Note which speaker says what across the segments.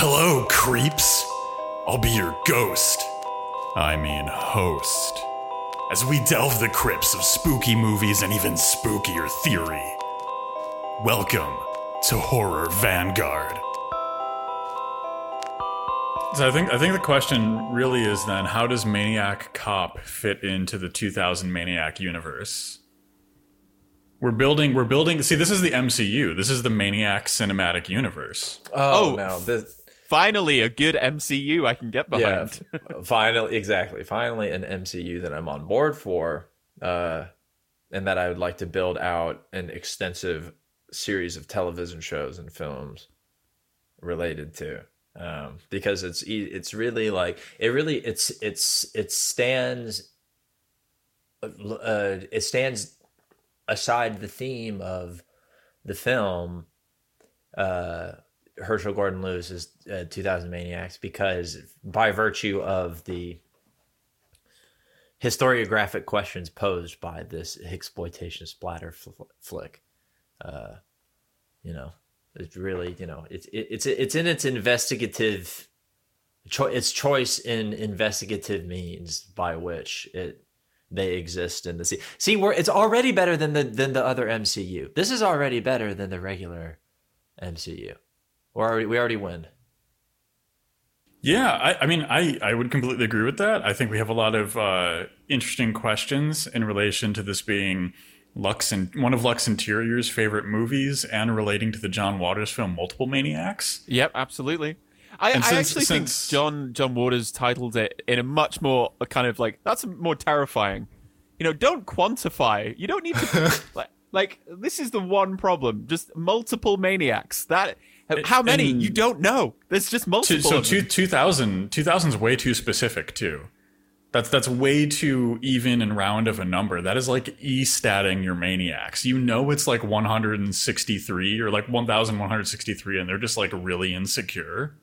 Speaker 1: Hello, creeps. I'll be your ghost. I mean, host. As we delve the crypts of spooky movies and even spookier theory. Welcome to Horror Vanguard. So I think I think the question really is then how does Maniac Cop fit into the 2000 Maniac universe? We're building we're building see this is the MCU. This is the Maniac cinematic universe.
Speaker 2: Oh,
Speaker 3: Oh,
Speaker 2: no, this,
Speaker 3: Finally, a good MCU I can get behind.
Speaker 2: yeah, finally, exactly, finally an MCU that I'm on board for, uh, and that I would like to build out an extensive series of television shows and films related to, um, because it's it's really like it really it's it's it stands, uh, it stands aside the theme of the film uh Herschell Gordon Lewis's uh, 2000 Maniacs because by virtue of the historiographic questions posed by this exploitation splatter fl- flick uh you know it's really you know it's it, it's it's in its investigative cho- its choice in investigative means by which it they exist in the sea. See, we're it's already better than the than the other MCU. This is already better than the regular MCU. We already we already win.
Speaker 1: Yeah, I, I mean, I, I would completely agree with that. I think we have a lot of uh, interesting questions in relation to this being Lux and one of Lux Interior's favorite movies, and relating to the John Waters film Multiple Maniacs.
Speaker 3: Yep, absolutely. I,
Speaker 1: And
Speaker 3: I actually
Speaker 1: since-
Speaker 3: think John John Waters titled it in a much more kind of like that's more terrifying. You know, don't quantify. You don't need to like like this is the one problem. Just multiple maniacs. That how many?
Speaker 1: and-
Speaker 3: you don't know. There's just multiple.
Speaker 1: so two, 2000 2000 is way too specific too. That's that's way too even and round of a number. That is like e-statting your maniacs. You know it's like 163 or like 1163 and they're just like really insecure.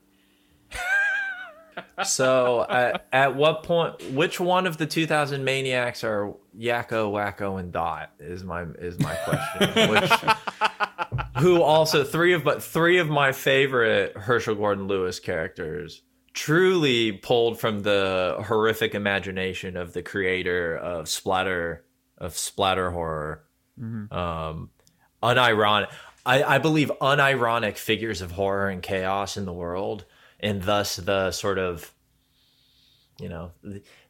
Speaker 2: So at, at what point which one of the 2000 maniacs are Yakko, Wakko and Dot is my is my question. which who also three of but three of my favorite Herschell Gordon Lewis characters truly pulled from the horrific imagination of the creator of splatter of splatter horror um unironic I, I believe unironic figures of horror and chaos in the world and thus the sort of you know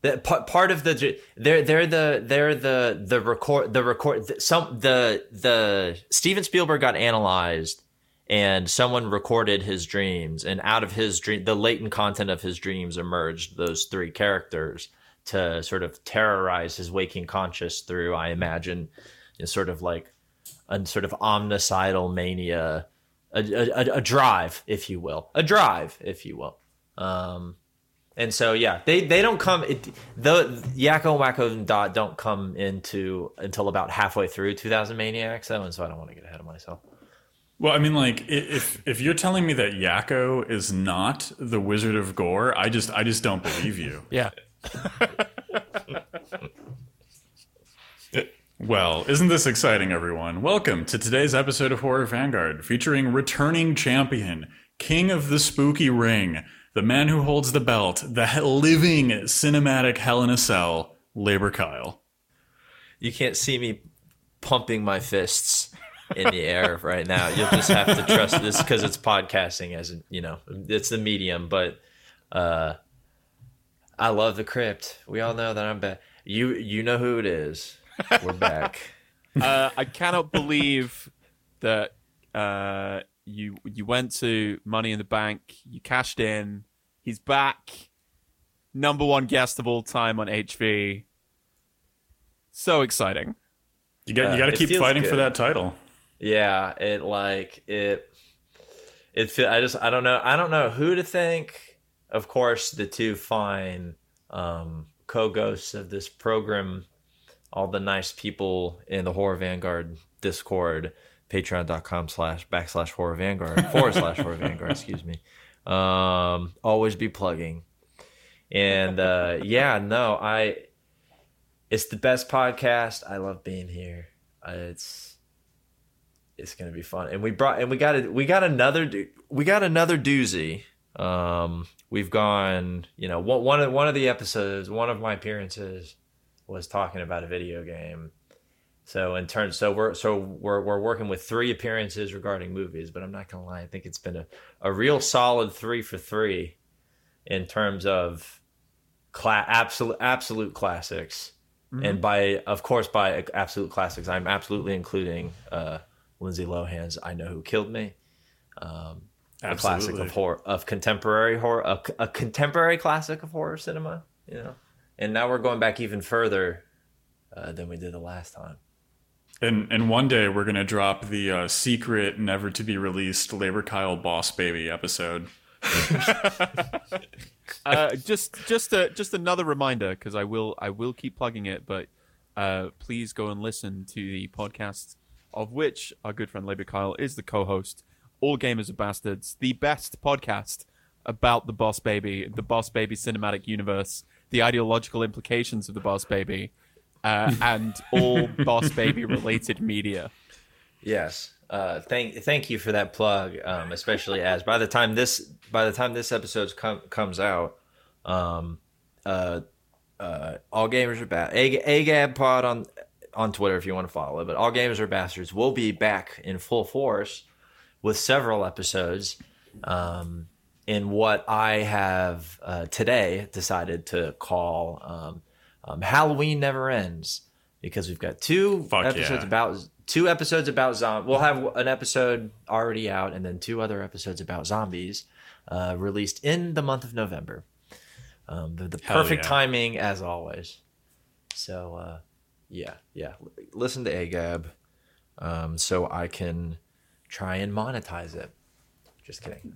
Speaker 2: the, part, part of the they're they're the they're the the record the record the- some the the Steven Spielberg got analyzed and someone recorded his dreams and out of his dream the latent content of his dreams emerged those three characters to sort of terrorize his waking conscious through I imagine you know, sort of like a sort of omnicidal mania a, a, a drive if you will a drive if you will um and so yeah, they they don't come. It, the Yakko, Wakko, and Dot don't come into until about halfway through 2000 Maniacs. Though, and so I don't want to get ahead of myself.
Speaker 1: Well, I mean, like if if you're telling me that Yakko is not the Wizard of Gore, I just I just don't believe you.
Speaker 3: yeah.
Speaker 1: Well, isn't this exciting, everyone? Welcome to today's episode of Horror Vanguard, featuring returning champion, King of the Spooky Ring, the man who holds the belt, the he- living cinematic Hell in a Cell, Labor Kyle.
Speaker 2: You can't see me pumping my fists in the air right now. You'll just have to trust this because it's podcasting, as you know, it's the medium. But uh, I love the crypt. We all know that I'm back. You you know who it is. We're back.
Speaker 3: uh, I cannot believe that uh, you you went to Money in the Bank, you cashed in. He's back, number one guest of all time on HV. So exciting!
Speaker 1: You got
Speaker 2: Uh,
Speaker 1: you got to
Speaker 2: it
Speaker 1: keep
Speaker 2: feels
Speaker 1: fighting for that title.
Speaker 2: Yeah, it like it. It feel. I just. I don't know. I don't know who to thank. Of course, the two fine um, co-ghosts of this program, all the nice people in the Horror Vanguard Discord, Patreon.com slash backslash Horror Vanguard forward slash Horror Vanguard. Excuse me. Um, always be plugging, and uh, yeah, no, I. It's the best podcast. I love being here. Uh, it's it's gonna be fun. And we brought and we got it. we got another we got another doozy. Um, we've gone, you know, one of one of the episodes, one of my appearances was talking about a video game. So in turn, so we're so we're we're working with three appearances regarding movies, but I'm not gonna lie, I think it's been a, a real solid three for three in terms of cla- absolute absolute classics, and by of course by absolute classics, I'm absolutely including uh, Lindsay Lohan's "I Know Who Killed Me." Um, a classic of horror of contemporary horror a, a contemporary classic of horror cinema you know and now we're going back even further uh, than we did the last time
Speaker 1: And and one day we're gonna drop the uh, secret, never to be released Labor Kyle Boss Baby episode.
Speaker 3: uh, just just a, just another reminder because I will I will keep plugging it, but uh, please go and listen to the podcast of which our good friend Labor Kyle is the co-host. All gamers are bastards, the best podcast about the Boss Baby, the Boss Baby cinematic universe, the ideological implications of the Boss Baby, uh, and all Boss Baby related media.
Speaker 2: yes uh, thank thank you for that plug um, especially as by the time this by the time this episode com- comes out um, uh, uh, all gamers are bad A- agab pod on on twitter if you want to follow it but all gamers are bastards will be back in full force with several episodes um, in what I have uh, today decided to call um, um, Halloween Never Ends because we've got two
Speaker 1: Fuck
Speaker 2: episodes
Speaker 1: yeah.
Speaker 2: about two episodes about zombies. We'll have an episode already out and then two other episodes about zombies uh, released in the month of November. Um, the, the perfect
Speaker 1: yeah.
Speaker 2: timing as always. So uh, yeah, yeah. Listen to Agab um, so I can try and monetize it. Just kidding.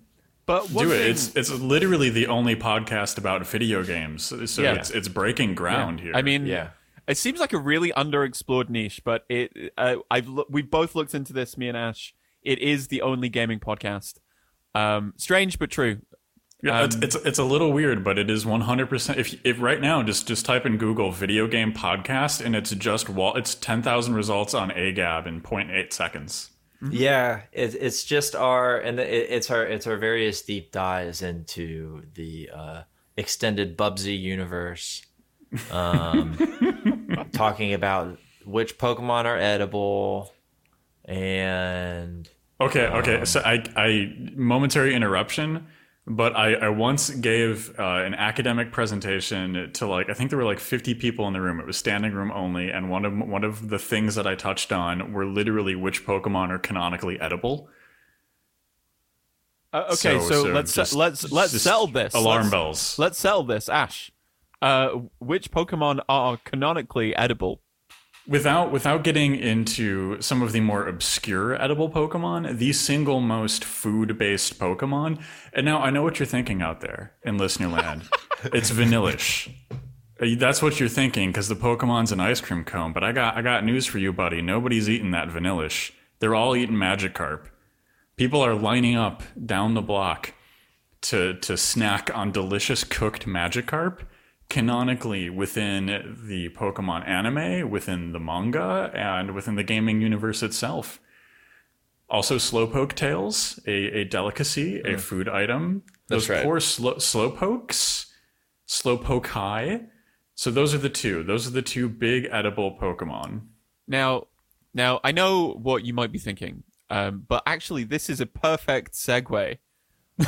Speaker 3: But
Speaker 1: Do it.
Speaker 3: thing-
Speaker 1: It's it's literally the only podcast about video games, so
Speaker 3: Yeah.
Speaker 1: it's it's breaking ground here.
Speaker 3: I mean,
Speaker 2: Yeah.
Speaker 3: It seems like a really underexplored niche, but it uh, I've loo- we've both looked into this, me and Ash. It is the only gaming podcast. Um, strange but true.
Speaker 1: Yeah, it's,
Speaker 3: Um,
Speaker 1: it's it's a little weird, but it is one hundred percent. If if right now just just type in Google video game podcast and it's just wall, it's ten thousand results on AGAB in 0.8 seconds.
Speaker 2: Yeah, it, it's just our and it, it's our it's our various deep dives into the uh, extended Bubsy universe, um, talking about which Pokemon are edible, and
Speaker 1: Okay,
Speaker 3: Um,
Speaker 1: okay. So I I momentary interruption, but I I once gave uh, an academic presentation to like I think there were like fifty people in the room. It was standing room only, and one of one of the things that I touched on were literally which Pokemon are canonically edible.
Speaker 3: Uh, okay, so,
Speaker 1: So- so
Speaker 3: let's
Speaker 1: just-
Speaker 3: let's let's sell this.
Speaker 1: Alarm
Speaker 3: let's,
Speaker 1: bells.
Speaker 3: Let's sell this, Ash. Uh, which Pokemon are canonically edible?
Speaker 1: Without without getting into some of the more obscure edible Pokemon, the single most food based Pokemon. And now I know what you're thinking out there in listener land. it's Vanillish. Uh, That's what you're thinking because the Pokemon's an ice cream cone. But I got I got news for you, buddy. Nobody's eating that Vanillish. They're all eating Magikarp. People are lining up down the block to to snack on delicious cooked Magikarp canonically within the Pokemon anime, within the manga, and within the gaming universe itself. Also, Slowpoke tails, a, a delicacy, a food item.
Speaker 2: That's
Speaker 1: Those
Speaker 2: right.
Speaker 1: poor slow, Slowpokes, Slowpoke High. So those are the two. Those are the two big edible Pokemon.
Speaker 3: Now, now I know what you might be thinking, um, but actually, this is a perfect segue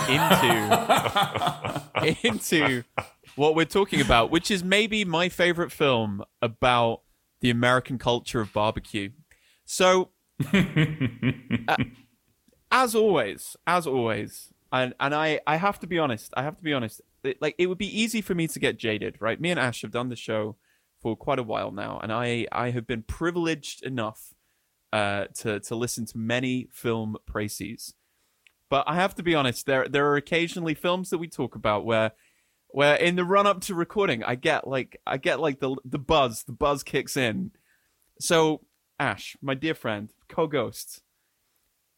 Speaker 3: into into what we're talking about, which is maybe my favorite film about the American culture of barbecue. So, uh, as always, as always, and and I I have to be honest, I have to be honest. It, like it would be easy for me to get jaded, right? Me and Ash have done the show for quite a while now, and I I have been privileged enough uh, to to listen to many film précis. But I have to be honest, there there are occasionally films that we talk about where where in the run up to recording, I get like I get like the the buzz, the buzz kicks in. So Ash, my dear friend, co-ghost,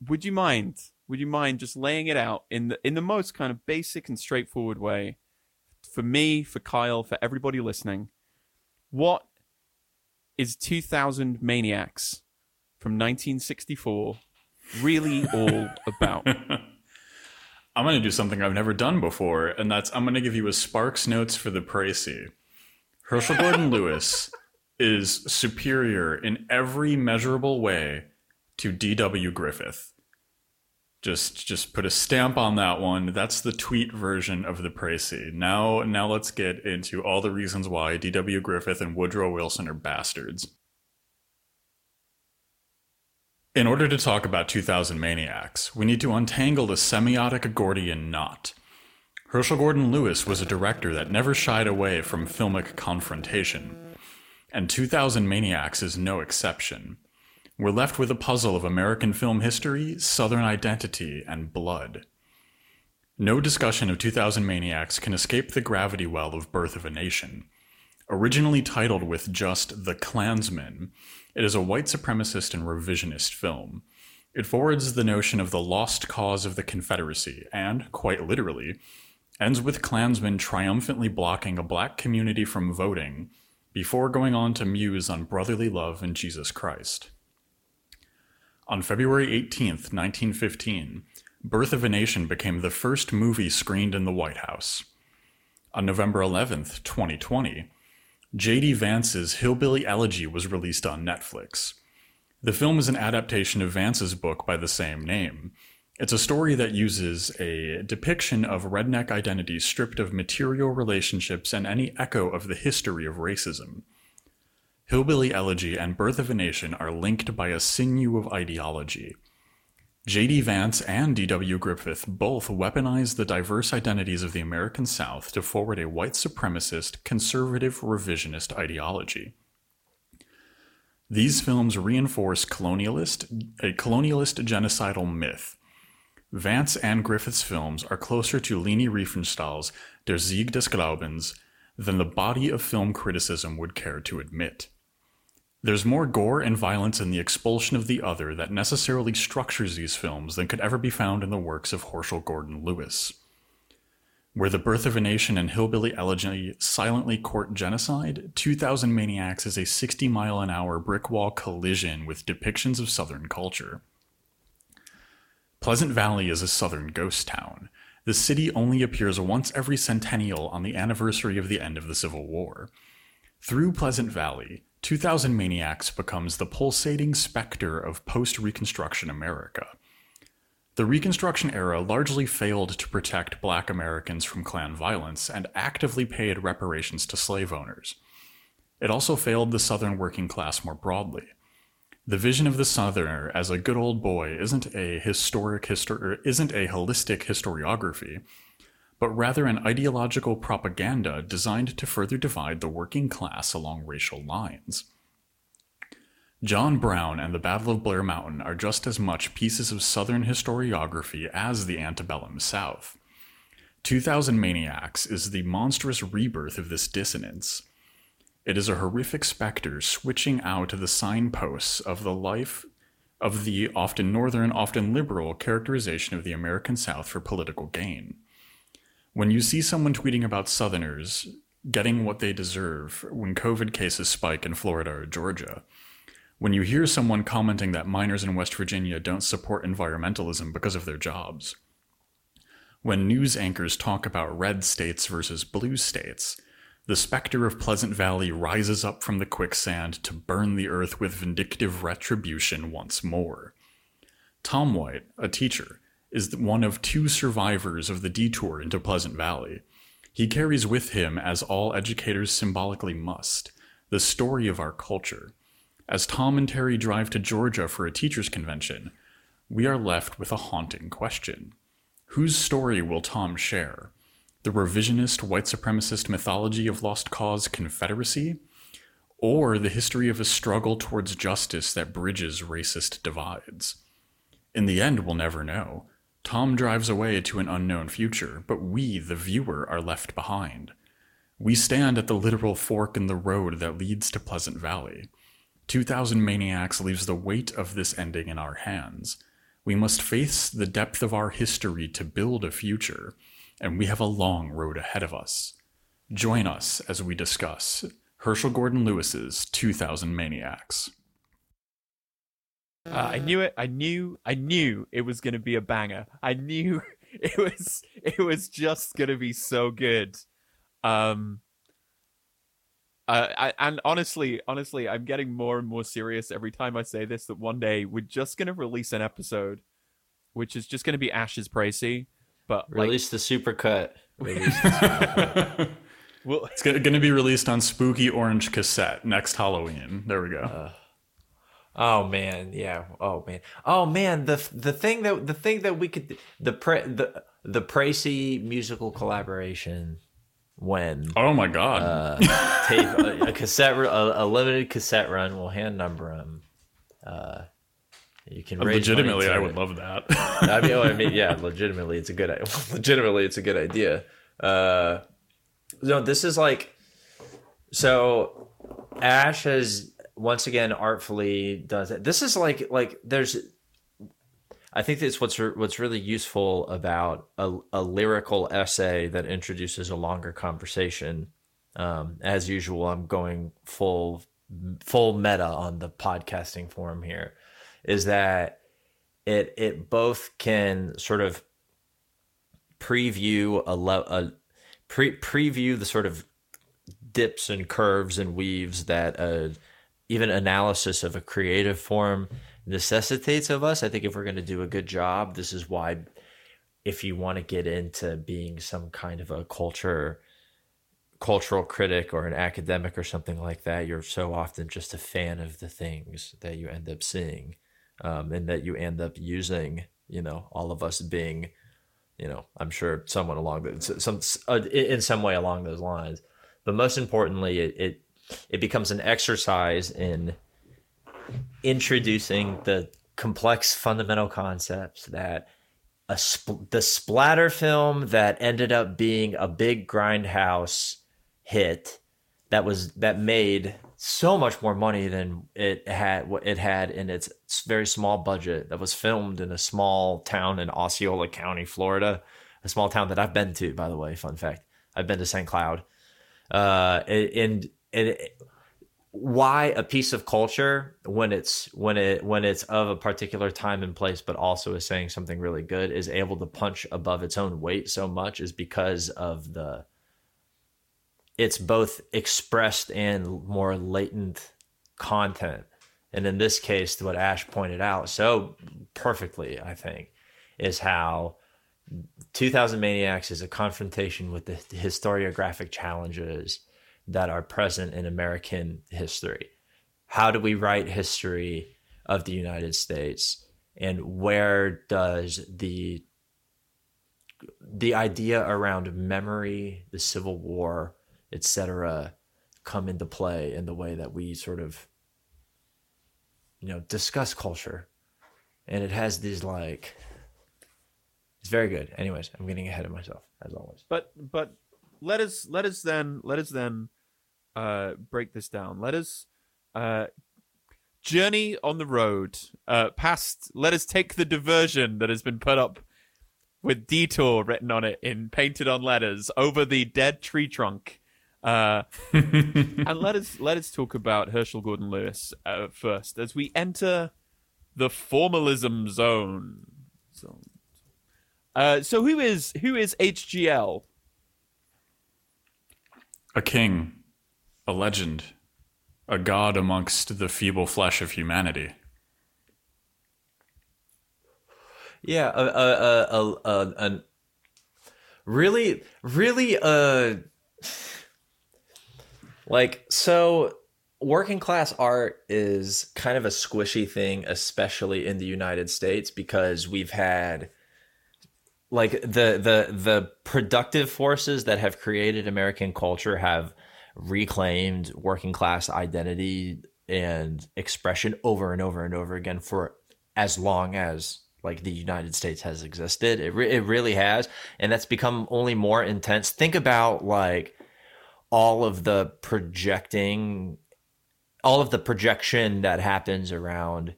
Speaker 3: would you mind? Would you mind just laying it out in the in the most kind of basic and straightforward way for me, for Kyle, for everybody listening? What is 2000 Maniacs from 1964 really all about?
Speaker 1: I'm going to do something I've never done before, and that's I'm going to give you a Sparks Notes for the Précis. Herschell Gordon Lewis is superior in every measurable way to D.W. Griffith. Just just put a stamp on that one. That's the tweet version of the Précis. Now now let's get into all the reasons why D.W. Griffith and Woodrow Wilson are bastards. In order to talk about 2000 Maniacs, we need to untangle the semiotic Gordian knot. Herschell Gordon Lewis was a director that never shied away from filmic confrontation, and 2000 Maniacs is no exception. We're left with a puzzle of American film history, Southern identity, and blood. No discussion of 2000 Maniacs can escape the gravity well of Birth of a Nation. Originally titled with just The Klansman, it is a white supremacist and revisionist film. It forwards the notion of the lost cause of the Confederacy and, quite literally, ends with Klansmen triumphantly blocking a black community from voting before going on to muse on brotherly love in Jesus Christ. On February 18th, 1915, Birth of a Nation became the first movie screened in the White House. On November 11th, 2020, J.D. Vance's Hillbilly Elegy was released on Netflix. The film is an adaptation of Vance's book by the same name. It's a story that uses a depiction of redneck identity stripped of material relationships and any echo of the history of racism. Hillbilly Elegy and Birth of a Nation are linked by a sinew of ideology. J.D. Vance and D.W. Griffith both weaponized the diverse identities of the American South to forward a white supremacist, conservative, revisionist ideology. These films reinforce colonialist, a colonialist genocidal myth. Vance and Griffith's films are closer to Leni Riefenstahl's Der Sieg des Glaubens than the body of film criticism would care to admit. There's more gore and violence in the expulsion of the other that necessarily structures these films than could ever be found in the works of Herschell Gordon Lewis. Where The Birth of a Nation and Hillbilly Elegy silently court genocide, 2000 Maniacs is a 60 mile an hour brick wall collision with depictions of Southern culture. Pleasant Valley is a Southern ghost town. The city only appears once every centennial on the anniversary of the end of the Civil War. Through Pleasant Valley, 2000 Maniacs becomes the pulsating specter of post Reconstruction America. The Reconstruction era largely failed to protect black Americans from Klan violence and actively paid reparations to slave owners. It also failed the Southern working class more broadly. The vision of the Southerner as a good old boy isn't a historic histor- isn't a holistic historiography, but rather an ideological propaganda designed to further divide the working class along racial lines. John Brown and the Battle of Blair Mountain are just as much pieces of Southern historiography as the antebellum South. 2000 Maniacs is the monstrous rebirth of this dissonance. It is a horrific specter switching out of the signposts of the life of the often northern, often liberal characterization of the American South for political gain. When you see someone tweeting about Southerners getting what they deserve when COVID cases spike in Florida or Georgia, when you hear someone commenting that miners in West Virginia don't support environmentalism because of their jobs, when news anchors talk about red states versus blue states, the specter of Pleasant Valley rises up from the quicksand to burn the earth with vindictive retribution once more. Tom White, a teacher, is one of two survivors of the detour into Pleasant Valley. He carries with him, as all educators symbolically must, the story of our culture. As Tom and Terry drive to Georgia for a teachers' convention, we are left with a haunting question. Whose story will Tom share? The revisionist white supremacist mythology of Lost Cause Confederacy? Or the history of a struggle towards justice that bridges racist divides? In the end, we'll never know. Tom drives away to an unknown future, but we, the viewer, are left behind. We stand at the literal fork in the road that leads to Pleasant Valley. 2000 Maniacs leaves the weight of this ending in our hands. We must face the depth of our history to build a future, and we have a long road ahead of us. Join us as we discuss Herschell Gordon Lewis's 2000 Maniacs.
Speaker 3: Uh, I knew it. I knew. I knew it was going to be a banger. I knew it was it was just gonna be so good. Um, uh, I, and honestly, honestly, I'm getting more and more serious every time I say this. That one day we're just gonna release an episode, which is just gonna be Ash's Précis, but like,
Speaker 2: Release the supercut. Release
Speaker 3: we'll,
Speaker 1: It's going to be released on Spooky Orange cassette next Halloween. There we go.
Speaker 2: Oh man, yeah. Oh man. Oh man. The the thing that the thing that we could the pre, the the Précis musical collaboration when
Speaker 1: oh my god.
Speaker 2: tape a, a cassette a, a limited cassette run. We'll hand number them. Uh, you can raise
Speaker 1: Legitimately, I
Speaker 2: it.
Speaker 1: would love that.
Speaker 2: I mean, oh, I mean, yeah, legitimately, it's a good. Legitimately, it's a good idea. Uh, no, this is like, so Ash has once again artfully does it. This is like, like there's. I think that's what's re- what's really useful about a, a lyrical essay that introduces a longer conversation. Um, as usual, I'm going full full meta on the podcasting forum here. Is that it it both can sort of preview a, le- a pre- preview the sort of dips and curves and weaves that uh, even analysis of a creative form necessitates of us. I think if we're going to do a good job, this is why if you want to get into being some kind of a culture cultural critic or an academic or something like that, you're so often just a fan of the things that you end up seeing um, and that you end up using. You know, all of us being, you know, I'm sure someone along the some uh, in some way along those lines. But most importantly, it it, it becomes an exercise in introducing the complex fundamental concepts that a the splatter film that ended up being a big grindhouse hit that was that made so much more money than it had what it had in its very small budget that was filmed in a small town in Osceola County, Florida, a small town that I've been to by the way, fun fact. I've been to St. Cloud. Uh and and why a piece of culture when it's when it when it's of a particular time and place but also is saying something really good is able to punch above its own weight so much is because of the it's both expressed and more latent content. And in this case what ash pointed out so perfectly i think is how 2000 maniacs is a confrontation with the historiographic challenges that are present in American history. How do we write history of the United States and where does the the idea around memory, the Civil War, etc., come into play in the way that we sort of you know discuss culture and it has these like it's very good anyways i'm getting ahead of myself as always
Speaker 3: but but let us let us then let us then uh break this down. Let us uh journey on the road uh past let us take the diversion that has been put up with detour written on it in painted on letters over the dead tree trunk uh and let us let us talk about herschell gordon lewis uh, first as we enter the formalism zone. Zone uh so who is who is hgl
Speaker 1: a king, a legend, a god amongst the feeble flesh of humanity.
Speaker 2: Yeah, a a a, a, a, really really uh like so working class art is kind of a squishy thing especially in the United States because we've had like the the the productive forces that have created American culture have reclaimed working class identity and expression over and over and over again for as long as like the United States has existed. It re- it really has, and that's become only more intense. Think about like all of the projecting, all of the projection that happens around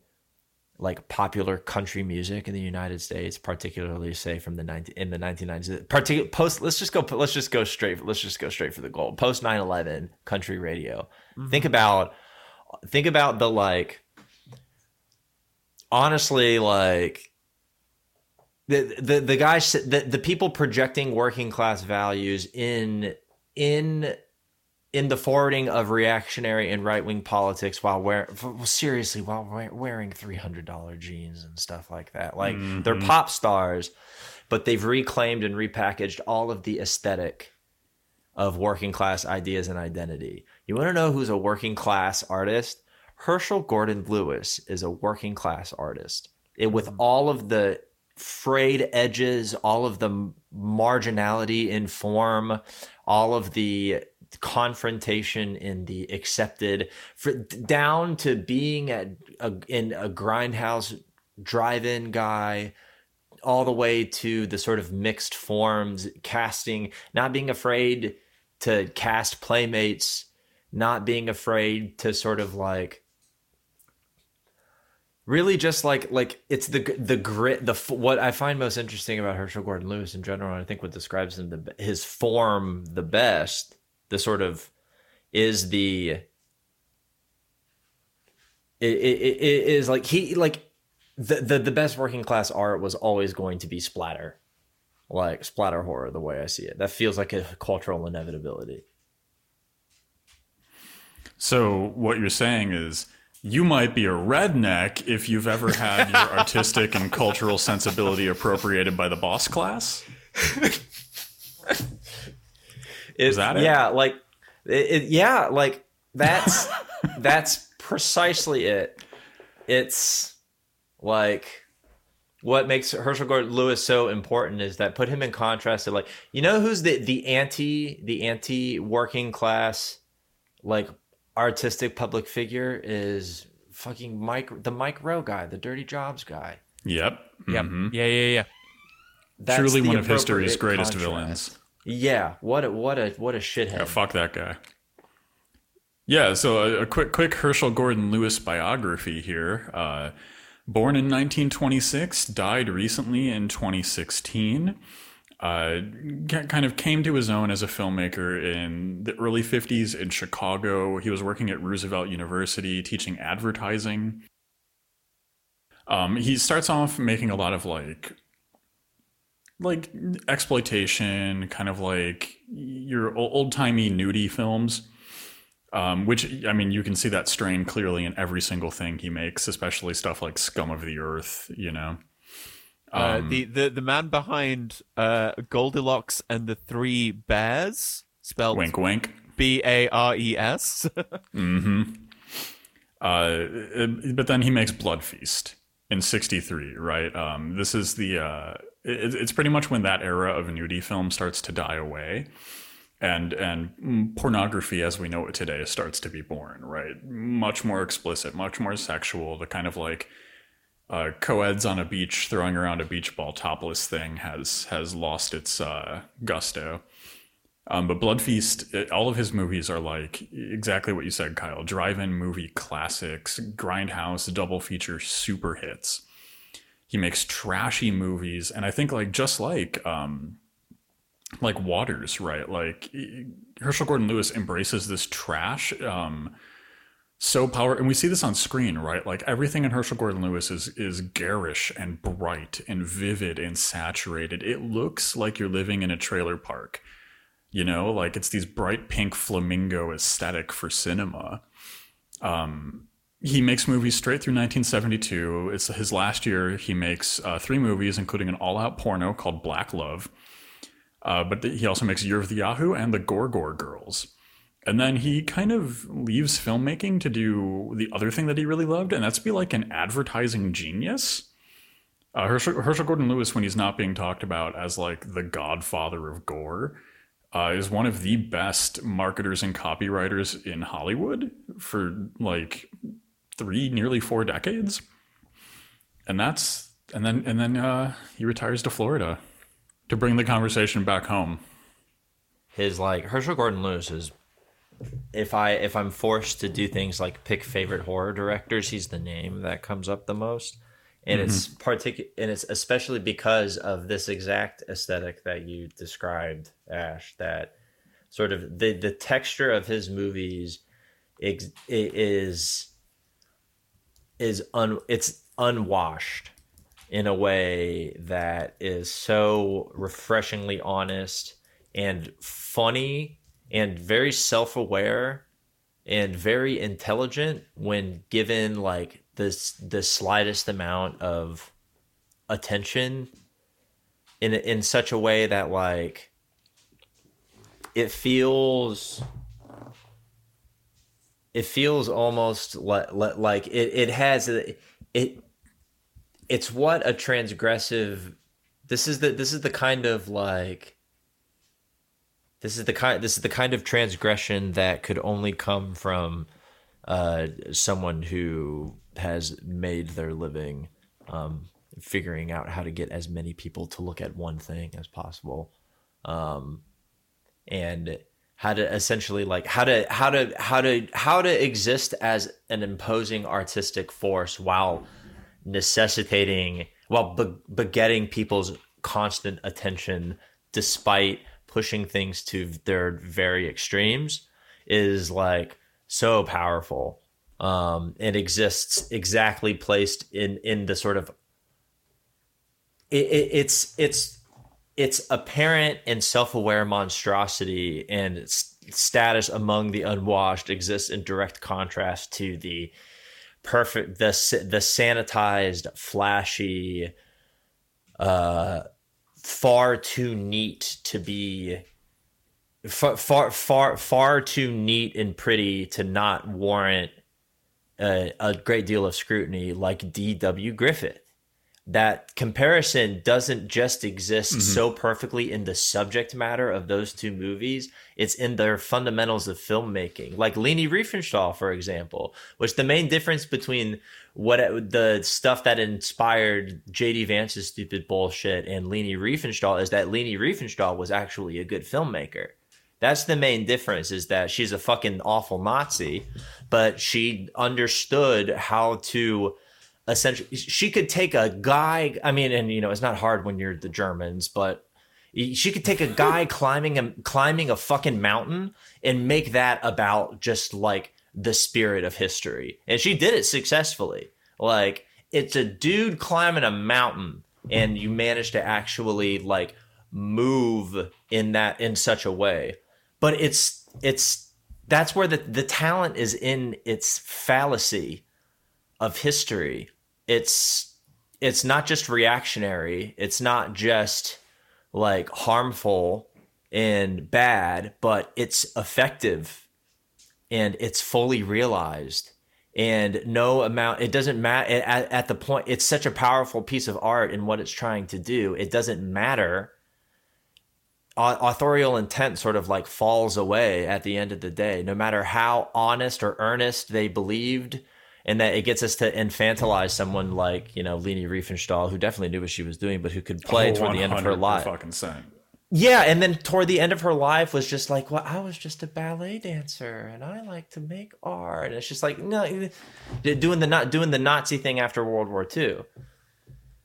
Speaker 2: like popular country music in the United States, particularly say from the 19, in the 1990s. Particular post, let's just go. Let's just go straight. Let's just go straight for the goal. Post 9/11 country radio. Mm-hmm. Think about, think about the like. Honestly, like the the the guys the, the people projecting working class values in in in the forwarding of reactionary and right wing politics while wearing seriously while wearing three hundred dollar jeans and stuff like that. Like mm-hmm. they're pop stars, but they've reclaimed and repackaged all of the aesthetic of working class ideas and identity. You want to know who's a working class artist? Herschel Gordon Lewis is a working class artist. It, with mm. all of the frayed edges, all of the marginality in form, all of the confrontation in the accepted, for, down to being at a, in a grindhouse drive-in guy all the way to the sort of mixed forms casting not being afraid to cast playmates not being afraid to sort of like really just like like it's the the grit the what I find most interesting about Herschell Gordon Lewis in general and I think what describes him the his form the best the sort of is the it, it, it is like he like the, the the best working class art was always going to be splatter. Like splatter horror the way I see it. That feels like a cultural inevitability.
Speaker 1: So what you're saying is you might be a redneck if you've ever had your artistic and cultural sensibility appropriated by the boss class.
Speaker 2: Is that it? Yeah, like it, it, yeah, like that's that's precisely it. It's like what makes Herschell Gordon Lewis so important is that put him in contrast to like you know who's the the anti the anti working class like artistic public figure is fucking Mike, the Mike Rowe guy, the Dirty Jobs guy.
Speaker 1: Yep.
Speaker 3: Yep. Mm-hmm. Yeah, yeah, yeah.
Speaker 1: That's Truly one of history's greatest contrast. villains.
Speaker 2: Yeah. What a what a what a shithead.
Speaker 1: Yeah, fuck that guy. Yeah, so a, a quick quick Herschell Gordon Lewis biography here. Uh, born in 1926, died recently in 2016 uh, kind of came to his own as a filmmaker in the early 50s in Chicago. He was working at Roosevelt University teaching advertising. Um, he starts off making a lot of like like exploitation, kind of like your old timey nudie films. Um, which I mean, you can see that strain clearly in every single thing he makes, especially stuff like Scum of the Earth. You know.
Speaker 3: Uh, um, the, the the man behind uh, Goldilocks and the Three Bares, spelled
Speaker 1: wink wink,
Speaker 3: B A R E S.
Speaker 1: mm-hmm. Uh, but then he makes Blood Feast in '63, right? Um, this is the uh, it, it's pretty much when that era of nudie film starts to die away, and and pornography as we know it today starts to be born, right? Much more explicit, much more sexual. The kind of like uh, co-eds on a beach throwing around a beach ball topless thing has has lost its uh, gusto. Um, but Blood Feast, it, all of his movies are like exactly what you said, Kyle. Drive-in movie classics, grindhouse, double feature super hits. He makes trashy movies, and I think like just like um, like Waters, right? Like Herschell Gordon Lewis embraces this trash. Um, so power and we see this on screen right like everything in herschell gordon lewis is is garish and bright and vivid and saturated it looks like you're living in a trailer park you know like it's these bright pink flamingo aesthetic for cinema um he makes movies straight through 1972 it's his last year he makes uh, three movies including an all-out porno called black love. Uh, but he also makes year of the yahoo and the gore girls. And then he kind of leaves filmmaking to do the other thing that he really loved, and that's be like an advertising genius. Uh, Herschell, Herschell Gordon Lewis, when he's not being talked about as like the godfather of gore, uh, is one of the best marketers and copywriters in Hollywood for like three, nearly four decades. And that's and then and then uh, he retires to Florida to bring the conversation back home.
Speaker 2: His like Herschell Gordon Lewis is if I if I'm forced to do things like pick favorite horror directors, he's the name that comes up the most. And mm-hmm. it's particular and it's especially because of this exact aesthetic that you described, Ash, that sort of the the texture of his movies is is un it's unwashed. in a way that is so refreshingly honest and funny and very self-aware and very intelligent when given like this the slightest amount of attention in in such a way that like it feels it feels almost like like it, it has it it's what a transgressive this is the this is the kind of like this is the kind this is the kind of transgression that could only come from uh, someone who has made their living um, figuring out how to get as many people to look at one thing as possible. Um, and how to essentially like how to how to how to how to exist as an imposing artistic force while necessitating while be- begetting people's constant attention despite pushing things to their very extremes is like so powerful. Um it exists exactly placed in in the sort of it, it, it's it's it's apparent and self-aware monstrosity and status among the unwashed exists in direct contrast to the perfect the the sanitized flashy uh far too neat to be far far far, far too neat and pretty to not warrant a, a great deal of scrutiny like D.W. Griffith that comparison doesn't just exist mm-hmm. so perfectly in the subject matter of those two movies. It's in their fundamentals of filmmaking. Like leni riefenstahl for example which the main difference between what the stuff that inspired jd vance's stupid bullshit and leni riefenstahl is that leni riefenstahl was actually a good filmmaker. That's the main difference is that she's a fucking awful nazi but she understood how to essentially she could take a guy i mean and you know it's not hard when you're the germans but she could take a guy climbing a climbing a fucking mountain and make that about just like the spirit of history. And she did it successfully. Like it's a dude climbing a mountain and you manage to actually like move in that in such a way. But it's it's that's where the the talent is in its fallacy of history it's it's not just reactionary. It's not just like harmful and bad but it's effective and it's fully realized. And no amount it doesn't matter at, at the point it's such a powerful piece of art in what it's trying to do. It doesn't matter. Authorial intent sort of like falls away at the end of the day. No matter how honest or earnest they believed and that it gets us to infantilize someone like you know Leni Riefenstahl, who definitely knew what she was doing, but who could play oh, toward the end of her oh, life.
Speaker 1: Fucking same.
Speaker 2: Yeah, and then toward the end of her life was just like, well, I was just a ballet dancer, and I like to make art. And it's just like, no, doing the not doing the Nazi thing after World War II.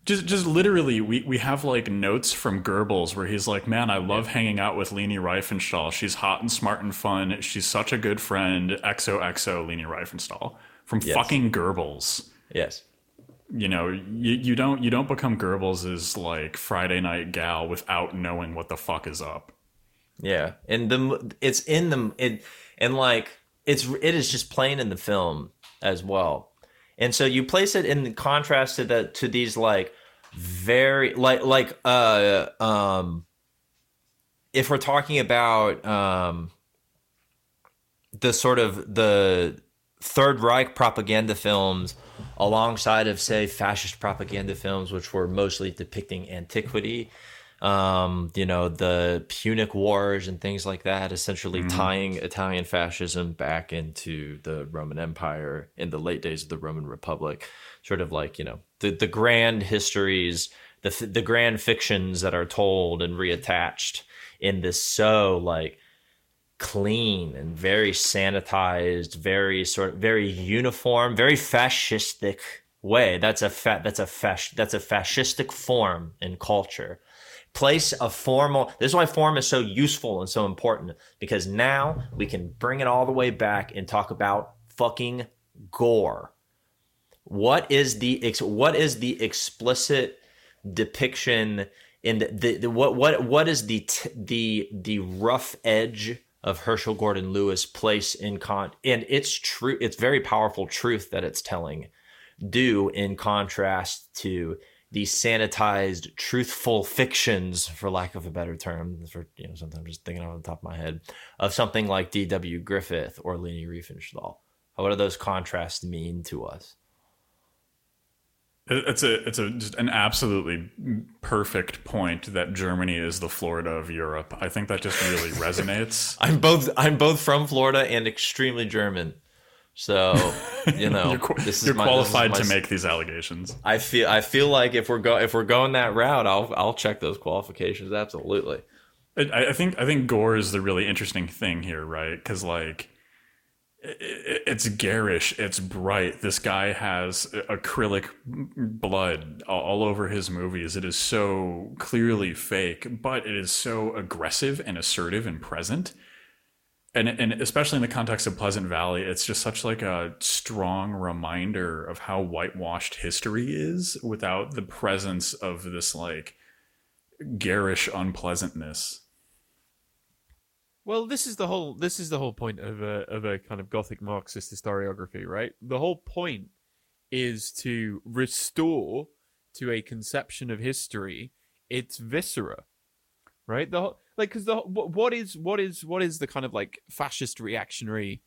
Speaker 1: Just, just literally, we, we have like notes from Goebbels where he's like, "Man, I love hanging out with Leni Riefenstahl. She's hot and smart and fun. She's such a good friend." XOXO Leni Riefenstahl from yes. fucking Goebbels.
Speaker 2: Yes.
Speaker 1: You know, you, you don't you don't become Goebbels' like Friday night gal without knowing what the fuck is up.
Speaker 2: Yeah, and the it's in the it and like it's it is just plain in the film as well, and so you place it in contrast to the to these like very like like uh um if we're talking about um the sort of the Third Reich propaganda films alongside of say fascist propaganda films which were mostly depicting antiquity um, you know the Punic Wars and things like that essentially mm-hmm. tying Italian fascism back into the Roman Empire in the late days of the Roman Republic sort of like you know the the grand histories the the grand fictions that are told and reattached in this so like clean and very sanitized, very sort of very uniform, very fascistic way. That's a fa- that's a that's a fascistic form in culture. Place a formal. This is why form is so useful and so important because now we can bring it all the way back and talk about fucking gore. what is the ex- what is the explicit depiction in the, the, the what what what is the t- the the rough edge of Herschell Gordon Lewis place in con and it's true it's very powerful truth that it's telling do in contrast to the sanitized truthful fictions for lack of a better term for you know sometimes just thinking off the top of my head of something like D.W. Griffith or Leni Riefenstahl what do those contrasts mean to us
Speaker 1: it's a it's a just an absolutely perfect point that Germany is the Florida of Europe. I think that just really resonates.
Speaker 2: I'm both I'm both from Florida and extremely German. So, you know,
Speaker 1: you're, this you're my, qualified this my, to make these allegations.
Speaker 2: I feel I feel like if we're go if we're going that route, I'll I'll check those qualifications absolutely.
Speaker 1: I, I think I think gore is the really interesting thing here, right? Because like it's garish it's bright. This guy has acrylic blood all over his movies. It is so clearly fake but it is so aggressive and assertive and present. And and especially in the context of pleasant valley it's just such like a strong reminder of how whitewashed history is without the presence of this like garish unpleasantness
Speaker 3: well, this is the whole this is the whole point of a of a kind of gothic Marxist historiography, right? The whole point is to restore to a conception of history its viscera, right? The whole, like because the what is what is what is the kind of like fascist reactionary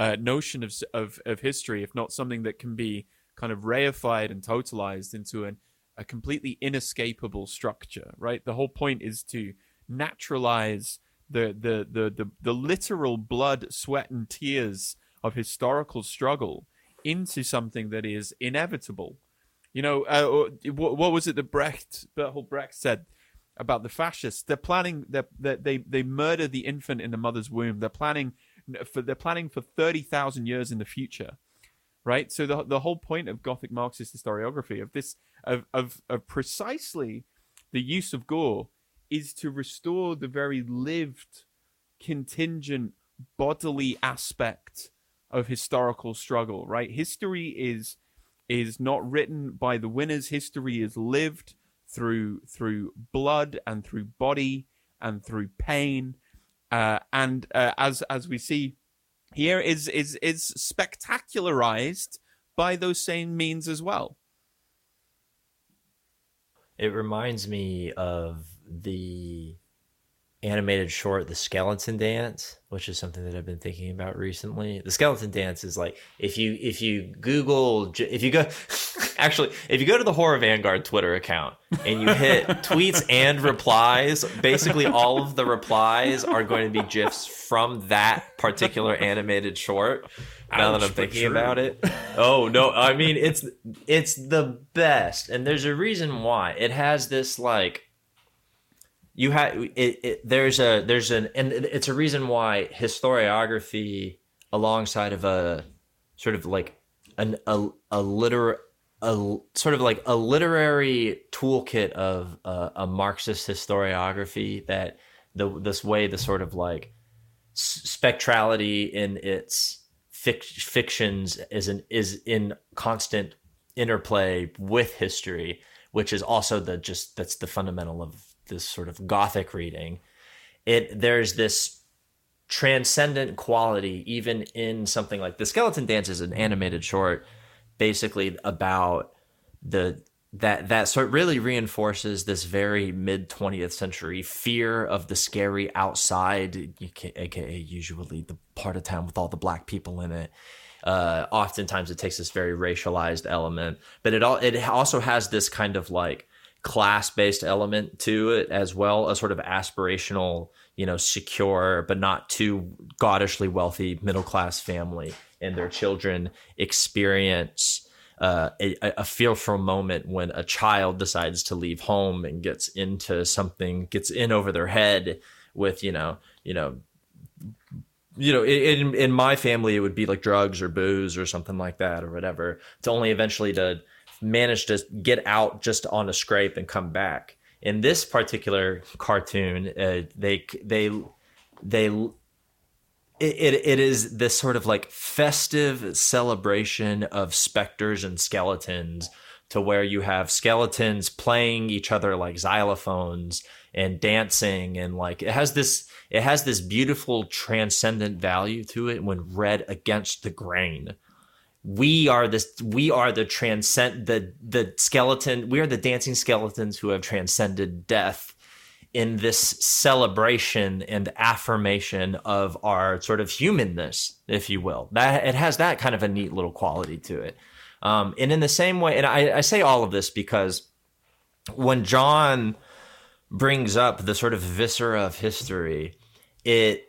Speaker 3: uh, notion of of of history, if not something that can be kind of reified and totalized into an a completely inescapable structure, right? The whole point is to naturalize the, the, the, the, the literal blood, sweat, and tears of historical struggle into something that is inevitable. You know, uh, what, what was it that Brecht, Bertolt Brecht said about the fascists? They're planning, they're, they're, they they murder the infant in the mother's womb. They're planning for they're planning for thirty thousand years in the future, right? So the the whole point of Gothic Marxist historiography of this of of, of precisely the use of gore is to restore the very lived, contingent, bodily aspect of historical struggle, right? History is is not written by the winners. History is lived through through blood and through body and through pain, uh, and uh, as as we see here, is is is spectacularized by those same means as well.
Speaker 2: It reminds me of the animated short the skeleton dance which is something that i've been thinking about recently. The skeleton dance is like if you if you google if you go actually if you go to the horror vanguard twitter account and you hit tweets and replies basically all of the replies are going to be gifs from that particular animated short now Ouch, that i'm thinking sure. about it. oh no i mean it's it's the best. And there's a reason why. It has this like you have there's a there's an and it's a reason why historiography alongside of a sort of like an a, a liter a sort of like a literary toolkit of uh, a Marxist historiography that the this way the sort of like spectrality in its fic- fictions is an is in constant interplay with history, which is also the just that's the fundamental of this sort of gothic reading, it there's this transcendent quality even in something like the skeleton dance is an animated short basically about the that that sort really reinforces this very mid 20th century fear of the scary outside aka usually the part of town with all the black people in it. Uh, oftentimes it takes this very racialized element but it all it also has this kind of like class based element to it as well, a sort of aspirational, you know, secure but not too goddishly wealthy middle class family and their children experience uh, a, a fearful moment when a child decides to leave home and gets into something, gets in over their head with, you know, you know, you know, in in my family, it would be like drugs or booze or something like that or whatever. To only eventually to managed to get out just on a scrape and come back. In this particular cartoon, uh, they they they it, it, it is this sort of like festive celebration of specters and skeletons to where you have skeletons playing each other like xylophones and dancing and like it has this it has this beautiful transcendent value to it when read against the grain we are this we are the transcend the the skeleton we are the dancing skeletons who have transcended death in this celebration and affirmation of our sort of humanness if you will. That it has that kind of a neat little quality to it. Um, and in the same way and I, I say all of this because when john brings up the sort of viscera of history it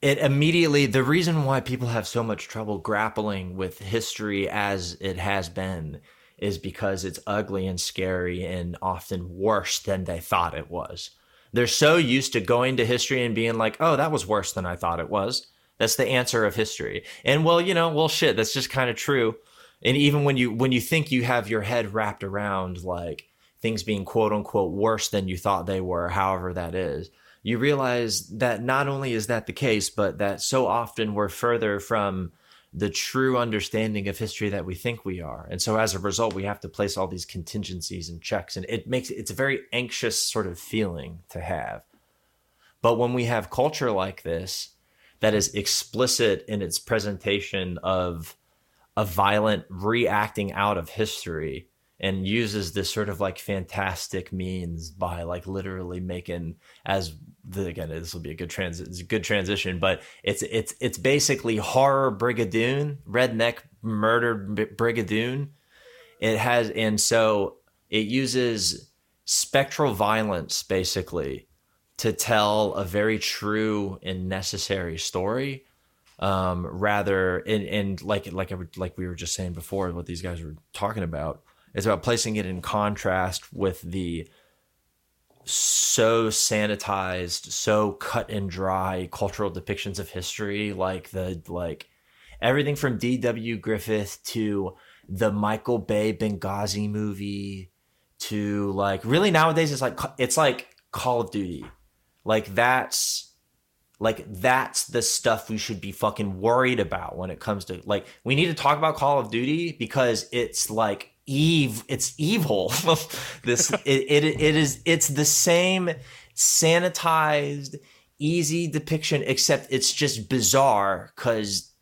Speaker 2: it immediately the reason why people have so much trouble grappling with history as it has been is because it's ugly and scary and often worse than they thought it was. They're so used to going to history and being like, "Oh, that was worse than I thought it was." That's the answer of history. And well, you know, well shit, that's just kind of true. And even when you when you think you have your head wrapped around like things being quote unquote worse than you thought they were, however that is, you realize that not only is that the case, but that so often we're further from the true understanding of history that we think we are. And so as a result, we have to place all these contingencies and checks. And it makes it's a very anxious sort of feeling to have. But when we have culture like this that is explicit in its presentation of a violent reacting out of history, and uses this sort of like fantastic means by like literally making as the, again this will be a good trans it's a good transition but it's it's it's basically horror brigadoon redneck murder brigadoon. It has and so it uses spectral violence basically to tell a very true and necessary story um rather and and like like like we were just saying before what these guys were talking about it's about placing it in contrast with the so sanitized, so cut and dry cultural depictions of history, like the like everything from D.W. Griffith to the Michael Bay Benghazi movie to like really nowadays it's like it's like Call of Duty. Like that's like that's the stuff we should be fucking worried about when it comes to like we need to talk about Call of Duty because it's like eve it's evil. This it, it it is it's the same sanitized easy depiction except it's just bizarre because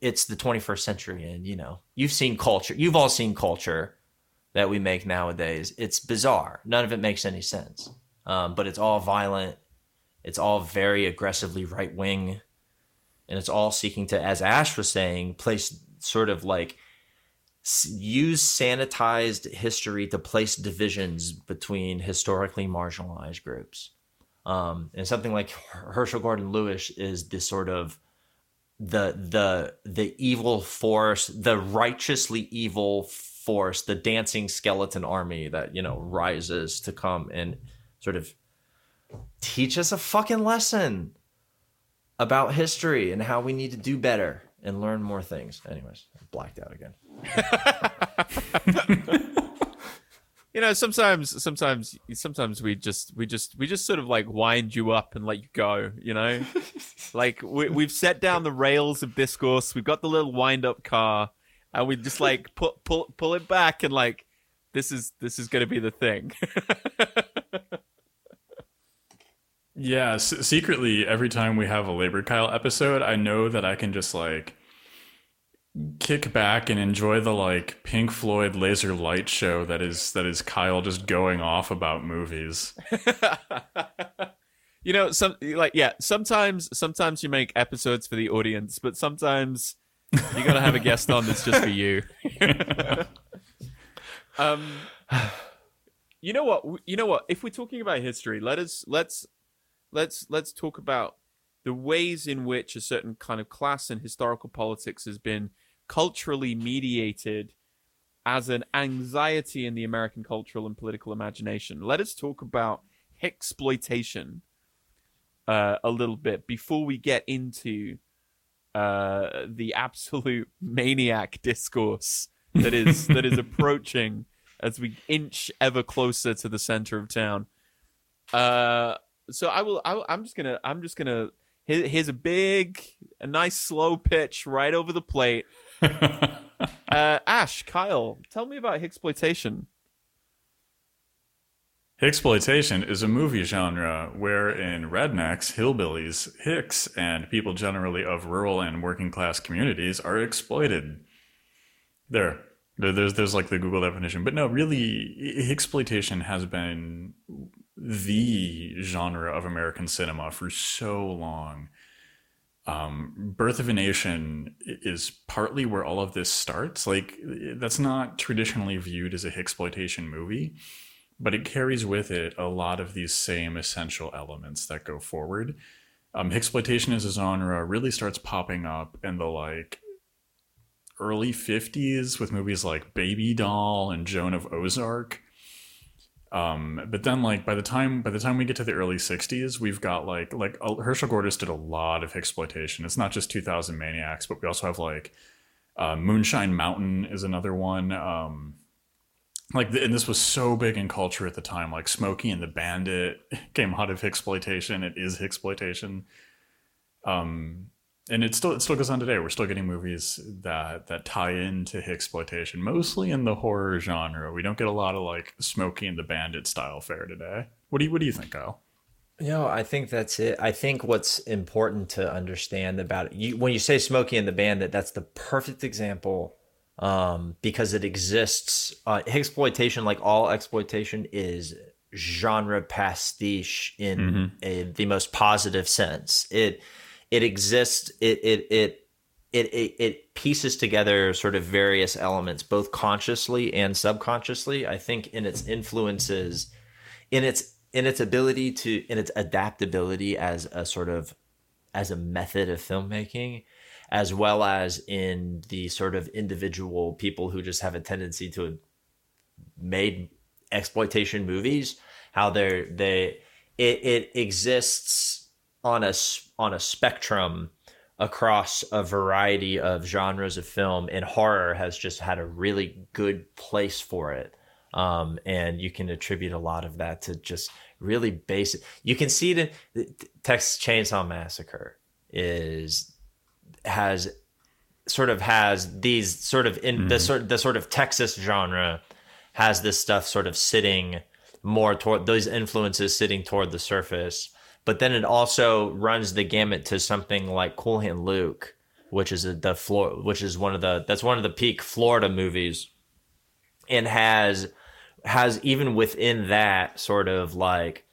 Speaker 2: it's the 21st century and you know you've seen culture you've all seen culture that we make nowadays. It's bizarre. None of it makes any sense. Um, but it's all violent. It's all very aggressively right wing and it's all seeking to as ash was saying place sort of like use sanitized history to place divisions between historically marginalized groups. Um, and something like Herschell Gordon Lewis is this sort of the the the evil force, the righteously evil force, the dancing skeleton army that you know rises to come and sort of teach us a fucking lesson about history and how we need to do better and learn more things. Anyways, blacked out again.
Speaker 3: you know, sometimes, sometimes, sometimes we just, we just, we just sort of like wind you up and let you go. You know, like we, we've set down the rails of discourse. We've got the little wind up car, and we just like pull, pull, pull it back, and like this is, this is going to be the thing.
Speaker 1: Yeah, s- secretly, every time we have a Labor Kyle episode, I know that I can just like kick back and enjoy the like Pink Floyd laser light show that is that is Kyle just going off about movies.
Speaker 3: you know, some like yeah, sometimes sometimes you make episodes for the audience, but sometimes you gotta have a guest on that's just for you. um, you know what? You know what? If we're talking about history, let us let's let's let's talk about the ways in which a certain kind of class and historical politics has been culturally mediated as an anxiety in the American cultural and political imagination. Let us talk about exploitation uh, a little bit before we get into uh, the absolute maniac discourse that is that is approaching as we inch ever closer to the center of town. Uh, so I will. I, am just gonna. I'm just gonna Here- Here's a big, a nice slow pitch right over the plate. Uh, Ash, Kyle, tell me about exploitation.
Speaker 1: Hicksploitation is a movie genre wherein rednecks, hillbillies, hicks, and people generally of rural and working class communities are exploited. There. There- There's there's like the Google definition. But no, really exploitation has been the genre of American cinema for so long. Um, Birth of a Nation is partly where all of this starts. Like that's not traditionally viewed as a exploitation movie but it carries with it a lot of these same essential elements that go forward. Um, exploitation as a genre really starts popping up in the like early 50s with movies like Baby Doll and Joan of Ozark. Um, but then like by the time by the time we get to the early 60s, we've got like like uh, Herschell Gordis did a lot of exploitation. It's not just 2000 Maniacs, but we also have like uh, Moonshine Mountain is another one. Um, like and this was so big in culture at the time like smokey and the bandit came out of exploitation it is exploitation um and it still it still goes on today we're still getting movies that that tie into exploitation mostly in the horror genre we don't get a lot of like smokey and the bandit style fare today what do you what do you think kyle
Speaker 2: know, I think that's it. I think what's important to understand about it, you, when you say Smokey and the Bandit, that's the perfect example um, because it exists. Uh, exploitation, like all exploitation, is genre pastiche in a, the most positive sense. It it exists. It it it. It, it, it pieces together sort of various elements, both consciously and subconsciously. I think in its influences, in its in its ability to in its adaptability as a sort of as a method of filmmaking as well as in the sort of individual people who just have a tendency to made exploitation movies how they're they it, it exists on a on a spectrum across a variety of genres of film and horror has just had a really good place for it um, and you can attribute a lot of that to just really basic. You can see it in the Texas Chainsaw Massacre is has sort of has these sort of in the sort the sort of Texas genre has this stuff sort of sitting more toward those influences sitting toward the surface. But then it also runs the gamut to something like Cool Hand Luke, which is a, the floor, which is one of the that's one of the peak Florida movies, and has has even within that sort of like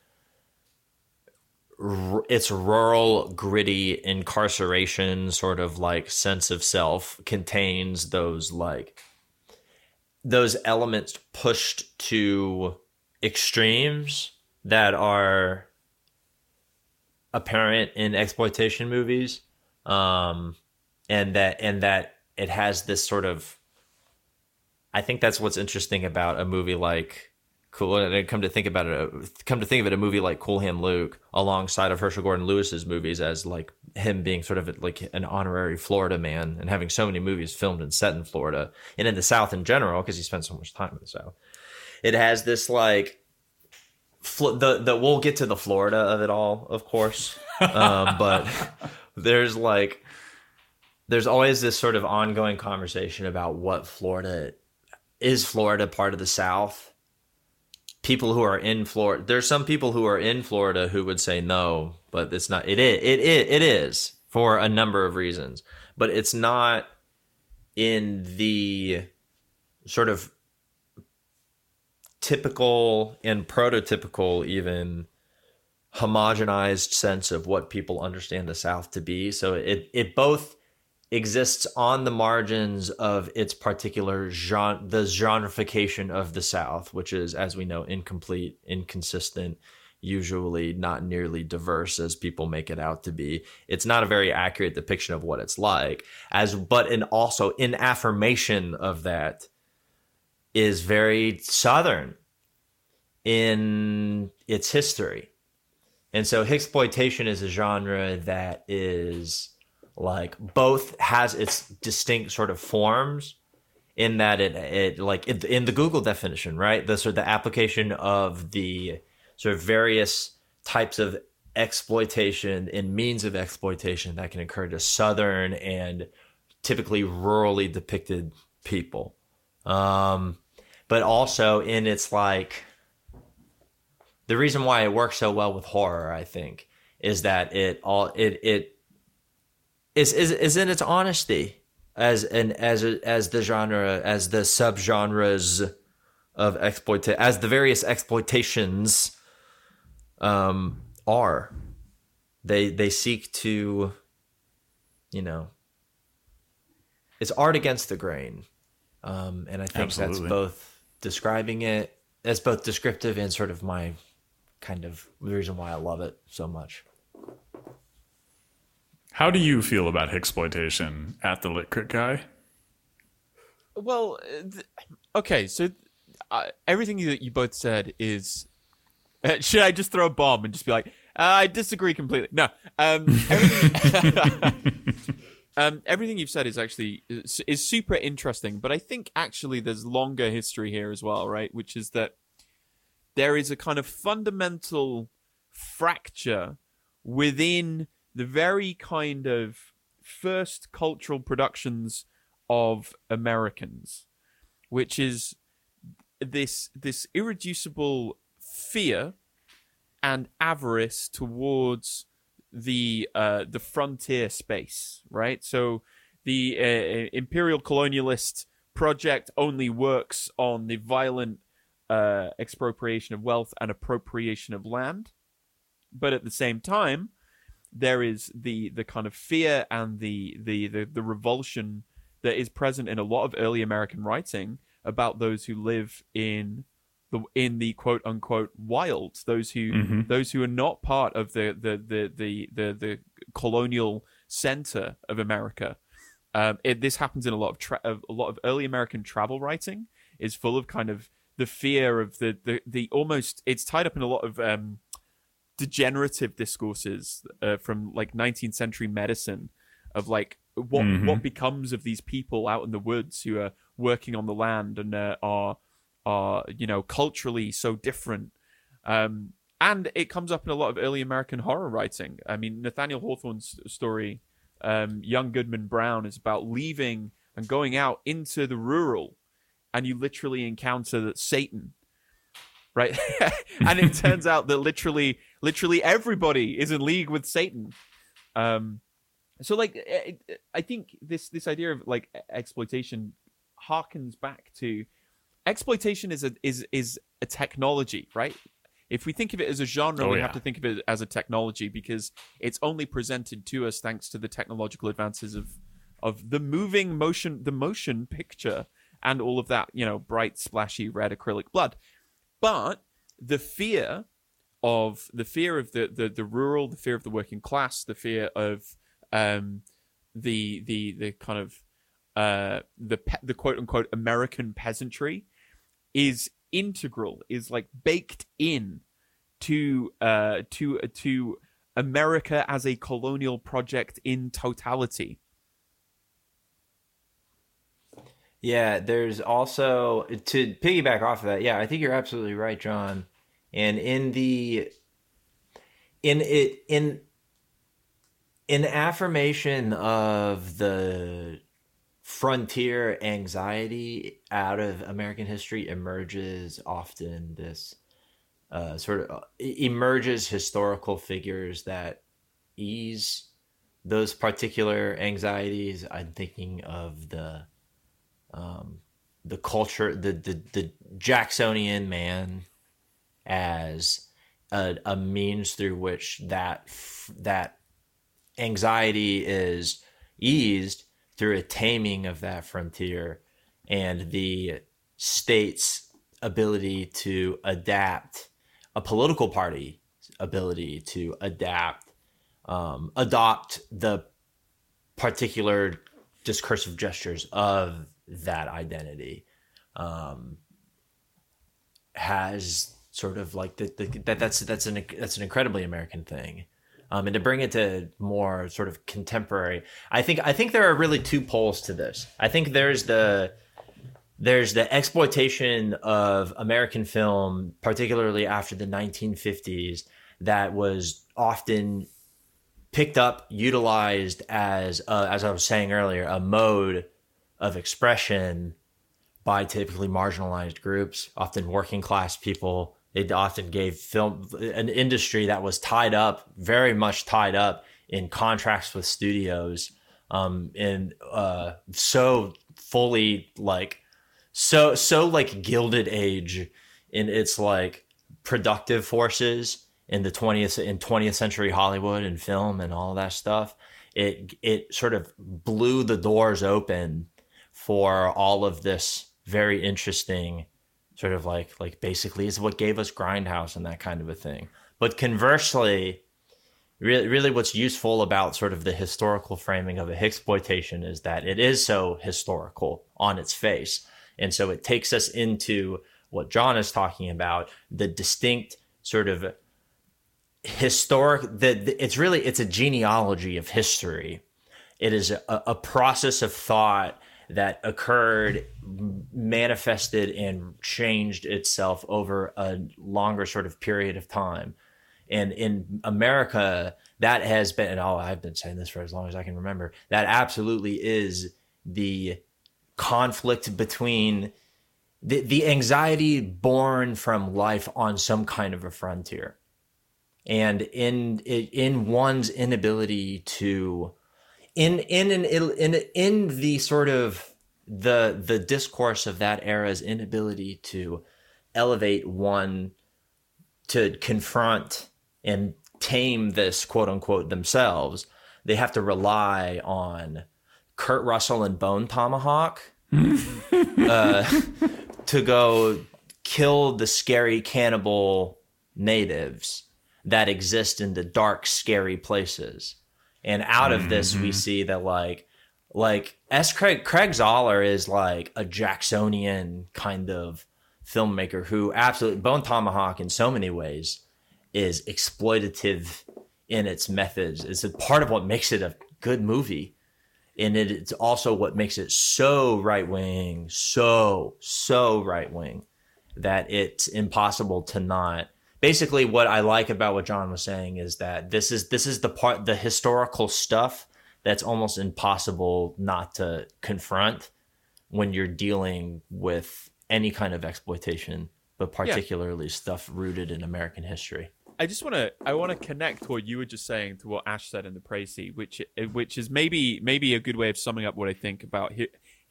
Speaker 2: it's rural gritty incarceration sort of like sense of self contains those like those elements pushed to extremes that are apparent in exploitation movies um and that and that it has this sort of I think that's what's interesting about a movie like Cool. And come to think about it, come to think of it, a movie like Cool Hand Luke, alongside of Herschell Gordon Lewis's movies, as like him being sort of like an honorary Florida man and having so many movies filmed and set in Florida and in the South in general, because he spent so much time in the South. It has this like the the we'll get to the Florida of it all, of course, um, but there's like there's always this sort of ongoing conversation about what Florida is Florida part of the South? People who are in Florida, there's some people who are in Florida who would say no, but it's not. It is. It it, it is for a number of reasons, but it's not in the sort of typical and prototypical even homogenized sense of what people understand the South to be. So it it both exists on the margins of its particular genre, the genreification of the South, which is, as we know, incomplete, inconsistent, usually not nearly diverse as people make it out to be. It's not a very accurate depiction of what it's like. As but in also in affirmation of that is very Southern in its history. And so exploitation is a genre that is like both has its distinct sort of forms in that it it like it, in the Google definition, right? The sort of the application of the sort of various types of exploitation and means of exploitation that can occur to southern and typically rurally depicted people. Um, but also in its like the reason why it works so well with horror, I think, is that it all it it is is is in its honesty as and as as the genre as the subgenres of exploit as the various exploitations um are they they seek to you know it's art against the grain um and i think
Speaker 1: Absolutely.
Speaker 2: that's both describing it as both descriptive and sort of my kind of the reason why i love it so much
Speaker 1: How do you feel about exploitation at the Lit Crit guy?
Speaker 3: Well, uh, th- okay, so uh, everything that you both said is. Uh, should I just throw a bomb and just be like, uh, I disagree completely? No. Um, everything, um, everything you've said is actually is, is super interesting, but I think actually there's longer history here as well, right? Which is that there is a kind of fundamental fracture within the very kind of first cultural productions of Americans, which is this this irreducible fear and avarice towards the uh, the frontier space, right? So the uh, imperial colonialist project only works on the violent uh, expropriation of wealth and appropriation of land, but at the same time, there is the the kind of fear and the the the, the revulsion that is present in a lot of early American writing about those who live in the in the quote unquote wild, those who
Speaker 1: Mhm.
Speaker 3: those who are not part of the the the the the, the colonial center of America. Um, it, this happens in a lot of tra- of a lot of early American travel writing is full of kind of the fear of the the, the almost it's tied up in a lot of um, degenerative discourses uh, from like 19th century medicine of like what
Speaker 1: Mhm.
Speaker 3: what becomes of these people out in the woods who are working on the land and uh, are are you know culturally so different. Um and it comes up in a lot of early american horror writing. I mean nathaniel hawthorne's story um young goodman brown is about leaving and going out into the rural and you literally encounter that satan right? And it turns out that literally literally everybody is in league with satan. Um so like I- i think this this idea of like exploitation harkens back to exploitation is a is is a technology right if we think of it as a genre
Speaker 1: Oh,
Speaker 3: we
Speaker 1: yeah.
Speaker 3: have to think of it as a technology because it's only presented to us thanks to the technological advances of of the moving motion the motion picture and all of that you know bright splashy red acrylic blood but the fear of the fear of the, the, the rural, the fear of the working class, the fear of um, the the the kind of uh, the pe- the quote unquote American peasantry is integral, is like baked in to uh, to to America as a colonial project in totality.
Speaker 2: Yeah, there's also to piggyback off of that. Yeah, I think you're absolutely right, John. And in the in it in in affirmation of the frontier anxiety out of American history emerges often this uh, sort of emerges historical figures that ease those particular anxieties. I'm thinking of the um, the culture, the, the the Jacksonian man as a, a means through which that that anxiety is eased through a taming of that frontier and the state's ability to adapt a political party ability to adapt um, adopt the particular discursive gestures of that identity um, has sort of like the, the, that that's that's an that's an incredibly American thing. Um, and to bring it to more sort of contemporary, I think I think there are really two poles to this. I think there's the there's the exploitation of American film, particularly after the 1950s, that was often picked up, utilized as uh, as I was saying earlier, a mode of expression by typically marginalized groups, often working class people. It often gave film an industry that was tied up, very much tied up in contracts with studios, um, and uh, so fully like so so like gilded age in its like productive forces in the 20th in 20th century Hollywood and film and all that stuff it it sort of blew the doors open for all of this very interesting sort of like like basically is what gave us grindhouse and that kind of a thing. But conversely really really what's useful about sort of the historical framing of a exploitation is that it is so historical on its face and so it takes us into what John is talking about, the distinct sort of historic the it's really it's a genealogy of history. It is a, a process of thought that occurred, manifested, and changed itself over a longer sort of period of time. And in America, that has been, and oh, I've been saying this for as long as I can remember, that absolutely is the conflict between the, the anxiety born from life on some kind of a frontier. And in in one's inability to in in an in in the sort of the the discourse of that era's inability to elevate one to confront and tame this quote unquote themselves they have to rely on Kurt Russell and Bone Tomahawk uh, to go kill the scary cannibal natives that exist in the dark, scary places. And out of this, we see that like like S. Craig Craig Zahler is like a Jacksonian kind of filmmaker who absolutely Bone Tomahawk in so many ways is exploitative in its methods. It's a part of what makes it a good movie and it, it's also what makes it so right wing, so so right wing that it's impossible to not. Basically, what I like about what John was saying is that this is this is the part the historical stuff that's almost impossible not to confront when you're dealing with any kind of exploitation, but particularly yeah. stuff rooted in American history.
Speaker 3: I just want to I want to connect what you were just saying to what Ash said in the précis, which eh, which is maybe maybe a good way of summing up what I think about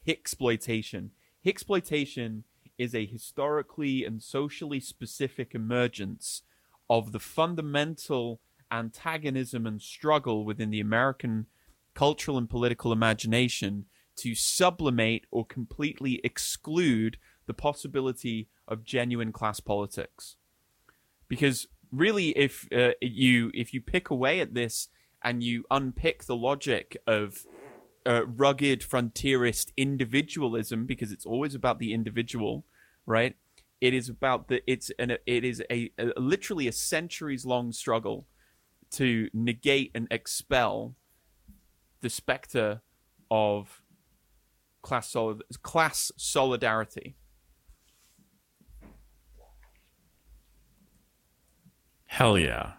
Speaker 3: exploitation. Exploitation is a historically and socially specific emergence of the fundamental antagonism and struggle within the American cultural and political imagination to sublimate or completely exclude the possibility of genuine class politics. Because really, if uh, you if you pick away at this and you unpick the logic of uh, rugged frontierist individualism, because it's always about the individual, right? It is about the it's an it is a, a literally a centuries long struggle to negate and expel the specter of class solid class solidarity
Speaker 1: Hell yeah.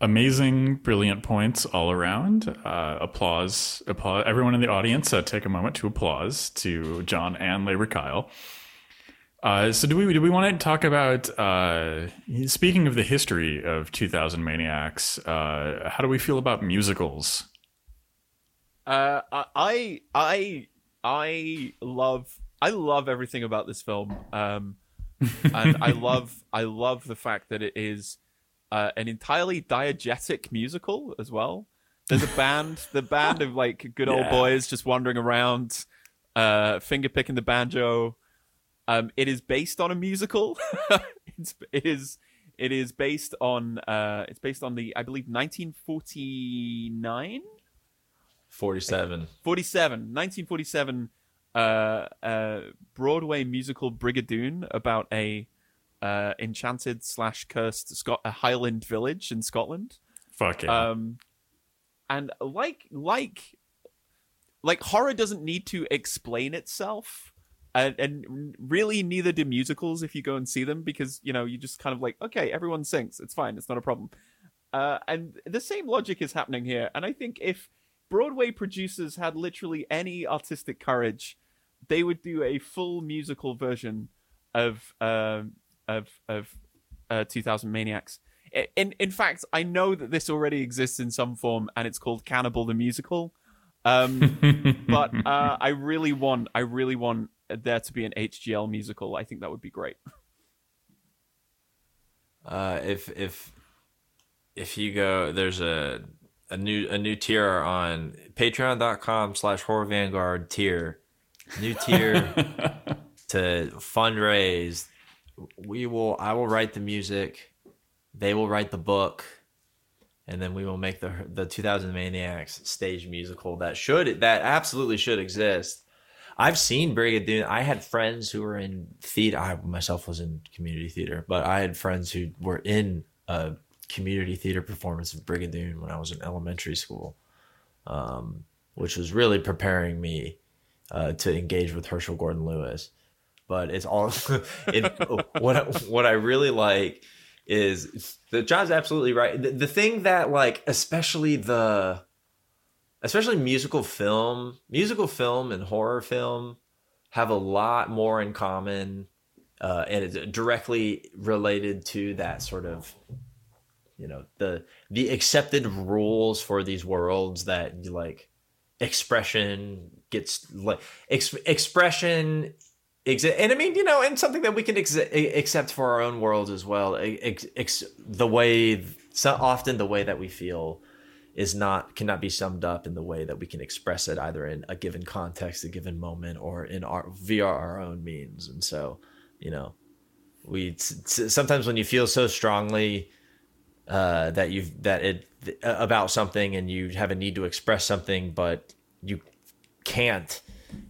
Speaker 1: Amazing, brilliant points all around. Uh, applause, applause. Everyone in the audience, uh, take a moment to applause to John and Labor Kyle. Uh, so, do we do we want to talk about? Uh, speaking of the history of 2000 Maniacs, uh, how do we feel about musicals?
Speaker 3: Uh, I I I love I love everything about this film. Um, and I love I love the fact that it is uh, an entirely diegetic musical as well. There's a band, the band of like good old yeah. boys just wandering around, uh, finger picking the banjo. Um, it is based on a musical. it's, it is it is based on uh, it's based on the I believe 1949
Speaker 2: 47
Speaker 3: 47 1947 uh, uh, Broadway musical Brigadoon about a uh, enchanted slash cursed Scot- a Highland village in Scotland.
Speaker 1: Fuck yeah.
Speaker 3: Um, and like like like horror doesn't need to explain itself. And, and really neither do musicals if you go and see them because you know you just kind of like okay everyone sings it's fine it's not a problem Uh, and the same logic is happening here. And I think if Broadway producers had literally any artistic courage, they would do a full musical version of uh, of of uh, 2000 Maniacs. In in fact, I know that this already exists in some form, and it's called Cannibal the Musical. Um, but uh, I really want I really want there to be an HGL musical. I think that would be great.
Speaker 2: Uh, if if if you go, there's a a new a new tier on patreon.com slash horror vanguard tier new tier to fundraise we will i will write the music they will write the book and then we will make the the 2000 maniacs stage musical that should that absolutely should exist i've seen brigadoon i had friends who were in theater i myself was in community theater but i had friends who were in a community theater performance of Brigadoon when I was in elementary school, um, which was really preparing me uh, to engage with Herschell Gordon Lewis. But it's all it, what what I really like is the John's absolutely right. The, the thing that like especially the especially musical film, musical film and horror film have a lot more in common, uh, and it's directly related to that sort of you know the the accepted rules for these worlds that like expression gets like ex- expression exi- and i mean you know and something that we can ex- accept for our own worlds as well ex- ex- the way so often the way that we feel is not cannot be summed up in the way that we can express it either in a given context a given moment or in our via our own means. And so you know we sometimes when you feel so strongly uh, that you've that it about something and you have a need to express something but you can't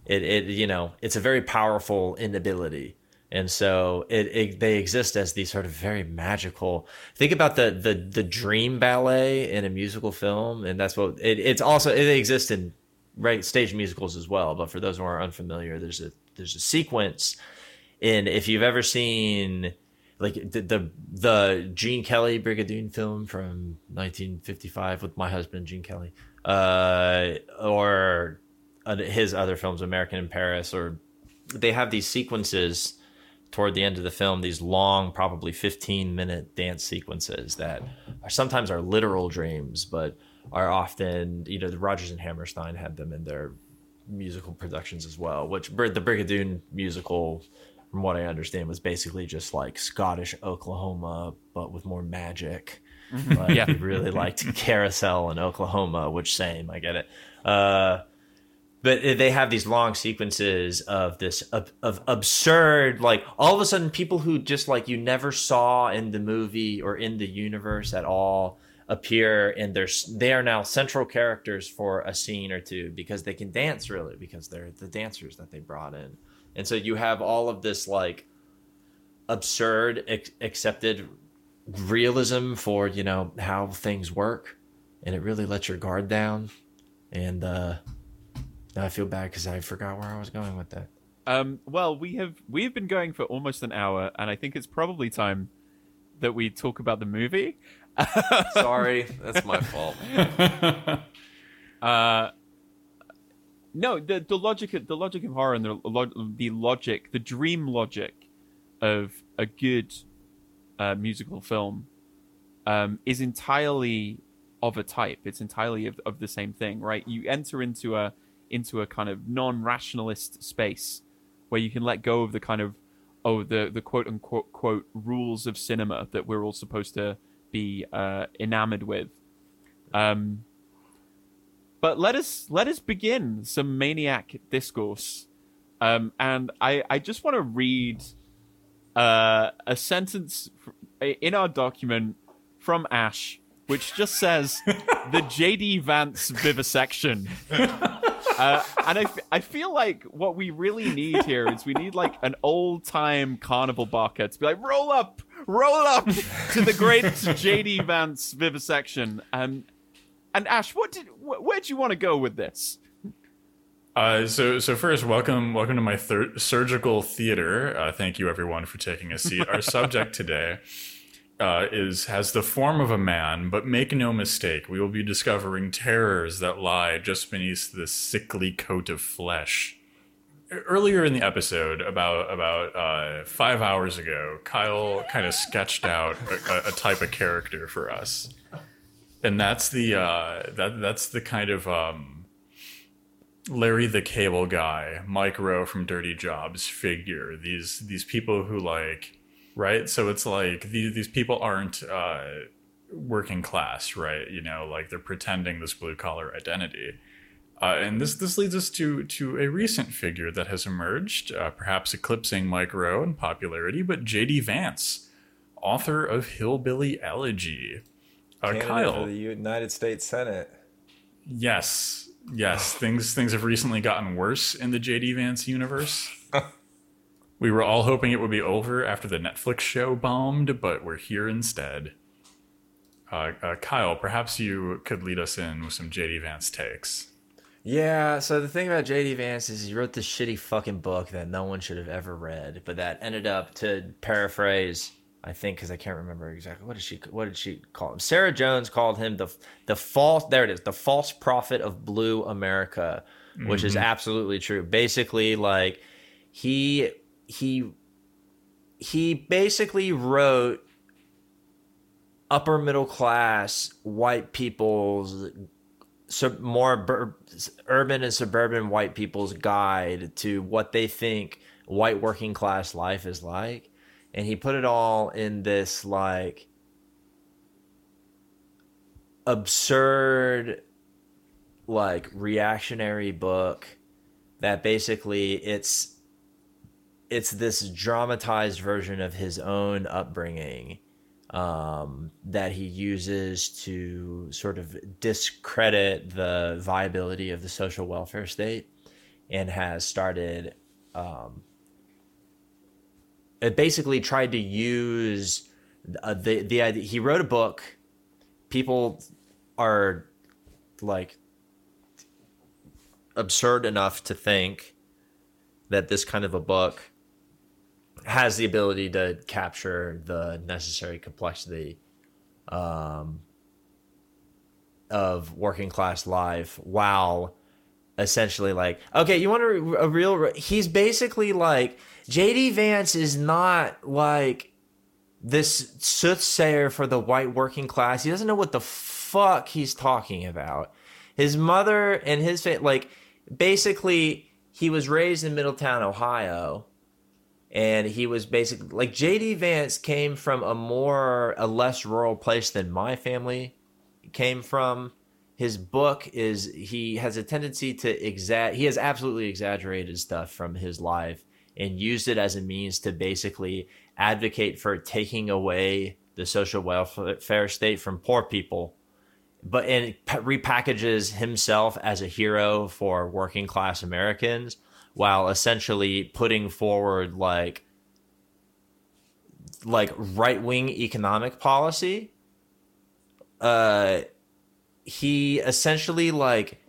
Speaker 2: it, it you know it's a very powerful inability. And so it, it, they exist as these sort of very magical think about the the the dream ballet in a musical film and that's what it, it's also it exists in right stage musicals as well but for those who are unfamiliar there's a there's a sequence in if you've ever seen like the the, the Gene Kelly Brigadoon film from 1955 with my husband Gene Kelly, uh, or his other films, American in Paris, or they have these sequences toward the end of the film, these long, probably 15 minute dance sequences that are sometimes are literal dreams, but are often, you know, the Rodgers and Hammerstein had them in their musical productions as well, which the Brigadoon musical from what I understand, was basically just like Scottish Oklahoma, but with more magic.
Speaker 3: Mm-hmm.
Speaker 2: But yeah, really liked Carousel in Oklahoma, which same, I get it. Uh, but they have these long sequences of this of, of absurd, like all of a sudden, people who just like you never saw in the movie or in the universe at all appear and they're they are now central characters for a scene or two because they can dance really because they're the dancers that they brought in. And so you have all of this like absurd ex- accepted realism for you know how things work. And it really lets your guard down. And uh now i feel bad because i forgot where i was going with that
Speaker 3: um well we have we have been going for almost an hour and i think it's probably time that we talk about the movie
Speaker 2: sorry that's my fault
Speaker 3: uh no, the the logic the logic of horror and the the logic, the dream logic of a good uh, musical film um, is entirely of a type. It's entirely of, of the same thing, right? You enter into a into a kind of non-rationalist space where you can let go of the kind of oh the the quote unquote quote rules of cinema that we're all supposed to be uh, enamored with. Um, but let us let us begin some maniac discourse. Um, and I, I just want to read uh, a sentence in our document from Ash, which just says the JD Vance vivisection. Uh, and I, I feel like what we really need here is we need like an old time carnival barker to be like, roll up, roll up to the great JD Vance vivisection. And and Ash, what did wh- where do you want to go with this?
Speaker 1: Uh, so, so first, welcome, welcome to my third surgical theater. Uh, thank you, everyone, for taking a seat. Our subject today uh, is has the form of a man, but make no mistake, we will be discovering terrors that lie just beneath this sickly coat of flesh. Earlier in the episode, about about uh, five hours ago, Kyle kind of sketched out a, a, type of character for us, and that's the uh, that that's the kind of um, Larry the Cable Guy, Mike Rowe from Dirty Jobs figure. These these people who like right? So it's like these these people aren't uh, working class, right? You know, like they're pretending this blue collar identity. Uh, and this this leads us to to a recent figure that has emerged, uh, perhaps eclipsing Mike Rowe in popularity, but J.D. Vance, author of Hillbilly Elegy.
Speaker 4: Uh, Kyle, the United States Senate.
Speaker 1: Yes, yes. things things have recently gotten worse in the J.D. Vance universe. We were all hoping it would be over after the Netflix show bombed, but we're here instead. Uh, uh, Kyle, perhaps you could lead us in with some JD Vance takes.
Speaker 2: Yeah, so the thing about JD Vance is he wrote this shitty fucking book that no one should have ever read, but that ended up to paraphrase, I think, because I can't remember exactly what did she what did she call him? Sarah Jones called him the the false there it is the false prophet of blue America, which mm-hmm. is absolutely true. Basically, like he he he basically wrote upper middle class white people's more bur- urban and suburban white people's guide to what they think white working class life is like. And he put it all in this like absurd like reactionary book that basically it's it's this dramatized version of his own upbringing um, that he uses to sort of discredit the viability of the social welfare state and has started um, it basically tried to use uh, the the idea he wrote a book. People are like absurd enough to think that this kind of a book has the ability to capture the necessary complexity um, of working class life while essentially like okay you want a, a real he's basically like jd vance is not like this soothsayer for the white working class. He doesn't know what the fuck he's talking about. His mother and his like basically he was raised in middletown ohio and he was basically like JD Vance came from a more a less rural place than my family came from. His book is he has a tendency to exact he has absolutely exaggerated stuff from his life and used it as a means to basically advocate for taking away the social welfare state from poor people but and repackages himself as a hero for working class Americans while essentially putting forward like like right wing economic policy. Uh, he essentially like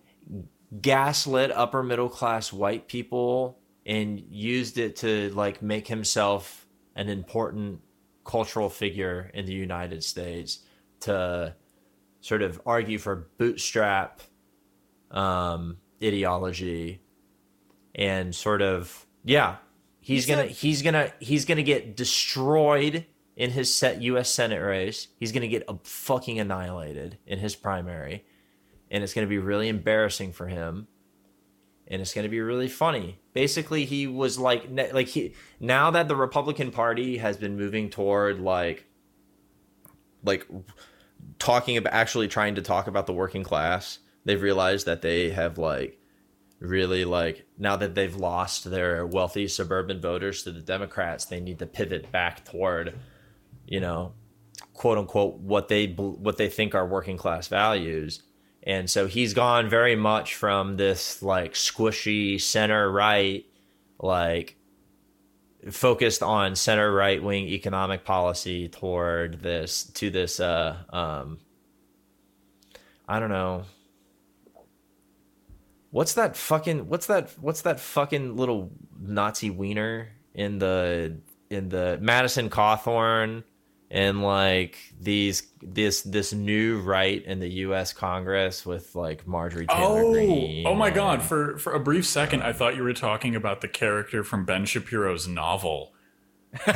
Speaker 2: gaslit upper middle class white people and used it to like make himself an important cultural figure in the United States to sort of argue for bootstrap um, ideology and sort of yeah, he's, gonna he's gonna he's gonna get destroyed in his set U.S. Senate race. He's gonna get a fucking annihilated in his primary, and it's gonna be really embarrassing for him. And it's gonna be really funny. Basically, he was like like he now that the Republican Party has been moving toward like like talking about actually trying to talk about the working class. They've realized that they have like really like now that they've lost their wealthy suburban voters to the Democrats, they need to pivot back toward, you know, quote unquote what they what they think are working class values. And so he's gone very much from this like squishy center right, like focused on center right wing economic policy toward this to this uh um I don't know What's that fucking what's that what's that fucking little Nazi wiener in the in the Madison Cawthorn and like these this this new right in the U.S. Congress with like Marjorie Taylor
Speaker 1: oh, oh
Speaker 2: Greene.
Speaker 1: Oh my God! For for a brief second, I thought you were talking about the character from Ben Shapiro's novel.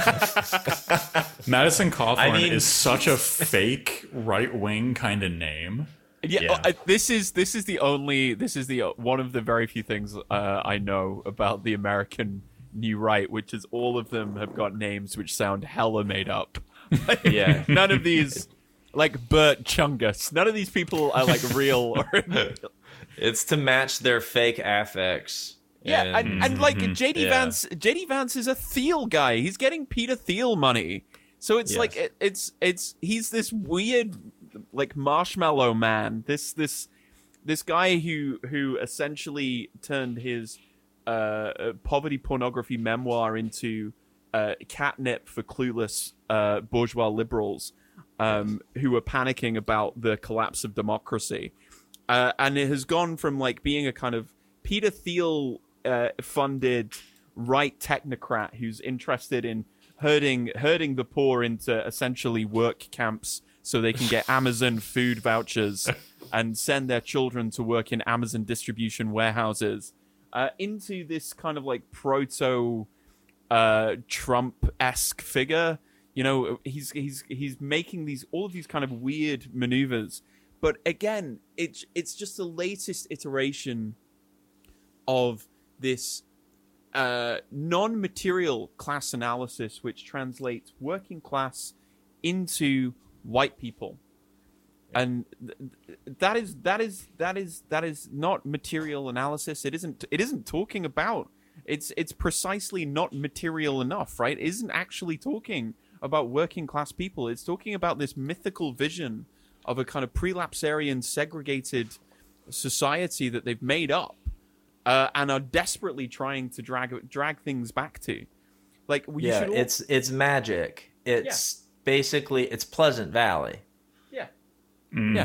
Speaker 1: Madison Cawthorn I mean, is such a fake right wing kind of name.
Speaker 3: Yeah, yeah. Uh, this is this is the only this is the uh, one of the very few things uh, I know about the American new right, which is all of them have got names which sound hella made up.
Speaker 2: yeah,
Speaker 3: none of these like Bert Chungus. None of these people are like real. Or
Speaker 2: it's to match their fake affects.
Speaker 3: Yeah, and, and, and like mm-hmm. JD yeah. Vance, JD Vance is a Thiel guy. He's getting Peter Thiel money. So it's yes. like it, it's it's he's this weird like marshmallow man. This this this guy who who essentially turned his uh, uh poverty pornography memoir into uh, catnip for clueless uh, bourgeois liberals um, who were panicking about the collapse of democracy. Uh, and it has gone from like being a kind of Peter Thiel uh, funded right technocrat who's interested in herding herding the poor into essentially work camps so they can get Amazon food vouchers and send their children to work in Amazon distribution warehouses uh, into this kind of like proto uh, Trump esque figure. You know, he's he's he's making these all of these kind of weird maneuvers, but again, it's it's just the latest iteration of this uh, non-material class analysis, which translates working class into white people, and that is that is that is that is not material analysis. It isn't it isn't talking about it's it's precisely not material enough, right? It isn't actually talking about working class people. It's talking about this mythical vision of a kind of prelapsarian segregated society that they've made up uh, and are desperately trying to drag drag things back to. Like
Speaker 2: yeah, all... it's it's magic. It's yeah. Basically it's Pleasant Valley.
Speaker 3: Yeah, mm-hmm. yeah.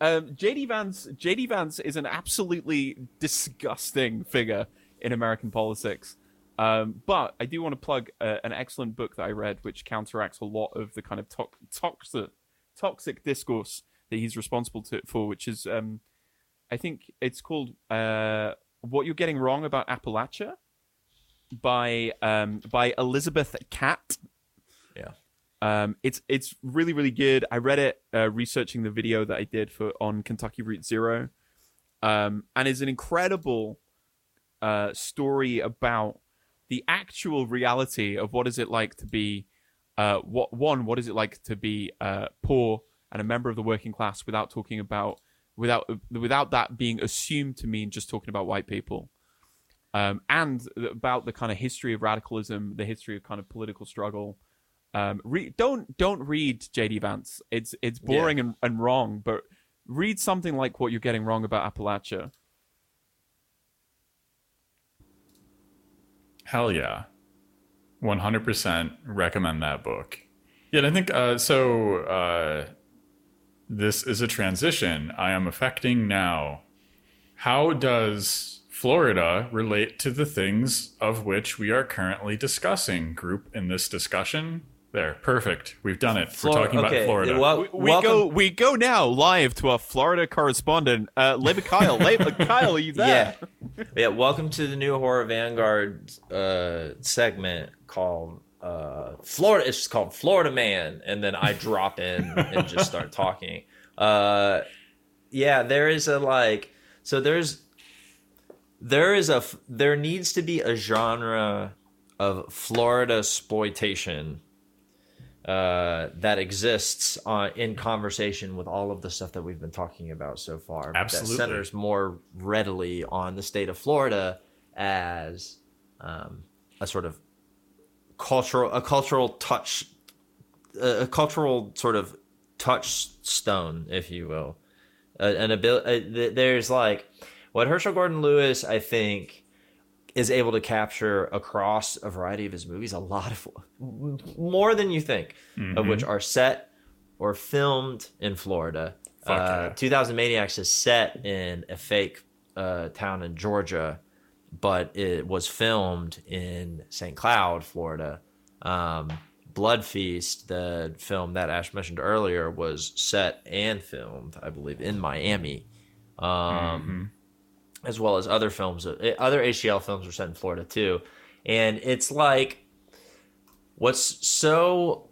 Speaker 3: Um, JD Vance JD Vance is an absolutely disgusting figure in American politics. Um, but I do want to plug uh, an excellent book that I read, which counteracts a lot of the kind of to- toxic toxic discourse that he's responsible to, for, which is um, I think it's called uh, "What You're Getting Wrong About Appalachia" by um, by Elizabeth
Speaker 2: Catte.
Speaker 3: Um, it's it's really really good. I read it uh, researching the video that I did for on Kentucky Route Zero, um, and is an incredible uh, story about the actual reality of what is it like to be uh, what one what is it like to be uh, poor and a member of the working class without talking about without without that being assumed to mean just talking about white people. Um, and about the kind of history of radicalism, the history of kind of political struggle. Um, re- don't don't read JD Vance. It's it's boring yeah. and, and wrong, but read something like what you're getting wrong about Appalachia.
Speaker 1: Hell yeah, one hundred percent recommend that book. Yeah, I think uh, so. Uh, this is a transition I am affecting now. How does Florida relate to the things of which we are currently discussing? Group in this discussion. There, perfect. We've done it. We're talking okay. about Florida.
Speaker 3: Well, we, we go. We go now live to our Florida correspondent, uh, Leva Kyle. Leva Kyle, are you there?
Speaker 2: Yeah, yeah. Welcome to the new Horror Vanguard uh, segment called uh, Florida. It's just called Florida Man, and then I drop in and just start talking. Uh, yeah, there is a like. So there's there is a there needs to be a genre of Florida exploitation uh, that exists uh, in conversation with all of the stuff that we've been talking about so far.
Speaker 1: Absolutely.
Speaker 2: That centers more readily on the state of Florida as um, a sort of cultural a cultural touch a cultural sort of touchstone if you will an ability there's like what Herschell gordon lewis i think is able to capture across a variety of his movies a lot of more than you think mm-hmm. of which are set or filmed in florida uh, yeah. 2000 maniacs is set in a fake uh, town in georgia but it was filmed in St. Cloud, Florida. Um, Blood Feast, the film that Ash mentioned earlier, was set and filmed, I believe, in Miami, um, mm-hmm. As well as other films. Uh, other HGL films were set in Florida too, and it's like what's so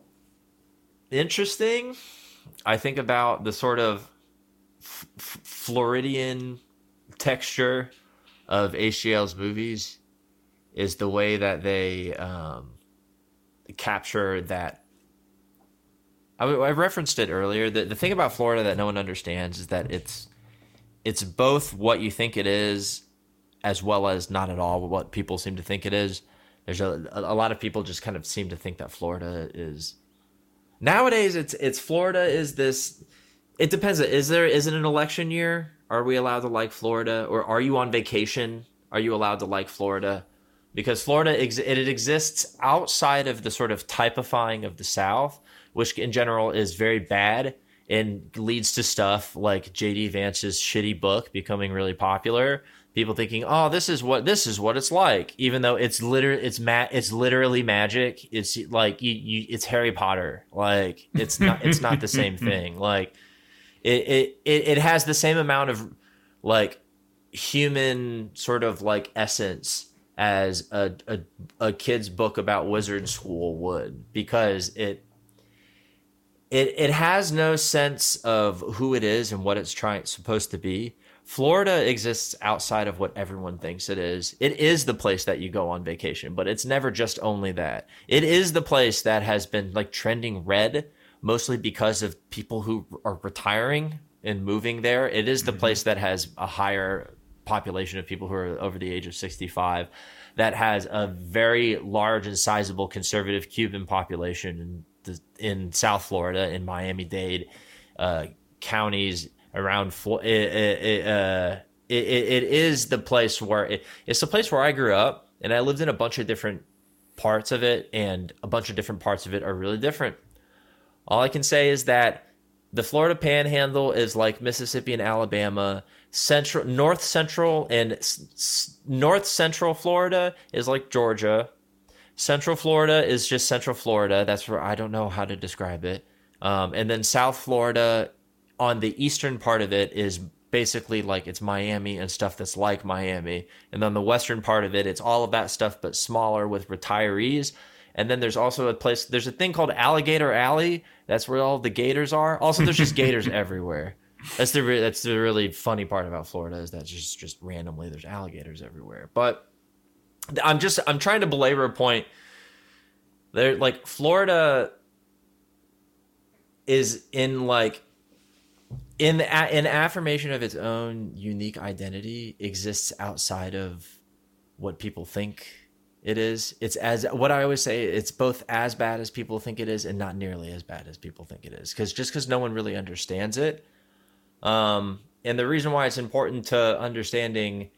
Speaker 2: interesting. I think about the sort of f- Floridian texture of HGL's movies is the way that they um, capture that. I, I referenced it earlier. The, the thing about Florida that no one understands is that it's it's both what you think it is, as well as not at all what people seem to think it is. There's a a lot of people just kind of seem to think that Florida is nowadays. It's it's Florida is this. It depends. Is there is it an election year? Are we allowed to like Florida, or are you on vacation? Are you allowed to like Florida? because Florida ex- it exists outside of the sort of typifying of the South, which in general is very bad and leads to stuff like JD Vance's shitty book becoming really popular. People thinking, "Oh, this is what this is what it's like," even though it's literally it's ma- it's literally magic. It's like you, you it's Harry Potter. Like it's not it's not the same thing. Like it, it it it has the same amount of like human sort of like essence as a, a, a kid's book about wizard school would because it it it has no sense of who it is and what it's trying supposed to be. Florida exists outside of what everyone thinks it is. It is the place that you go on vacation, but it's never just only that. It is the place that has been like trending red mostly because of people who are retiring and moving there. It is the mm-hmm. place that has a higher population of people who are over the age of 65 that has a very large and sizable conservative Cuban population in, the, in South Florida, in Miami Dade uh, counties around. It, it, uh, it, it is the place where it, it's the place where I grew up, and I lived in a bunch of different parts of it, and a bunch of different parts of it are really different. All I can say is that the Florida Panhandle is like Mississippi and Alabama central north central and s- north central Florida is like Georgia. Central Florida is just Central Florida. That's where I don't know how to describe it. Um, and then South Florida, on the eastern part of it, is basically like it's Miami and stuff that's like Miami. And then the western part of it, it's all of that stuff but smaller with retirees. And then there's also a place. There's a thing called Alligator Alley. That's where all the gators are. Also, there's just gators everywhere. That's the re- that's the really funny part about Florida is that just just randomly there's alligators everywhere. But I'm just I'm trying to belabor a point. There like Florida is in like in in affirmation of its own unique identity exists outside of what people think it is. It's as what I always say. It's both as bad as people think it is, and not nearly as bad as people think it is. Because just because no one really understands it, um, and the reason why it's important to understanding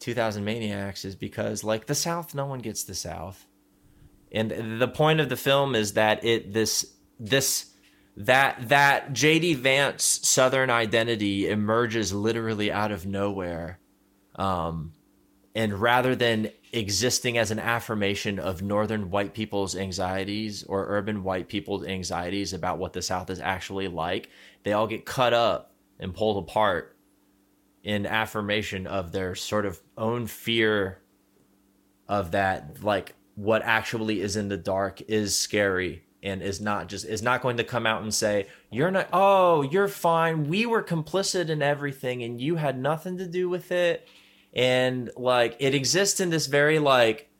Speaker 2: 2000 Maniacs is because, like the South, no one gets the South, and the point of the film is that it this this that that JD Vance Southern identity emerges literally out of nowhere, um, and rather than existing as an affirmation of Northern white people's anxieties or urban white people's anxieties about what the South is actually like, they all get cut up and pulled apart in affirmation of their sort of own fear of that like what actually is in the dark is scary and is not just is not going to come out and say you're not oh you're fine. We were complicit in everything and you had nothing to do with it. And like it exists in this very like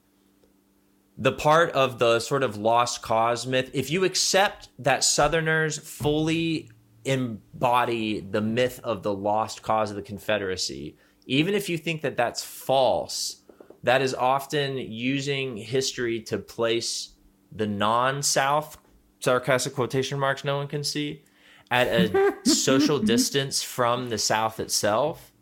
Speaker 2: the part of the sort of lost cause myth. If you accept that southerners fully embody the myth of the lost cause of the Confederacy, even if you think that that's false, that is often using history to place the non South, sarcastic quotation marks no one can see, at a social distance from the South itself.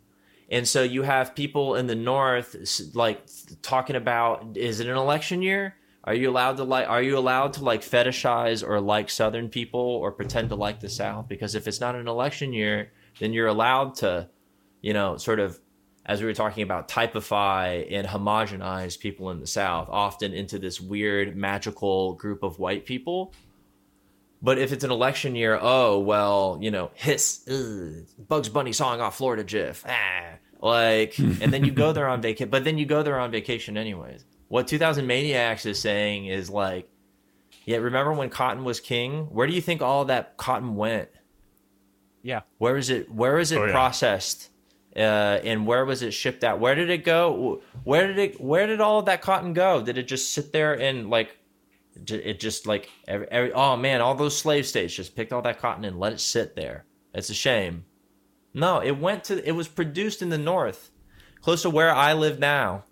Speaker 2: And so you have people in the North like talking about is it an election year? Are you allowed to like? Are you allowed to like fetishize or like Southern people or pretend to like the South? Because if it's not an election year, then you're allowed to, you know, sort of as we were talking about, typify and homogenize people in the South, often into this weird magical group of white people. But if it's an election year, oh well, you know, hiss, ugh, Bugs Bunny song off Florida Jiff, ah, like, and then you go there on vacation. But then you go there on vacation anyways. What 2000 Maniacs is saying is like, yeah, remember when cotton was king? Where do you think all that cotton went?
Speaker 3: Yeah.
Speaker 2: Where is it? Where is it
Speaker 1: Oh, yeah.
Speaker 2: processed? Uh, and where was it shipped out? Where did it go? Where did it? Where did all of that cotton go? Did it just sit there and like, it just like every, every oh man, all those slave states just picked all that cotton and let it sit there. It's a shame. No, it went to. It was produced in the north, close to where I live now,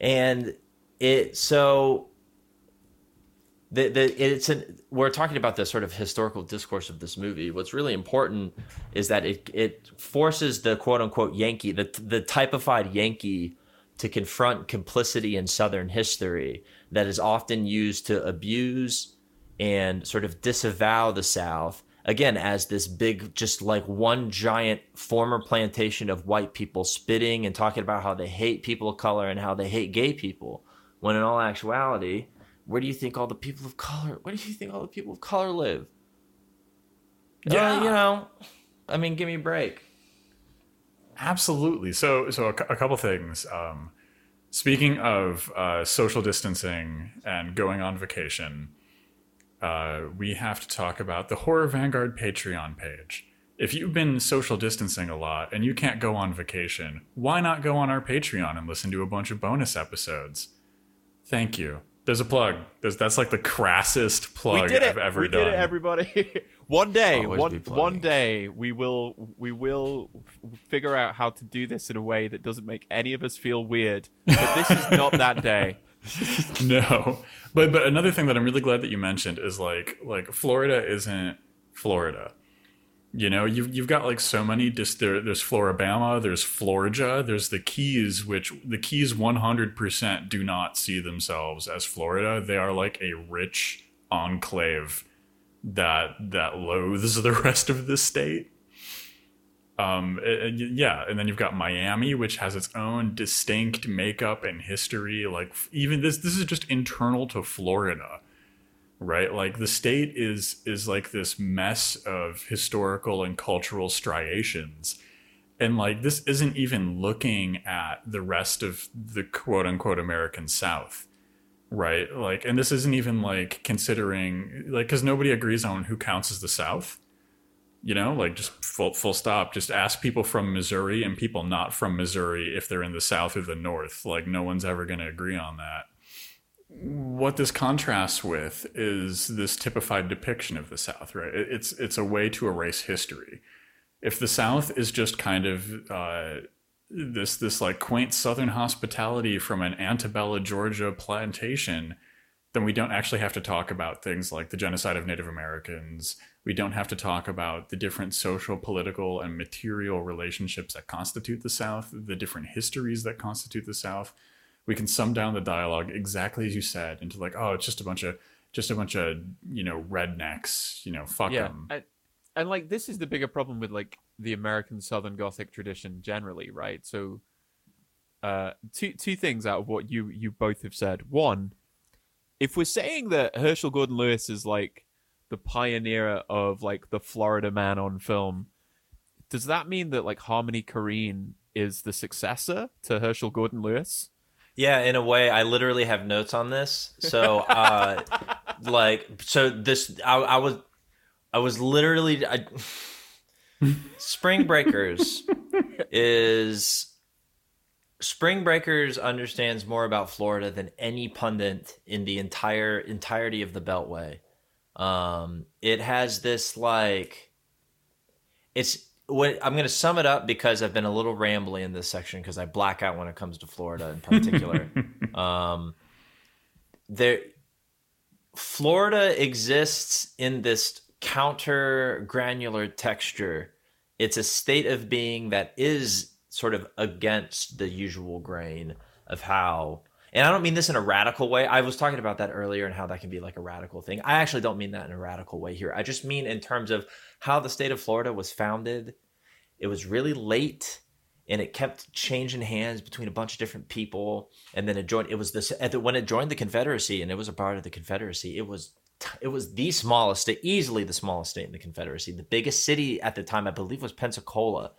Speaker 2: and it so the, the it's an we're talking about the sort of historical discourse of this movie. What's really important is that it it forces the quote unquote Yankee, the the typified Yankee, to confront complicity in Southern history that is often used to abuse and sort of disavow the South again as this big just like one giant former plantation of white people spitting and talking about how they hate people of color and how they hate gay people when in all actuality where do you think all the people of color where do you think all the people of color live
Speaker 1: Yeah.
Speaker 2: Uh, you know i mean give me a break
Speaker 1: Absolutely. So, so a, a couple things. Um, speaking of uh, social distancing and going on vacation, uh, we have to talk about the Horror Vanguard Patreon page. If you've been social distancing a lot and you can't go on vacation, why not go on our Patreon and listen to a bunch of bonus episodes? Thank you. There's a plug. There's, that's like the crassest plug
Speaker 3: we did it.
Speaker 1: I've ever
Speaker 3: we
Speaker 1: done.
Speaker 3: did it, everybody. one day, one one day, we will we will figure out how to do this in a way that doesn't make any of us feel weird. But this is not that day.
Speaker 1: no. But but another thing that i'm really glad that you mentioned is like like florida isn't florida. You know you've, you've got like so many just there, there's floribama there's florida there's the keys which the keys 100% do not see themselves as florida. They are like a rich enclave that that loathes the rest of the state um yeah and then you've got miami which has its own distinct makeup and history like even this this is just internal to florida right? Like the state is is like this mess of historical and cultural striations and like this isn't even looking at the rest of the quote unquote american south right? Like and this isn't even like considering like because nobody agrees on who counts as the south you know like just full, full stop. Just ask people from missouri and people not from missouri if they're in the south or the north. Like no one's ever going to agree on that. What this contrasts with is this typified depiction of the south right? It's it's a way to erase history. If the south is just kind of uh, this this like quaint southern hospitality from an antebella georgia plantation then we don't actually have to talk about things like the genocide of Native Americans. We don't have to talk about the different social, political, and material relationships that constitute the South, the different histories that constitute the South. We can sum down the dialogue exactly as you said into like, oh, it's just a bunch of just a bunch of you know rednecks, you know, fuck
Speaker 3: yeah,
Speaker 1: them.
Speaker 3: and, and like this is the bigger problem with like the American Southern Gothic tradition generally, right? So, uh, two two things out of what you you both have said. One, if we're saying that Herschell Gordon Lewis is like the pioneer of like the Florida Man on film, does that mean that like Harmony Korine is the successor to Herschell Gordon Lewis?
Speaker 2: Yeah, in a way, I literally have notes on this. So, uh, like, so this, I, I was, I was literally, I, Spring Breakers is Spring Breakers understands more about Florida than any pundit in the entire entirety of the Beltway. Um, it has this like, it's what I'm going to sum it up because I've been a little rambly in this section because I black out when it comes to Florida in particular. um, there, Florida exists in this counter granular texture. It's a state of being that is sort of against the usual grain of how. And I don't mean this in a radical way. I was talking about that earlier and how that can be like a radical thing. I actually don't mean that in a radical way here. I just mean in terms of how the state of Florida was founded. It was really late and it kept changing hands between a bunch of different people and then it joined it was this when it joined the confederacy and it was a part of the confederacy it was it was the smallest state easily the smallest state in the confederacy the biggest city at the time i believe was pensacola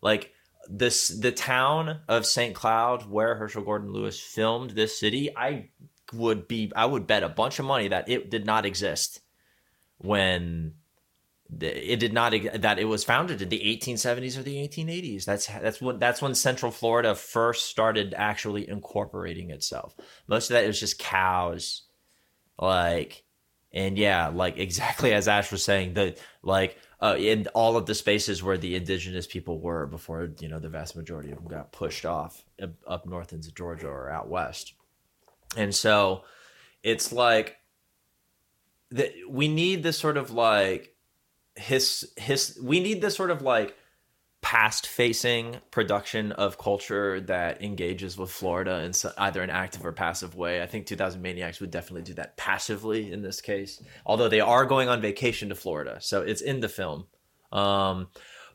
Speaker 2: like this the town of st cloud where herschell gordon lewis filmed this city i would be i would bet a bunch of money that it did not exist when it did not that it was founded in the 1870s or the 1880s that's that's when that's when central florida first started actually incorporating itself. Most of that it was just cows like and yeah like exactly as ash was saying the like uh, in all of the spaces where the indigenous people were before you know the vast majority of them got pushed off up north into georgia or out west. And so it's like that we need this sort of like his his we need this sort of like past facing production of culture that engages with Florida in either an active or passive way. I think 2000 Maniacs would definitely do that passively in this case, although they are going on vacation to Florida. So it's in the film. Um,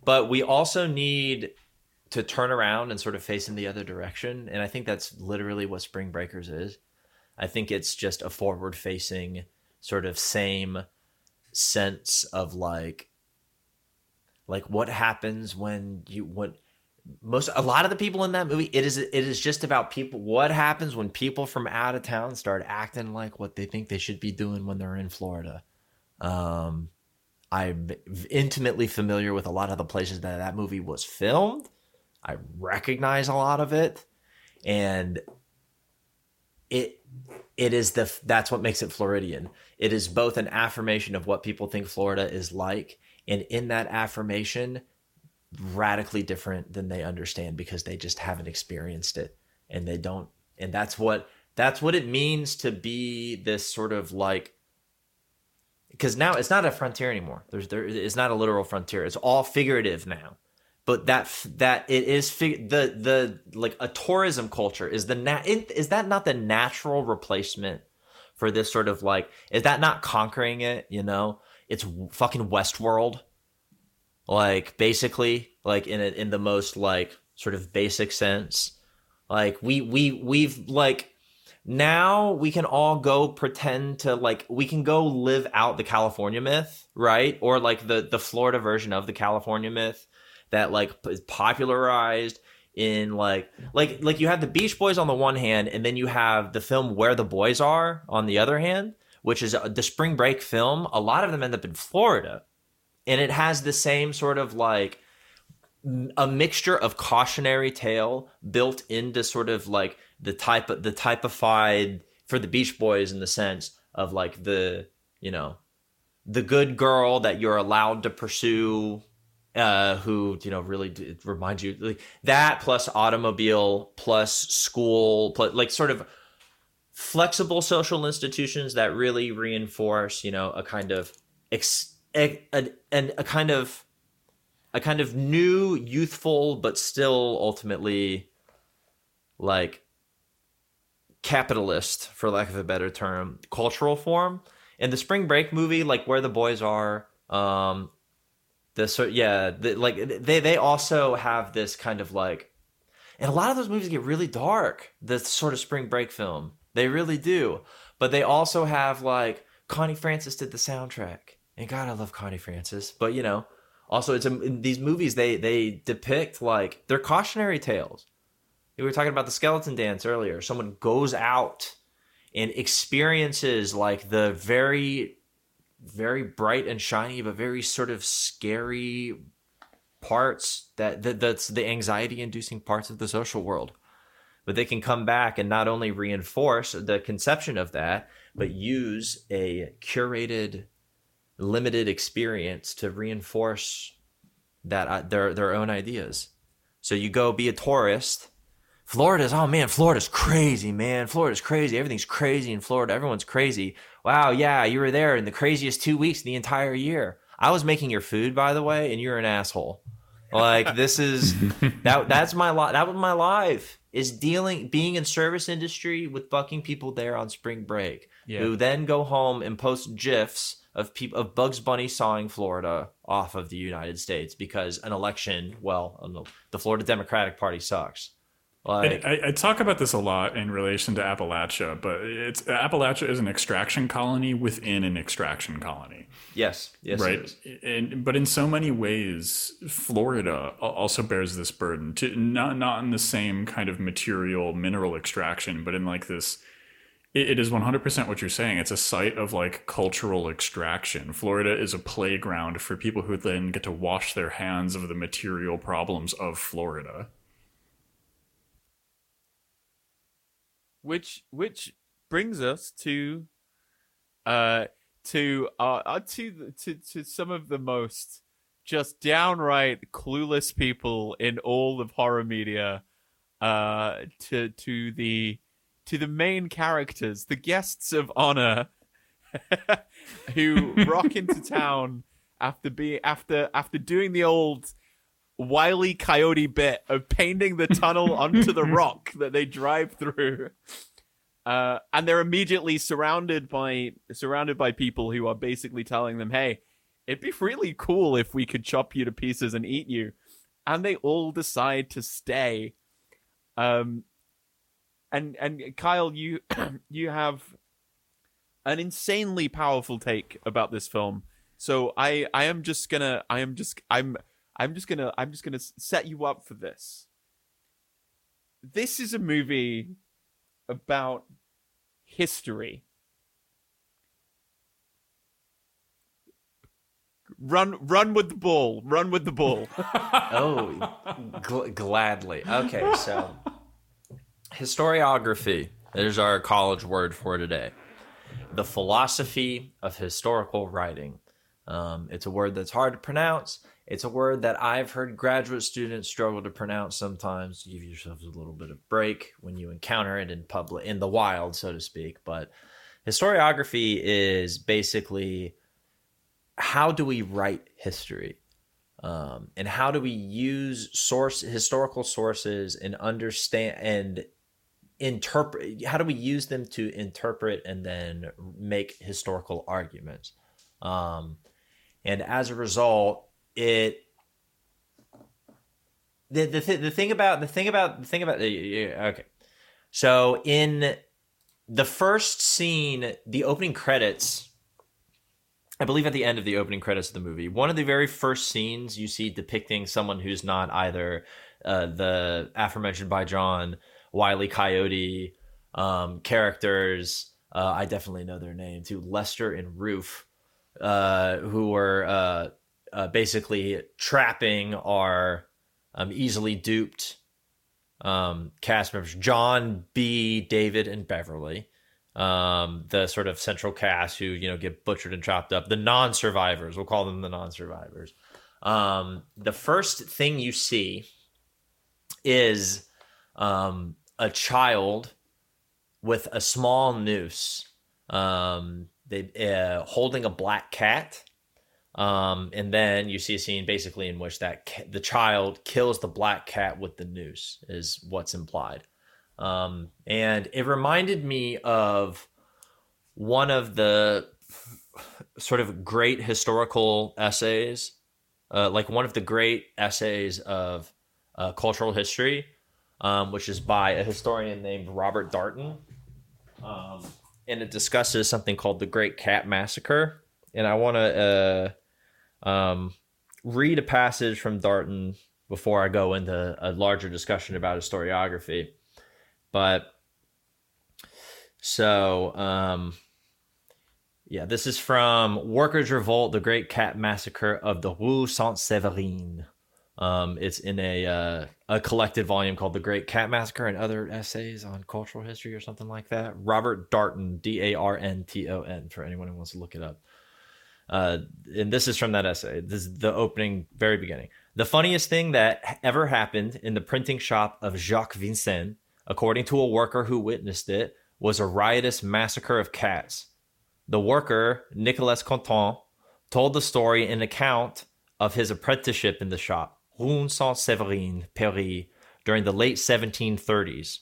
Speaker 2: but we also need to turn around and sort of face in the other direction. And I think that's literally what Spring Breakers is. I think it's just a forward facing sort of same sense of like like what happens when you what most a lot of the people in that movie it is it is just about people what happens when people from out of town start acting like what they think they should be doing when they're in Florida. Um I'm intimately familiar with a lot of the places that that movie was filmed. I recognize a lot of it and it it is the that's what makes it Floridian. It is both an affirmation of what people think Florida is like, and in that affirmation, radically different than they understand because they just haven't experienced it, and they don't. And that's what that's what it means to be this sort of like because now it's not a frontier anymore. There's there it's not a literal frontier. It's all figurative now but that that it is fig- the the like a tourism culture is the nat is that not the natural replacement for this sort of like is that not conquering it you know it's fucking westworld. Like basically like in a, in the most like sort of basic sense. Like we we we've like now we can all go pretend to like we can go live out the california myth right? Or like the the florida version of the california myth that like is popularized in like like like you have the Beach Boys on the one hand, and then you have the film Where the Boys Are on the other hand, which is the spring break film. A lot of them end up in Florida, and it has the same sort of like a mixture of cautionary tale built into sort of like the type of the typified for the Beach Boys in the sense of like the you know the good girl that you're allowed to pursue uh, who you know really remind you like that plus automobile plus school plus like sort of flexible social institutions that really reinforce you know a kind of ex, a, a, a, kind of a kind of new youthful but still ultimately like capitalist for lack of a better term cultural form. In the spring break movie like where the boys are um the sort yeah the, like they they also have this kind of like and a lot of those movies get really dark the sort of spring break film they really do. But they also have like connie francis did the soundtrack. And god i love connie francis. But you know also it's a, these movies they they depict like they're cautionary tales. We were talking about the skeleton dance earlier. Someone goes out and experiences like the very very bright and shiny, but very sort of scary parts that, that that's the anxiety inducing parts of the social world. But they can come back and not only reinforce the conception of that, but use a curated, limited experience to reinforce that uh, their their own ideas. So you go be a tourist. Florida's oh man, Florida's crazy, man. Florida's crazy. Everything's crazy in Florida. Everyone's crazy wow, yeah, you were there in the craziest two weeks in the entire year. I was making your food, by the way, and you're an asshole. Like this is that that's my life. That was my life is dealing being in service industry with fucking people there on spring break yeah. who then go home and post gifs of people of Bugs Bunny sawing Florida off of the United States because an election, well, um, the Florida Democratic Party sucks.
Speaker 1: Like, I, I, talk about this a lot in relation to Appalachia, but it's Appalachia is an extraction colony within an extraction colony.
Speaker 2: Yes, yes,
Speaker 1: right. And but in so many ways, Florida also bears this burden to not not in the same kind of material mineral extraction, but in like this. it, it is 100% what you're saying. It's a site of like cultural extraction. Florida is a playground for people who then get to wash their hands of the material problems of Florida.
Speaker 3: Which which brings us to uh to uh, uh to to to some of the most just downright clueless people in all of horror media uh to to the to the main characters the guests of honor who rock into town after being after after doing the old wily coyote bit of painting the tunnel onto the rock that they drive through. Uh, and they're immediately surrounded by surrounded by people who are basically telling them, "Hey, it'd be really cool if we could chop you to pieces and eat you." And they all decide to stay. Um, and and Kyle, you you have an insanely powerful take about this film. So I I am just gonna I am just I'm I'm just gonna I'm just gonna set you up for this. This is a movie about history. Run, run with the bull. Run with the bull.
Speaker 2: oh, gl- gladly. Okay, so historiography is our college word for today. The philosophy of historical writing. Um, it's a word that's hard to pronounce. It's a word that I've heard graduate students struggle to pronounce sometimes. Give yourselves a little bit of break when you encounter it in public, in the wild, so to speak. But historiography is basically how do we write history? Um, and how do we use source historical sources and understand and interpret how do we use them to interpret and then make historical arguments um, and as a result, it the the, th- the thing about the thing about the thing about okay. So in the first scene, the opening credits, I believe at the end of the opening credits of the movie, one of the very first scenes you see depicting someone who's not either uh, the aforementioned by John Wiley Coyote um, characters. Uh, I definitely know their name too, Lester and Roof uh, who were uh, basically trapping our um, easily duped um, cast members John, B, David, and Beverly. Um, the sort of central cast who you know get butchered and chopped up. The non-survivors, we'll call them the non-survivors. Um, the first thing you see is um, a child with a small noose um, they uh, holding a black cat. Um, and then you see a scene basically in which that ca- the child kills the black cat with the noose is what's implied. Um, and it reminded me of one of the sort of great historical essays, uh, like one of the great essays of uh, cultural history, um, which is by a historian named Robert Darnton. Um, and it discusses something called the Great Cat Massacre. And I want to uh, um, read a passage from Darnton before I go into a larger discussion about historiography. But so, um, yeah, this is from Workers' Revolt, the Great Cat Massacre of the Rue Saint Severine. Um, it's in a uh, a collected volume called "The Great Cat Massacre" and other essays on cultural history or something like that. Robert Darnton, D A R N T O N, for anyone who wants to look it up. Uh, and this is from that essay. This is the opening, very beginning. The funniest thing that ever happened in the printing shop of Jacques Vincent, according to a worker who witnessed it, was a riotous massacre of cats. The worker, Nicolas Contat, told the story in account of his apprenticeship in the shop. Rue Saint Severin, Paris, during the late 1730s.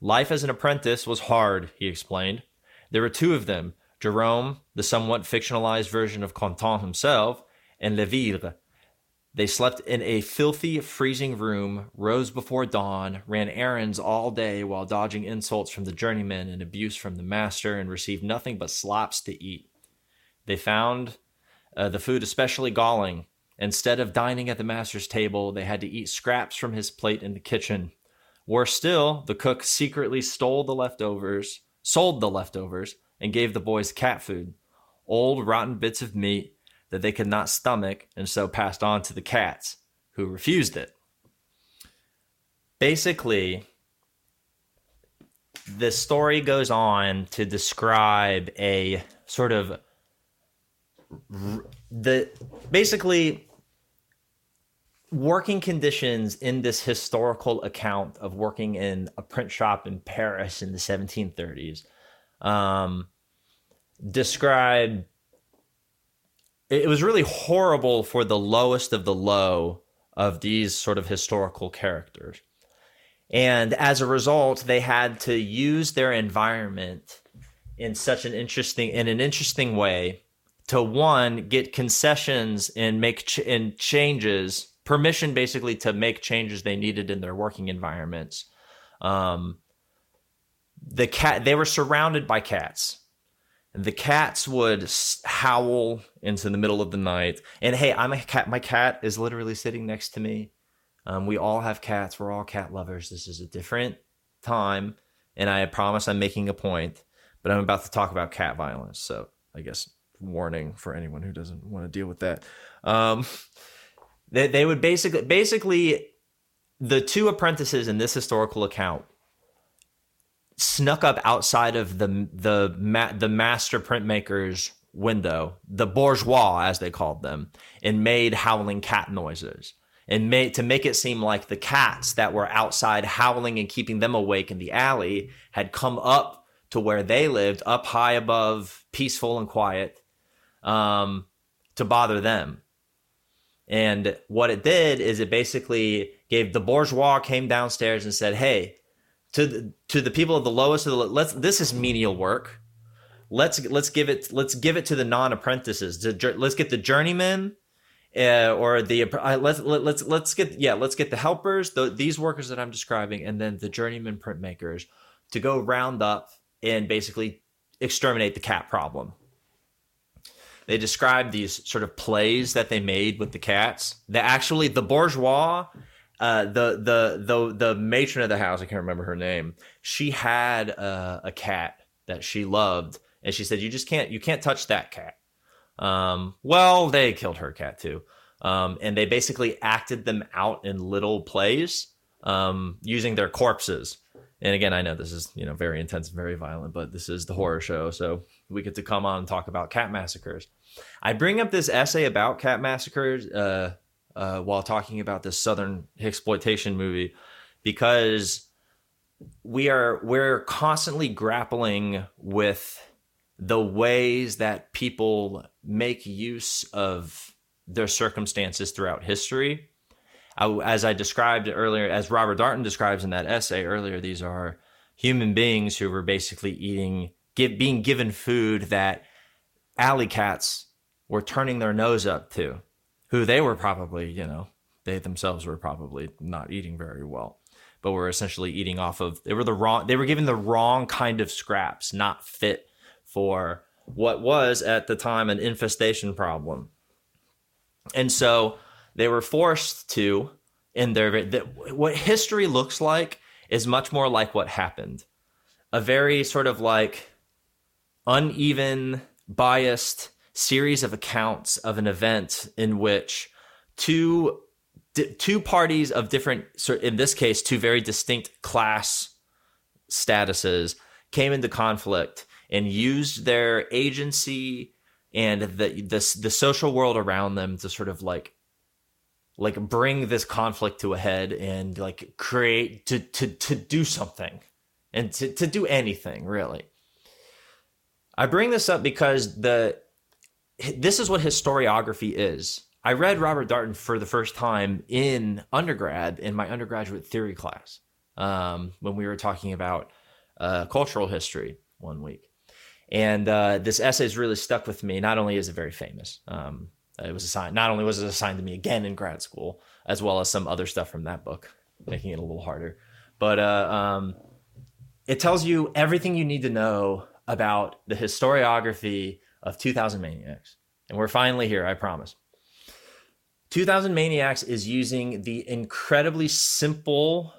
Speaker 2: Life as an apprentice was hard, he explained. There were two of them, Jerome, the somewhat fictionalized version of Contat himself, and Leville. They slept in a filthy, freezing room, rose before dawn, ran errands all day while dodging insults from the journeymen and abuse from the master, and received nothing but slops to eat. They found uh, the food especially galling. Instead of dining at the master's table, they had to eat scraps from his plate in the kitchen. Worse still, the cook secretly stole the leftovers, sold the leftovers, and gave the boys cat food old, rotten bits of meat that they could not stomach and so passed on to the cats, who refused it. Basically, the story goes on to describe a sort of the basically working conditions in this historical account of working in a print shop in Paris in the 1730s um, describe it was really horrible for the lowest of the low of these sort of historical characters. And as a result, they had to use their environment in such an interesting in an interesting way to one get concessions and make ch- and changes permission basically to make changes they needed in their working environments um, the cat they were surrounded by cats. The cats would howl into the middle of the night. And hey i'm a cat my cat is literally sitting next to me. Um, we all have cats. We're all cat lovers. This is a different time. And i promise i'm making a point but i'm about to talk about cat violence. So i guess warning for anyone who doesn't want to deal with that. Um, they, they would basically basically the two apprentices in this historical account snuck up outside of the the ma- the master printmaker's window, the bourgeois as they called them, and made howling cat noises. And made to make it seem like the cats that were outside howling and keeping them awake in the alley had come up to where they lived, up high above, peaceful and quiet, um, to bother them. And what it did is it basically gave the bourgeois came downstairs and said, "Hey, to the, to the people of the lowest of the let's this is menial work. Let's let's give it let's give it to the non apprentices. Let's get the journeymen uh, or the uh, let's let, let's let's get yeah let's get the helpers the, these workers that I'm describing and then the journeyman printmakers to go round up and basically exterminate the cat problem. They describe these sort of plays that they made with the cats. That actually the bourgeois uh, the the the the matron of the house, I can't remember her name. She had uh, a cat that she loved, and she said, "You just can't you can't touch that cat." Um, well, they killed her cat too, um, and they basically acted them out in little plays um, using their corpses. And again, I know this is you know very intense and very violent, but this is the horror show, so we get to come on and talk about cat massacres. I bring up this essay about cat massacres. Uh, uh, while talking about this southern exploitation movie because we are we're constantly grappling with the ways that people make use of their circumstances throughout history. as I described earlier, as Robert Darnton describes in that essay earlier, these are human beings who were basically eating, give, being given food that alley cats were turning their nose up to who they were probably, you know, they themselves were probably not eating very well, but were essentially eating off of they were the wrong they were given the wrong kind of scraps, not fit for what was at the time an infestation problem. And so they were forced to in their what history looks like is much more like what happened. A very sort of like uneven, biased series of accounts of an event in which two two parties of different in this case two very distinct class statuses came into conflict and used their agency and the the, the social world around them to sort of like like bring this conflict to a head and like create to to to do something and to, to do anything really. I bring this up because the this is what historiography is. I read Robert Darnton for the first time in undergrad in my undergraduate theory class um, when we were talking about uh, cultural history one week. And uh, this essay has really stuck with me. Not only is it very famous, um, it was assigned. Not only was it assigned to me again in grad school, as well as some other stuff from that book, making it a little harder. But uh, um, it tells you everything you need to know about the historiography of 2000 Maniacs. And we're finally here, I promise. 2000 Maniacs is using the incredibly simple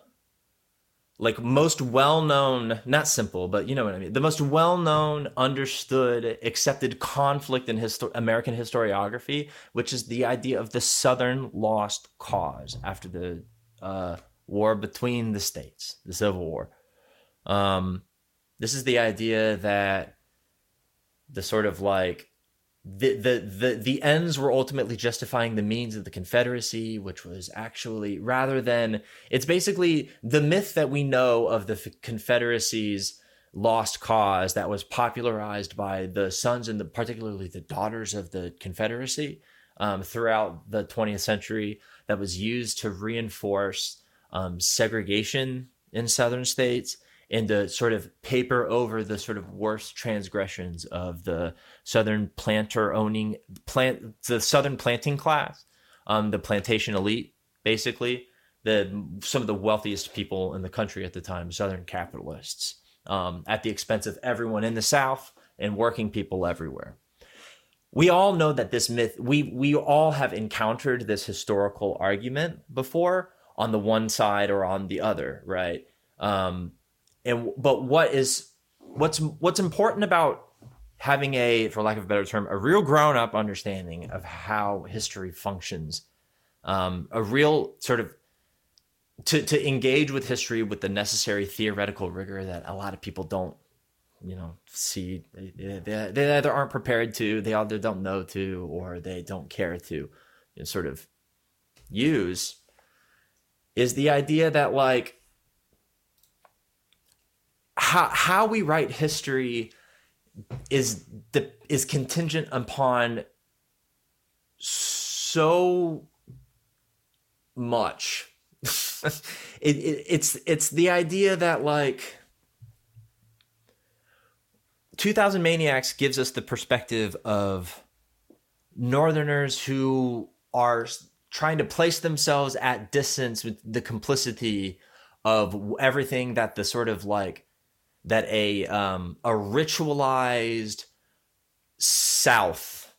Speaker 2: like most well-known not simple but you know what i mean the most well-known understood accepted conflict in histo- american historiography which is the idea of the southern lost cause after the uh, war between the states the civil war um, this is the idea that the sort of like the, the the the ends were ultimately justifying the means of the confederacy which was actually rather than it's basically the myth that we know of the confederacy's lost cause that was popularized by the sons and the particularly the daughters of the confederacy um, throughout the 20th century that was used to reinforce um, segregation in southern states and to sort of paper over the sort of worst transgressions of the southern planter owning plant the southern planting class um, the plantation elite basically the some of the wealthiest people in the country at the time southern capitalists um, at the expense of everyone in the south and working people everywhere. We all know that this myth we we all have encountered this historical argument before on the one side or on the other right? Um, and but what is what's what's important about having a for lack of a better term a real grown up understanding of how history functions um, a real sort of to to engage with history with the necessary theoretical rigor that a lot of people don't you know see. They, they, they either aren't prepared to they either don't know to or they don't care to you know, sort of use is the idea that like how how we write history is the is contingent upon so much. it, it, it's it's the idea that like 2000 Maniacs gives us the perspective of northerners who are trying to place themselves at distance with the complicity of everything that the sort of like that a um, a ritualized South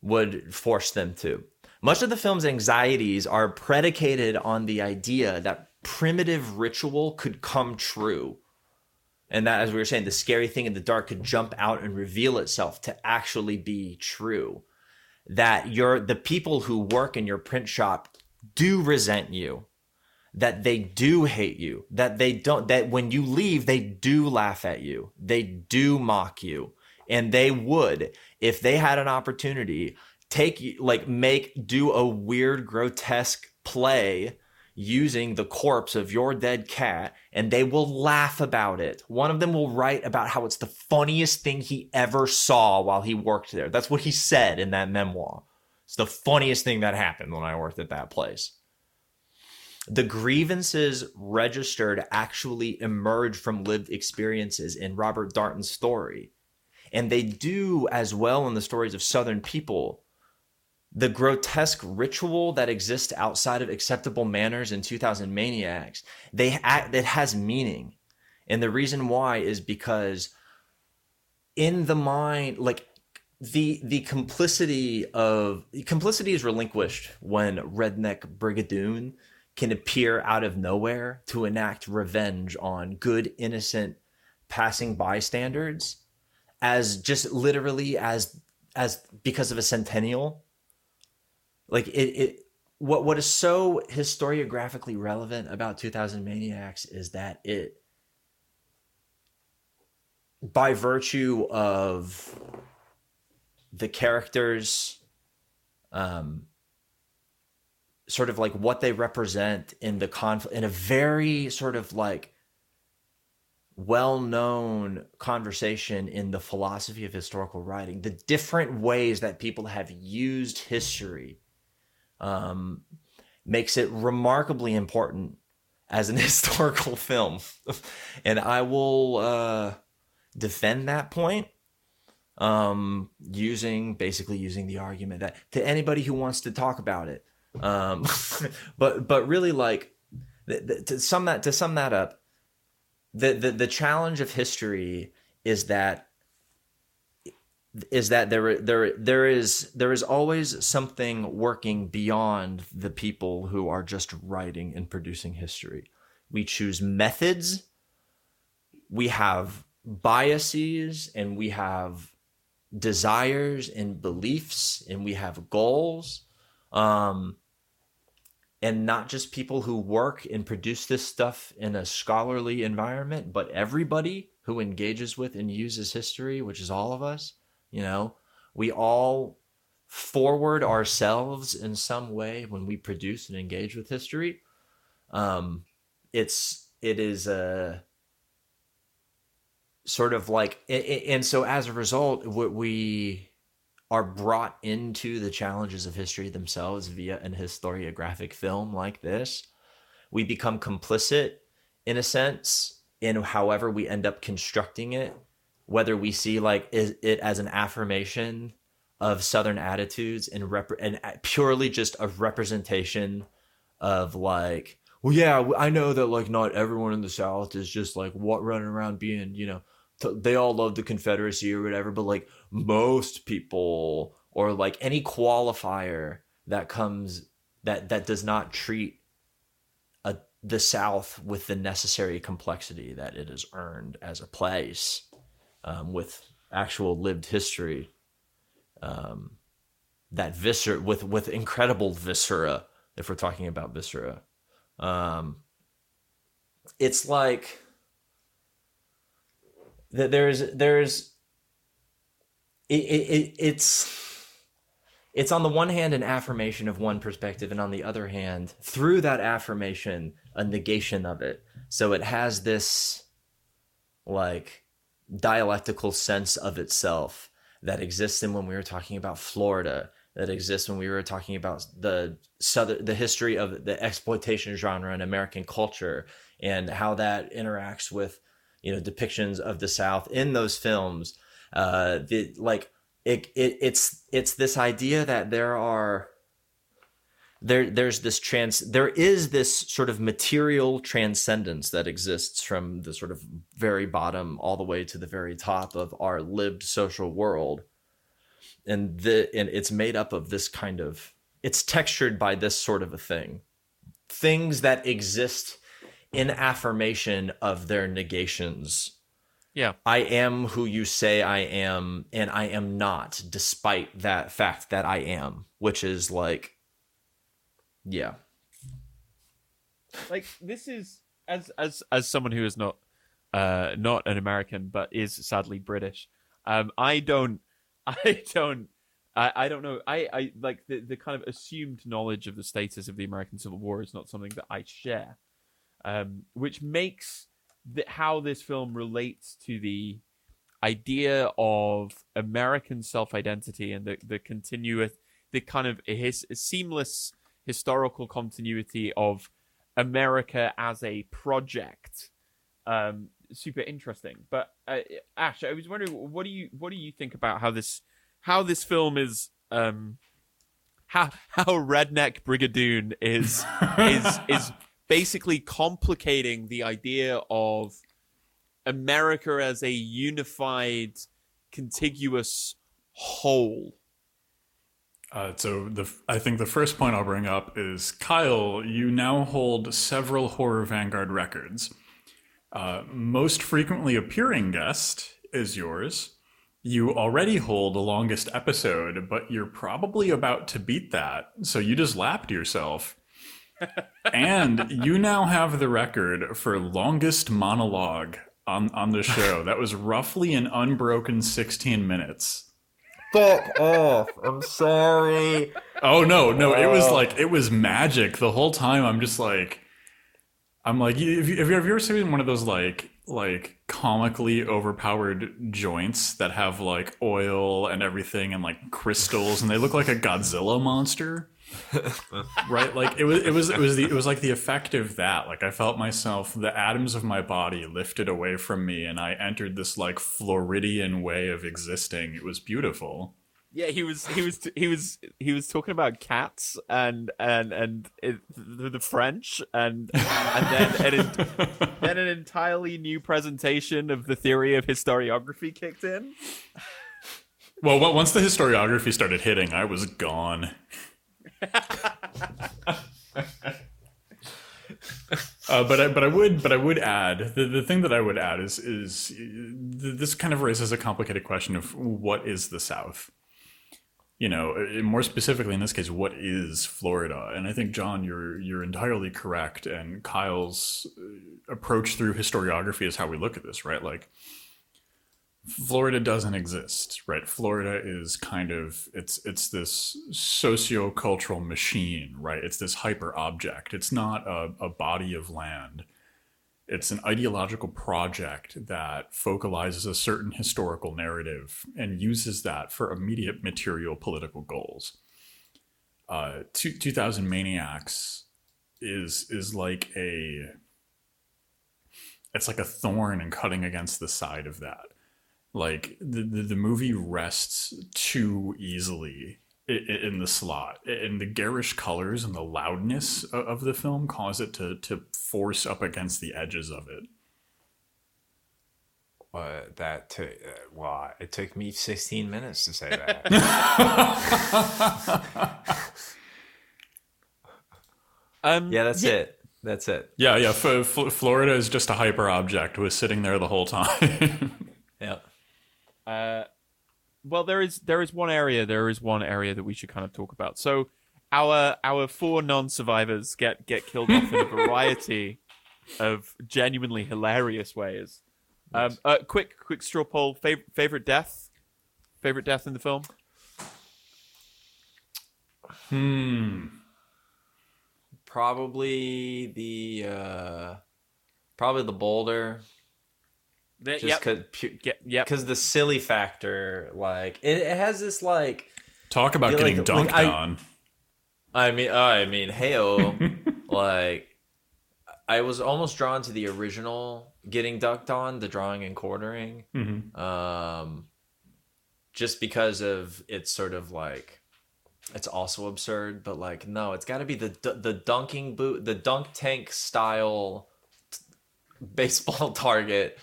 Speaker 2: would force them to. Much of the film's anxieties are predicated on the idea that primitive ritual could come true. And that, as we were saying, the scary thing in the dark could jump out and reveal itself to actually be true. That you're the people who work in your print shop do resent you that they do hate you, that they don't, that when you leave, they do laugh at you, they do mock you, and they would, if they had an opportunity, take, like, make, do a weird, grotesque play using the corpse of your dead cat and they will laugh about it. One of them will write about how it's the funniest thing he ever saw while he worked there. That's what he said in that memoir. It's the funniest thing that happened when I worked at that place the grievances registered actually emerge from lived experiences in Robert Darnton's story. And they do as well in the stories of Southern people. The grotesque ritual that exists outside of acceptable manners in 2000 Maniacs, they act, it has meaning. And the reason why is because in the mind, like the the complicity of complicity is relinquished when redneck brigadoon can appear out of nowhere to enact revenge on good, innocent passing bystanders as just literally as as because of a centennial. Like it, it what what is so historiographically relevant about 2000 maniacs is that it by virtue of the characters um sort of like what they represent in the conflict in a very sort of like well-known conversation in the philosophy of historical writing the different ways that people have used history um, makes it remarkably important as an historical film and i will uh, defend that point um, using basically using the argument that to anybody who wants to talk about it. Um, but but really like to sum that to sum that up, the, the the challenge of history is that is that there there there is there is always something working beyond the people who are just writing and producing history. We choose methods. We have biases and we have desires and beliefs and we have goals. Um, and not just people who work and produce this stuff in a scholarly environment, but everybody who engages with and uses history, which is all of us. You know, we all forward ourselves in some way when we produce and engage with history. Um, it's it is a sort of like, and so as a result, what we are brought into the challenges of history themselves via an historiographic film like this. We become complicit in a sense in however we end up constructing it whether we see like it as an affirmation of southern attitudes and rep- and uh, purely just a representation of like well yeah i know that like not everyone in the south is just like what running around being you know they all love the confederacy or whatever but like most people or like any qualifier that comes that that does not treat a, the south with the necessary complexity that it has earned as a place um, with actual lived history. Um, that viscera with with incredible viscera. If we're talking about viscera, um, it's like that. There's there's it, it, it's it's on the one hand an affirmation of one perspective and on the other hand through that affirmation a negation of it so it has this like dialectical sense of itself that exists in when we were talking about Florida, that exists when we were talking about the southern the history of the exploitation genre in American culture and how that interacts with you know depictions of the South in those films. Uh, the like it, it it's it's this idea that there are there there's this trans there is this sort of material transcendence that exists from the sort of very bottom all the way to the very top of our lived social world. And the and it's made up of this kind of it's textured by this sort of a thing. Things that exist in affirmation of their negations
Speaker 3: yeah
Speaker 2: i am who you say i am and i am not despite that fact that i am which is like yeah.
Speaker 3: Like this is as as as someone who is not uh not an American but is sadly British. Um I don't I don't I, I don't know. I, I like the, the kind of assumed knowledge of the status of the American Civil War is not something that I share. Um, which makes the, how this film relates to the idea of American self identity and the, the continuous, the kind of his seamless historical continuity of America as a project. Um, super interesting. But uh, Ash, I was wondering, what do you what do you think about how this how this film is um, how how Redneck Brigadoon is is is basically complicating the idea of America as a unified, contiguous whole
Speaker 1: uh, so the I think the first point I'll bring up is Kyle. You now hold several Horror Vanguard records. Uh, most frequently appearing guest is yours. You already hold the longest episode, but you're probably about to beat that. So you just lapped yourself. And you now have the record for longest monologue on, on the show. That was roughly an unbroken 16 minutes.
Speaker 2: Fuck off. I'm sorry.
Speaker 1: Oh no, no, it was oh. like it was magic the whole time. I'm just like I'm like have you, have you ever seen one of those like like comically overpowered joints that have like oil and everything and like crystals and they look like a Godzilla monster? right? Like it was it was it was the it was like the effect of that. Like i felt myself the atoms of my body lifted away from me and i entered this like floridian way of existing. It was beautiful.
Speaker 3: Yeah he was he was he was he was talking about cats and and and it, the, french and and then an, then an entirely new presentation of the theory of historiography kicked in.
Speaker 1: Well once the historiography started hitting i was gone Uh, but I, but I would but I would add the, the thing that I would add is is this kind of raises a complicated question of what is the South. You know, uh, more specifically in this case, what is Florida? And I think John, you're you're entirely correct. And Kyle's uh, approach through historiography is how we look at this, right? Like Florida doesn't exist, right? Florida is kind of it's it's this socio-cultural machine, right? It's this hyper object. It's not a, a body of land. It's an ideological project that focalizes a certain historical narrative and uses that for immediate material political goals. Uh, 2000 Maniacs is is like a it's like a thorn and cutting against the side of that like the, the, the movie rests too easily in the slot and the garish colors and the loudness of the film cause it to to force up against the edges of it.
Speaker 4: Uh, that took uh, well it took me 16 minutes to say that.
Speaker 2: Um yeah that's yeah. it. That's it.
Speaker 1: Yeah yeah F- F- florida is just a hyper object was sitting there the whole time.
Speaker 2: Yeah
Speaker 3: uh, well, there is there is one area there is one area that we should kind of talk about. So our our four non-survivors get get killed off in a variety of genuinely hilarious ways. Um, uh, quick quick straw poll: favorite favorite death, favorite death in the film.
Speaker 1: Hmm.
Speaker 2: Probably the uh, probably the boulder just because, yep. yep. Because the silly factor, like it, it has this like
Speaker 1: talk about getting like, dunked like, on.
Speaker 2: I mean, I mean, heyo, like I was almost drawn to the original getting dunked on, the drawing and quartering,
Speaker 1: mm-hmm.
Speaker 2: um, just because of it's sort of like it's also absurd, but like no, it's got to be the the dunking boot, the dunk tank style t- baseball target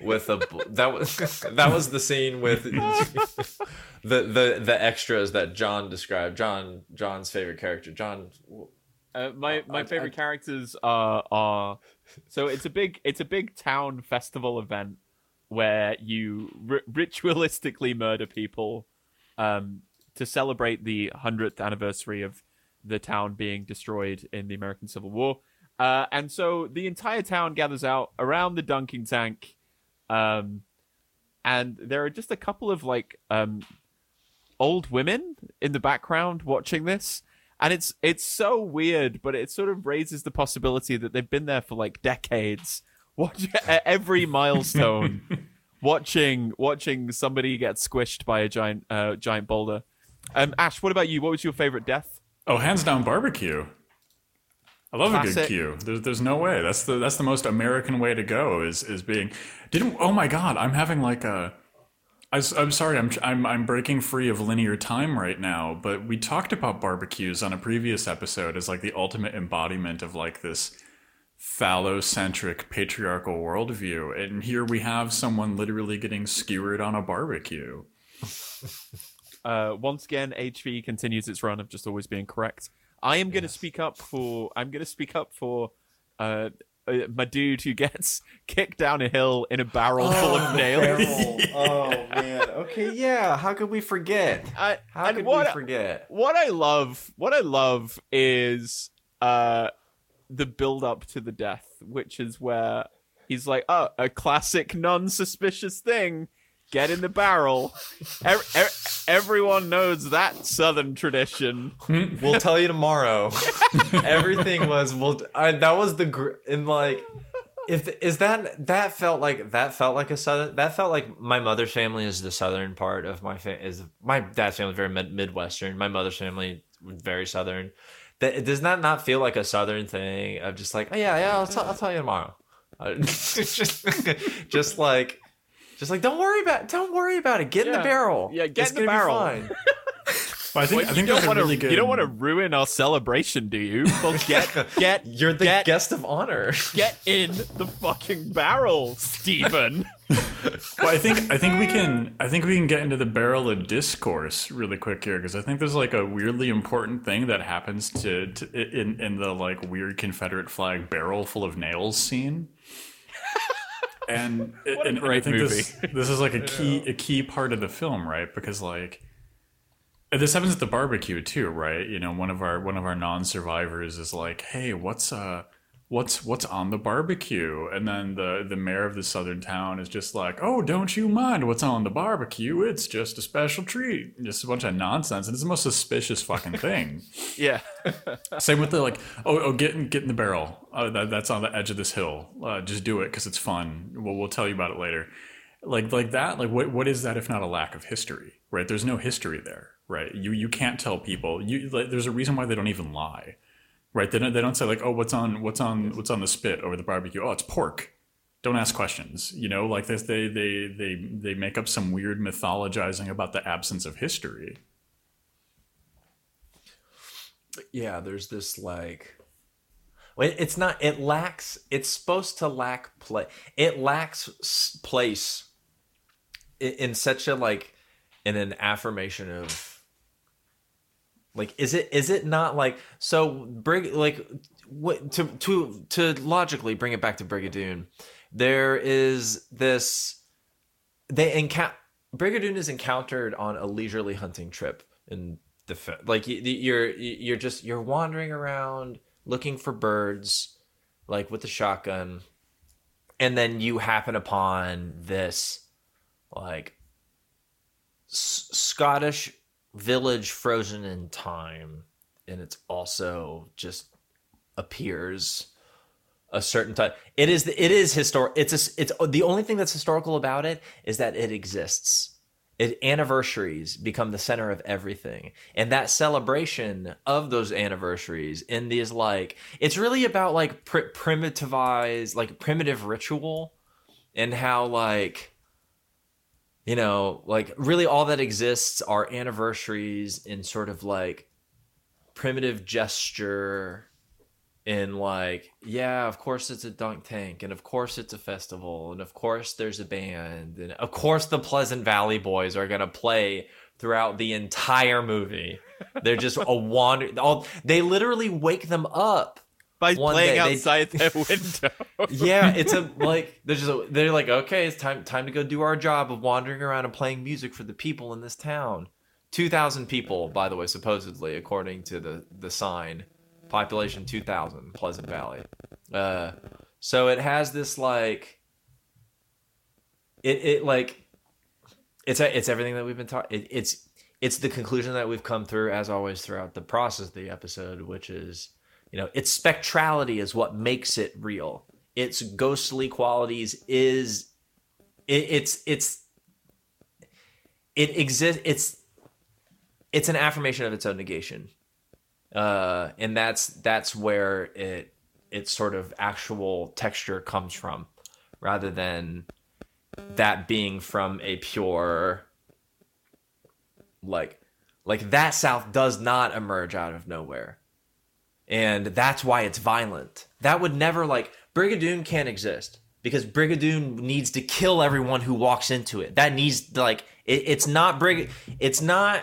Speaker 2: with a that was that was the scene with the the the extras that John described. John John's favorite character. John.
Speaker 3: Uh, my my favorite I, characters are are so it's a big it's a big town festival event where you r- ritualistically murder people um, to celebrate the hundredth anniversary of the town being destroyed in the American Civil War. Uh, and so the entire town gathers out around the dunking tank um, and there are just a couple of like um, old women in the background watching this, and it's it's so weird, but it sort of raises the possibility that they've been there for like decades, watch every milestone, watching watching somebody get squished by a giant uh, giant boulder. Um, Ash, what about you? What was your favorite death?
Speaker 1: Oh, hands down, barbecue. I love Classic. a good cue. There's, there's no way. That's the that's the most American way to go. Is is being didn't. Oh my God, I'm having like a. I, I'm sorry, I'm I'm I'm breaking free of linear time right now. But we talked about barbecues on a previous episode as like the ultimate embodiment of like this phallocentric patriarchal worldview, and here we have someone literally getting skewered on a barbecue.
Speaker 3: uh, once again, HV continues its run of just always being correct. I am going to speak up for. I'm going to speak up for. Uh, uh, my dude who gets kicked down a hill in a barrel oh, full of nails.
Speaker 2: oh man. Okay, yeah. How could we forget?
Speaker 3: I,
Speaker 2: How could we forget?
Speaker 3: What I love, what I love is uh the build up to the death, which is where he's like, "Oh, a classic non-suspicious thing." Get in the barrel. everyone knows that Southern tradition.
Speaker 2: we'll tell you tomorrow. Everything was well. I, that was the gr- in like. If is that that felt like that felt like a southern that felt like my mother's family is the southern part of my family is my dad's family very mid- midwestern my mother's family very southern. That does that not feel like a southern thing of just like, oh yeah, yeah, I'll, tell, I'll tell you tomorrow. Just, just like, just like, don't worry about, don't worry about it. Get in the barrel.
Speaker 3: Yeah, get
Speaker 2: It's
Speaker 3: in the
Speaker 2: gonna be
Speaker 3: barrel.
Speaker 2: fine.
Speaker 1: But I think
Speaker 3: Well,
Speaker 1: I think
Speaker 3: you don't
Speaker 1: a
Speaker 3: want
Speaker 1: really
Speaker 3: to.
Speaker 1: good.
Speaker 3: You don't want to ruin our celebration, do you? Well, get get
Speaker 2: You're the
Speaker 3: get,
Speaker 2: guest of honor.
Speaker 3: get in the fucking barrel, Stephen.
Speaker 1: Well, I think I think we can I think we can get into the barrel of discourse really quick here because I think there's like a weirdly important thing that happens to, to in in the like weird Confederate flag barrel full of nails scene. And,
Speaker 3: a
Speaker 1: and, and I think
Speaker 3: movie.
Speaker 1: this this is like a key a key part of the film, right? Because like this happens at the barbecue too, right? You know, one of our one of our non-survivors is like, "Hey, what's uh what's what's on the barbecue?" And then the the mayor of the southern town is just like, "Oh, don't you mind what's on the barbecue? It's just a special treat." Just a bunch of nonsense, and it's the most suspicious fucking thing.
Speaker 3: yeah.
Speaker 1: Same with the like, "Oh, oh, get in get in the barrel. Oh, that, that's on the edge of this hill. Uh, just do it because it's fun. We'll we'll tell you about it later." Like like that. Like what what is that if not a lack of history? Right? There's no history there. Right? You you can't tell people. You like, there's a reason why they don't even lie. Right? They don't they don't say like, "Oh, what's on what's on what's on the spit over the barbecue?" Oh, it's pork. Don't ask questions. You know, like this, they they they they make up some weird mythologizing about the absence of history.
Speaker 2: yeah there's this like it's not it lacks it's supposed to lack play it lacks place in such a like in an affirmation of like is it is it not like so brig like what to to to logically bring it back to brigadoon there is this they encounter brigadoon is encountered on a leisurely hunting trip in the like you're you're just you're wandering around looking for birds like with the shotgun and then you happen upon this like S- Scottish village frozen in time and it's also just appears a certain time. It is it is historic it's a, it's oh, the only thing that's historical about it is that it exists. It anniversaries become the center of everything. And that celebration of those anniversaries in these like it's really about like pr- primitivized like primitive ritual and how like you know like really all that exists are anniversaries in sort of like primitive gesture in like yeah of course it's a dunk tank and of course it's a festival and of course there's a band and of course the pleasant valley boys are to play throughout the entire movie. They're just a wander all they literally wake them up
Speaker 3: By
Speaker 2: One
Speaker 3: playing
Speaker 2: day they-
Speaker 3: outside their window.
Speaker 2: yeah it's a like they're just they're like okay it's time time to go do our job of wandering around and playing music for the people in this town. 2000 people by the way supposedly according to the the sign. Population 2000 pleasant valley. Uh so it has this like it it like it's a, it's everything that we've been talking it, it's it's the conclusion that we've come through as always throughout the process of the episode which is you know its spectrality is what makes it real. Its ghostly qualities is it, it's it's it exists it's it's an affirmation of its own negation. Uh and that's that's where it its sort of actual texture comes from rather than that being from a pure like like that south does not emerge out of nowhere and that's why it's violent. That would never like brigadoon can't exist because brigadoon needs to kill everyone who walks into it. That needs like it, it's not brig it's not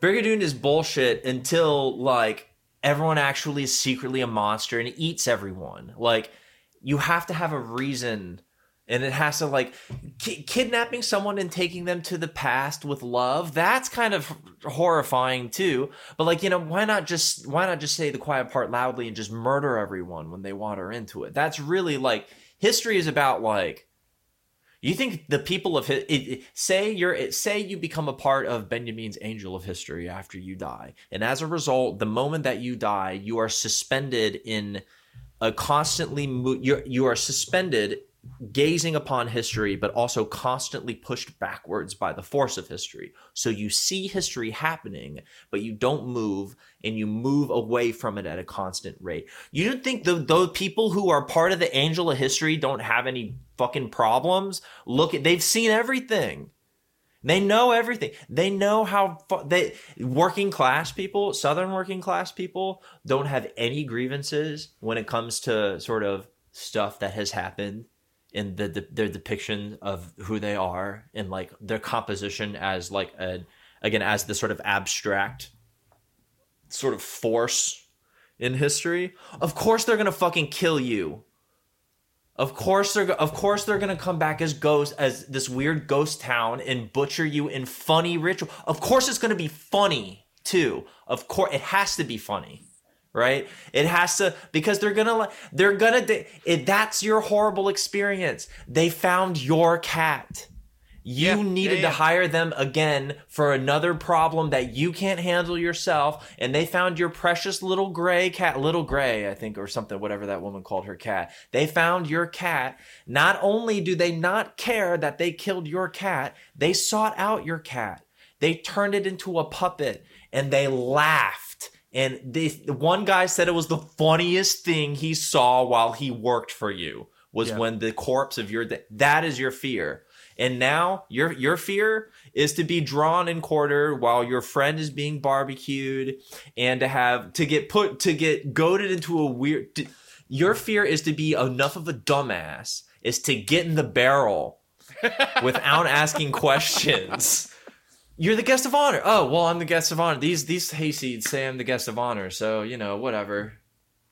Speaker 2: brigadoon is bullshit until like everyone actually is secretly a monster and eats everyone. Like you have to have a reason and it has to like ki- kidnapping someone and taking them to the past with love that's kind of horrifying too. But like you know why not just why not just say the quiet part loudly and just murder everyone when they wander into it? That's really like history is about like you think the people of it, it- say you're say you become a part of Benjamin's angel of history after you die, and as a result, the moment that you die, you are suspended in a constantly mo- you're you are suspended gazing upon history, but also constantly pushed backwards by the force of history. So you see history happening, but you don't move and you move away from it at a constant rate. You don't think the, those people who are part of the angel of history don't have any fucking problems? Look, at, they've seen everything. They know everything. They know how fu- they working class people, southern working class people don't have any grievances when it comes to sort of stuff that has happened in the, the their depiction of who they are and like their composition as like a again as the sort of abstract sort of force in history. Of course they're to fucking kill you. Of course they're of course they're gonna come back as ghosts as this weird ghost town and butcher you in funny ritual. Of course it's gonna be funny too. Of course it has to be funny, right? It has to because they're gonna they're gonna they, it, that's your horrible experience. They found your cat. You
Speaker 3: Yeah,
Speaker 2: needed
Speaker 3: yeah,
Speaker 2: to hire them again for another problem that you can't handle yourself, and they found your precious little gray cat, little gray, I think, or something, whatever that woman called her cat. They found your cat. Not only do they not care that they killed your cat, they sought out your cat. They turned it into a puppet, and they laughed. And they, one guy said it was the funniest thing he saw while he worked for you was
Speaker 3: Yeah.
Speaker 2: when the corpse of your that is your fear. And now your your fear is to be drawn and quartered while your friend is being barbecued and to have to get put to get goaded into a weird to- your fear is to be enough of a dumbass is to get in the barrel without asking questions. You're the guest of honor. Oh, well, I'm the guest of honor. These these hayseeds say I'm the guest of honor, so you know, whatever.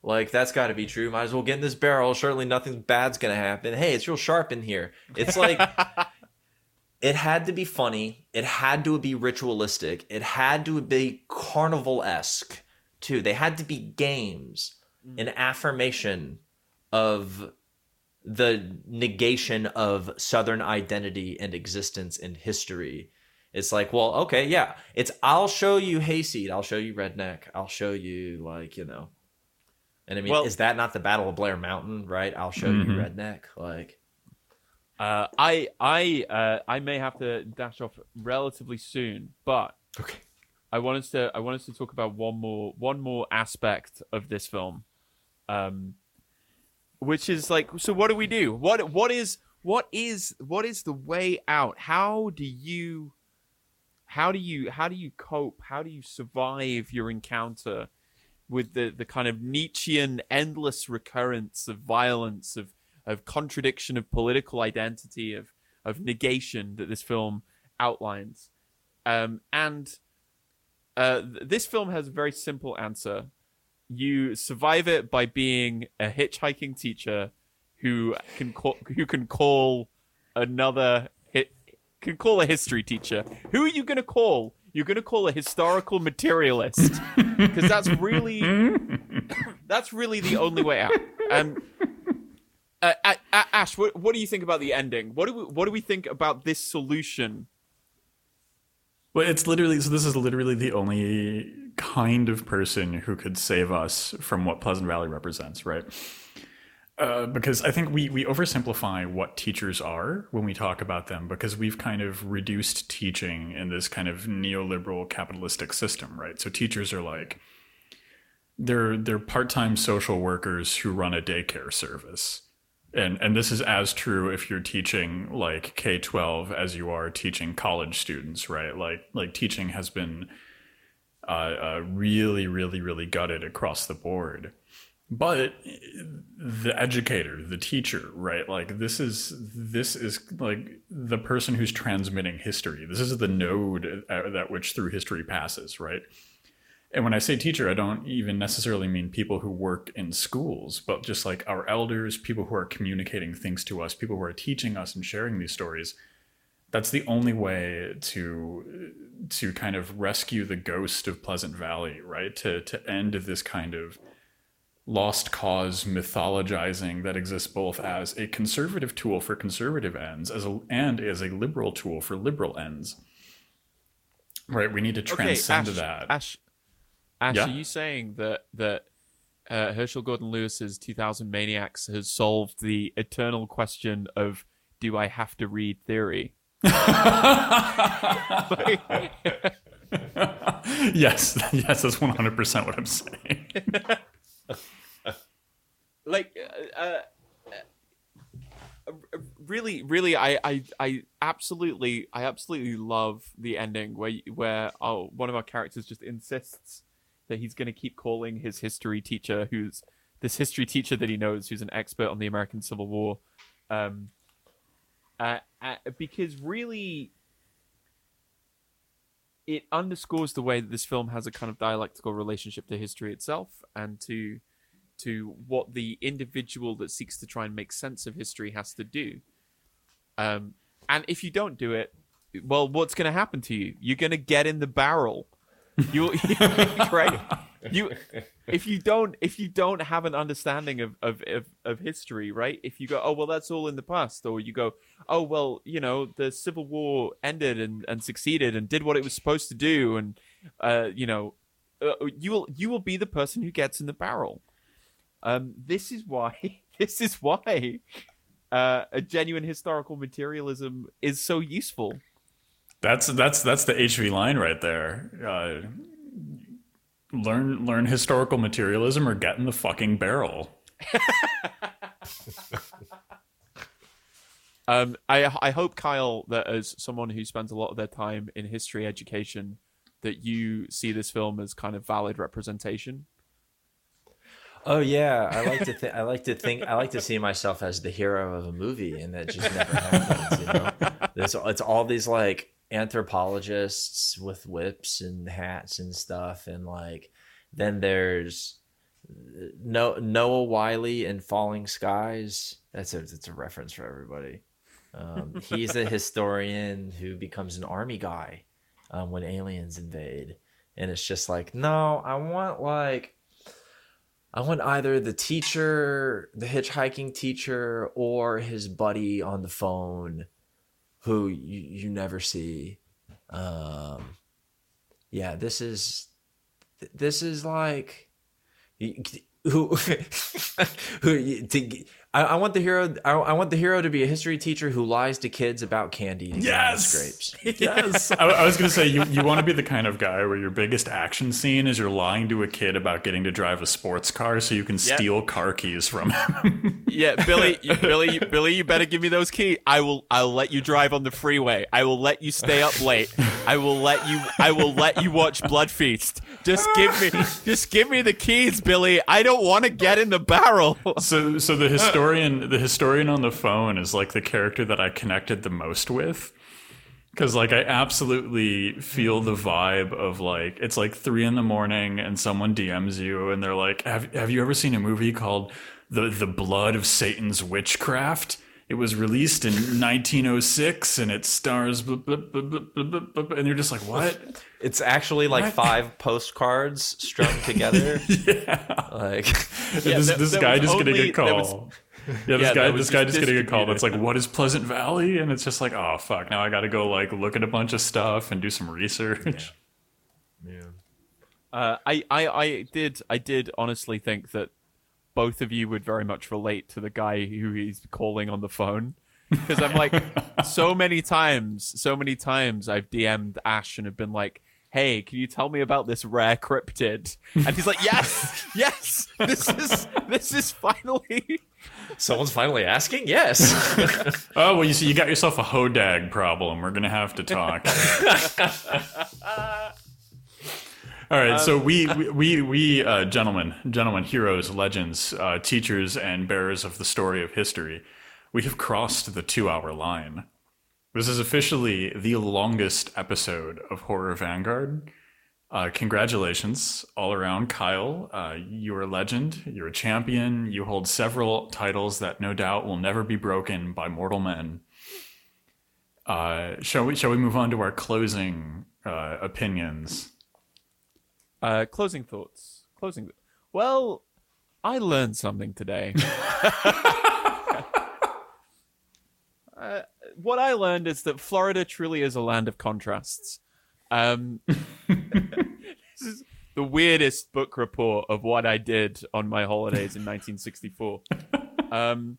Speaker 2: Like that's got to be true. Might as well get in this barrel. Surely nothing bad's gonna happen. Hey, it's real sharp in here. It's like it had to be funny. It had to be ritualistic. It had to be carnival esque too. They had to be games, mm. an affirmation of the negation of Southern identity and existence and history. It's like, well, okay, yeah. It's I'll show you hayseed. I'll show you redneck. I'll show you like you know. And I mean,
Speaker 3: Well-
Speaker 2: is that not the Battle of Blair Mountain, right? I'll show you redneck. Like,
Speaker 3: Uh, I I uh, I may have to dash off relatively soon, but
Speaker 2: okay,
Speaker 3: I wanted to I wanted to talk about one more one more aspect of this film, um, which is like so. What do we do? What what is what is what is the way out? How do you how do you how do you cope? How do you survive your encounter with the the kind of Nietzschean endless recurrence of violence of of contradiction of political identity of of negation that this film outlines, um, and uh, th- this film has a very simple answer. You survive it by being a hitchhiking teacher who can call, who can call another can call a history teacher. Who are you going to call? You're going to call a historical materialist because that's really that's really the only way out. Um, uh, A- A- Ash, what, what do you think about the ending? What do we, what do we think about this solution?
Speaker 1: Well, it's literally so. This is literally the only kind of person who could save us from what Pleasant Valley represents, right? Uh, because I think we we oversimplify what teachers are when we talk about them, because we've kind of reduced teaching in this kind of neoliberal capitalistic system, right? So teachers are like they're they're part-time social workers who run a daycare service and and this is as true if you're teaching like K-12 as you are teaching college students, right? Like like teaching has been uh, uh, really, really, really gutted across the board. But the educator, the teacher, right? Like this is this is like the person who's transmitting history. This is the node uh, at, at which through history passes, right? And when I say teacher, I don't even necessarily mean people who work in schools, but just like our elders, people who are communicating things to us, people who are teaching us and sharing these stories. That's the only way to to kind of rescue the ghost of Pleasant Valley, right? To to end this kind of lost cause mythologizing that exists both as a conservative tool for conservative ends as a, and as a liberal tool for liberal ends. Right, we need to transcend
Speaker 3: Ash,
Speaker 1: that.
Speaker 3: Ash, Ash,
Speaker 1: Yeah?
Speaker 3: are you saying that that uh, Herschell Gordon Lewis's 2000 Maniacs has solved the eternal question of do I have to read theory?
Speaker 1: yes, yes, that's one hundred percent what I'm saying.
Speaker 3: like uh, uh, uh, really really I, I i absolutely i absolutely love the ending where where oh, one of our characters just insists that he's going to keep calling his history teacher who's this history teacher that he knows who's an expert on the american civil war um uh, uh, because really it underscores the way that this film has a kind of dialectical relationship to history itself and to to what the individual that seeks to try and make sense of history has to do. Um, and if you don't do it, well, what's going to happen to you? You're going to get in the barrel. You right? You if you don't if you don't have an understanding of, of, of, of history, right? If you go, oh well, that's all in the past, or you go, oh well, you know, the Civil War ended and, and succeeded and did what it was supposed to do, and uh, you know, uh, you will you will be the person who gets in the barrel. Um, this is why this is why uh, a genuine historical materialism is so useful.
Speaker 1: That's that's that's the HV line right there. Uh, learn learn historical materialism or get in the fucking barrel.
Speaker 3: um, I I hope Kyle that as someone who spends a lot of their time in history education, that you see this film as kind of valid representation
Speaker 2: Oh yeah, I like to think. I like to think. I like to see myself as the hero of a movie, and that just never happens. You know, it's it's all these like anthropologists with whips and hats and stuff, and like then there's no Noah Wyle in Falling Skies. That's a that's a reference for everybody. Um, he's a historian who becomes an army guy um, when aliens invade, and it's just like, no, I want like I want either the teacher, the hitchhiking teacher, or his buddy on the phone who you, you never see. Um, yeah, this is this is like who who to, I, I, want the hero. I, I, want the hero to be a history teacher who lies to kids about candy. To
Speaker 1: yes,
Speaker 2: grapes.
Speaker 1: yes. I, I, was going to say you, you want to be the kind of guy where your biggest action scene is you're lying to a kid about getting to drive a sports car so you can yep. steal car keys from him.
Speaker 3: yeah, Billy, you, Billy, Billy, you better give me those keys. I will. I'll let you drive on the freeway. I will let you stay up late. I will let you. I will let you watch Blood Feast. Just give me. Just give me the keys, Billy. I don't want to get in the barrel.
Speaker 1: So, so the historian historian the historian on the phone is like the character that I connected the most with. Cause like I absolutely feel the vibe of like it's like three in the morning and someone DMs you and they're like, Have have you ever seen a movie called The The Blood of Satan's Witchcraft? It was released in 1906 and it stars blah, blah, blah, and you're just like, what?
Speaker 2: It's actually like what? five postcards strung together.
Speaker 1: yeah. Like yeah, this, this guy just only, getting a call. Yeah, this yeah, guy, this guy just getting a call that's like, "What is Pleasant Valley?" And it's just like, "Oh fuck!" Now I got to go like look at a bunch of stuff and do some research.
Speaker 3: Yeah. yeah. Uh, I, I, I did, I did honestly think that both of you would very much relate to the guy who he's calling on the phone because I'm like, so many times, so many times I've DM'd Ash and have been like, hey, can you tell me about this rare cryptid? And he's like, yes, yes, this is this is finally.
Speaker 2: Someone's finally asking. Yes.
Speaker 1: oh well, you see, you got yourself a hodag problem. We're gonna have to talk. All right, um, so we we we uh, gentlemen, gentlemen, heroes, legends, uh, teachers, and bearers of the story of history, we have crossed the two-hour line. This is officially the longest episode of Horror Vanguard. Uh, congratulations all around, Kyle. Uh, you're a legend. You're a champion. You hold several titles that no doubt will never be broken by mortal men. Uh, shall we? Shall we move on to our closing uh, opinions?
Speaker 3: Uh, closing thoughts. Closing. Well, I learned something today. Uh, what I learned is that Florida truly is a land of contrasts. Um, this is the weirdest book report of what I did on my holidays in 1964. um,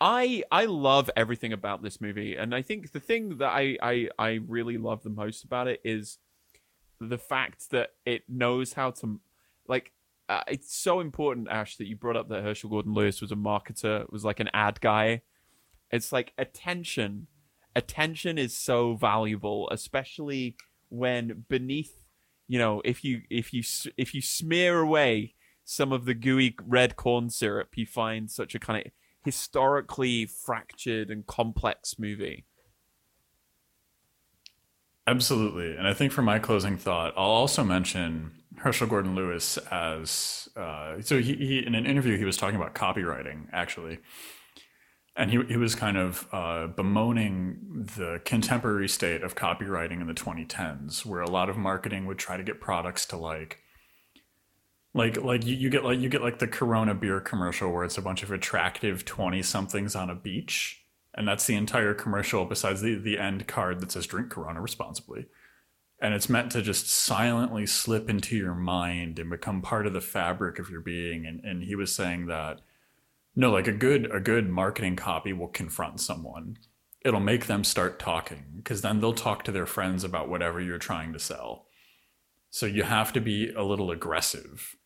Speaker 3: I I love everything about this movie, and I think the thing that I I, I really love the most about it is the fact that it knows how to like. Uh, it's so important, Ash, that you brought up that Herschell Gordon Lewis was a marketer, was like an ad guy. It's like attention. Attention is so valuable, especially when beneath you know if you if you if you smear away some of the gooey red corn syrup you find such a kind of historically fractured and complex movie
Speaker 1: Absolutely. And I think for my closing thought, I'll also mention Herschell Gordon Lewis as uh, so he, he in an interview he was talking about copywriting actually. And he, he was kind of uh, bemoaning the contemporary state of copywriting in the 2010s, where a lot of marketing would try to get products to like, like, like you, you get like you get like the Corona beer commercial where it's a bunch of attractive 20 somethings on a beach, and that's the entire commercial besides the the end card that says drink corona responsibly. And it's meant to just silently slip into your mind and become part of the fabric of your being. And, and he was saying that no like a good a good marketing copy will confront someone it'll make them start talking because then they'll talk to their friends about whatever you're trying to sell so you have to be a little aggressive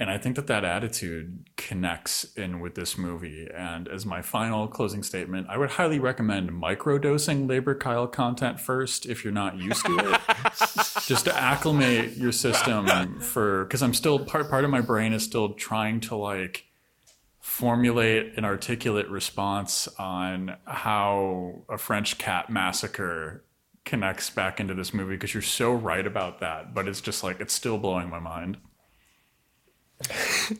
Speaker 1: and I think that that attitude connects in with this movie. And as my final closing statement, I would highly recommend microdosing Labor Kyle content first if you're not used to it, just to acclimate your system for. Because I'm still part part of my brain is still trying to like formulate an articulate response on how a French cat massacre connects back into this movie because you're so right about that but it's just like it's still blowing my mind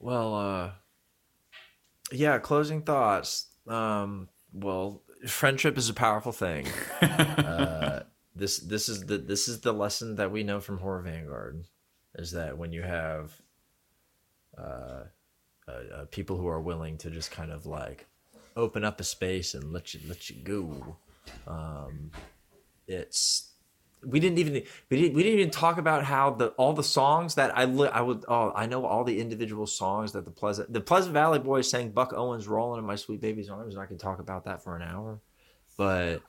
Speaker 2: Well, uh, yeah. Closing thoughts. Um, well, friendship is a powerful thing. uh, this this is the this is the lesson that we know from Horror Vanguard, is that when you have uh, uh, uh, people who are willing to just kind of like open up a space and let you let you go, um, it's we didn't even we didn't we didn't even talk about how the all the songs that I li- I would oh I know all the individual songs that the Pleasant the Pleasant Valley Boys sang Buck Owens rolling in my sweet baby's arms and I could talk about that for an hour, but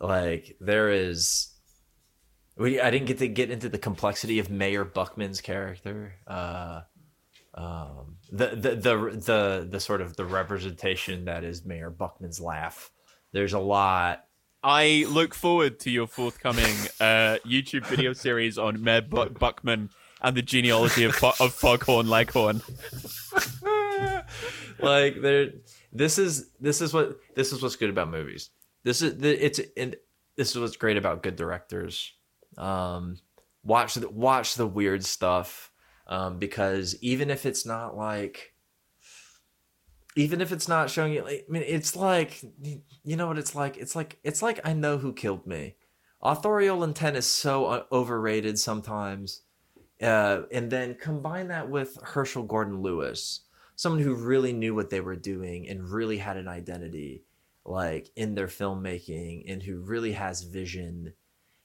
Speaker 2: like there is we I didn't get to get into the complexity of Mayor Buckman's character. Uh, um, the, the the the the sort of the representation that is Mayor Buckman's laugh. There's a lot
Speaker 3: I look forward to your forthcoming uh, YouTube video series on Mayor Buck- Buckman and the genealogy of, Fo- of Foghorn Leghorn.
Speaker 2: like there this is this is what this is what's good about movies this is the it's and this is what's great about good directors um watch the watch the weird stuff um because even if it's not like even if it's not showing you i mean it's like you know what it's like? It's like it's like i know who killed me. Authorial intent is so uh, overrated sometimes. Uh, and then combine that with herschell gordon lewis someone who really knew what they were doing and really had an identity like in their filmmaking and who really has vision.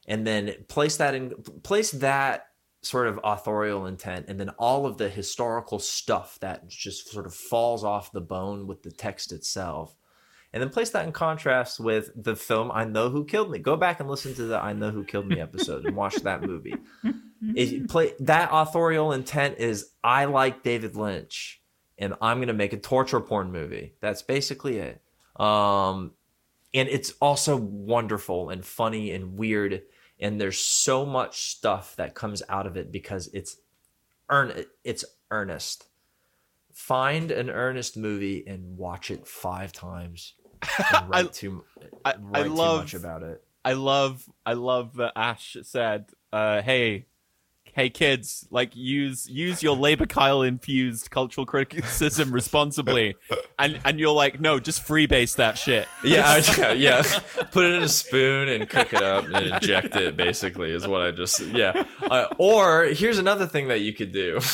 Speaker 2: And then place that in place that sort of authorial intent and then all of the historical stuff that just sort of falls off the bone with the text itself and then place that in contrast with the film I Know Who Killed Me. Go back and listen to the I Know Who Killed Me episode and watch that movie. It play that authorial intent is I like David Lynch and I'm gonna make a torture porn movie. That's basically it. Um, and it's also wonderful and funny and weird. And there's so much stuff that comes out of it because it's earn it's earnest. Find an earnest movie and watch it five times. And write
Speaker 3: I-
Speaker 2: too,
Speaker 3: I- I
Speaker 2: write too
Speaker 3: love-
Speaker 2: much about it.
Speaker 3: I love I love that Ash said, uh, "Hey, hey kids, like use use your labor Kyle infused cultural criticism responsibly," and and you're like, "No, just freebase that shit."
Speaker 2: Yeah, I- yeah, yeah. Put it in a spoon and cook it up and inject it. Basically, is what I just yeah. Uh, or here's another thing that you could do.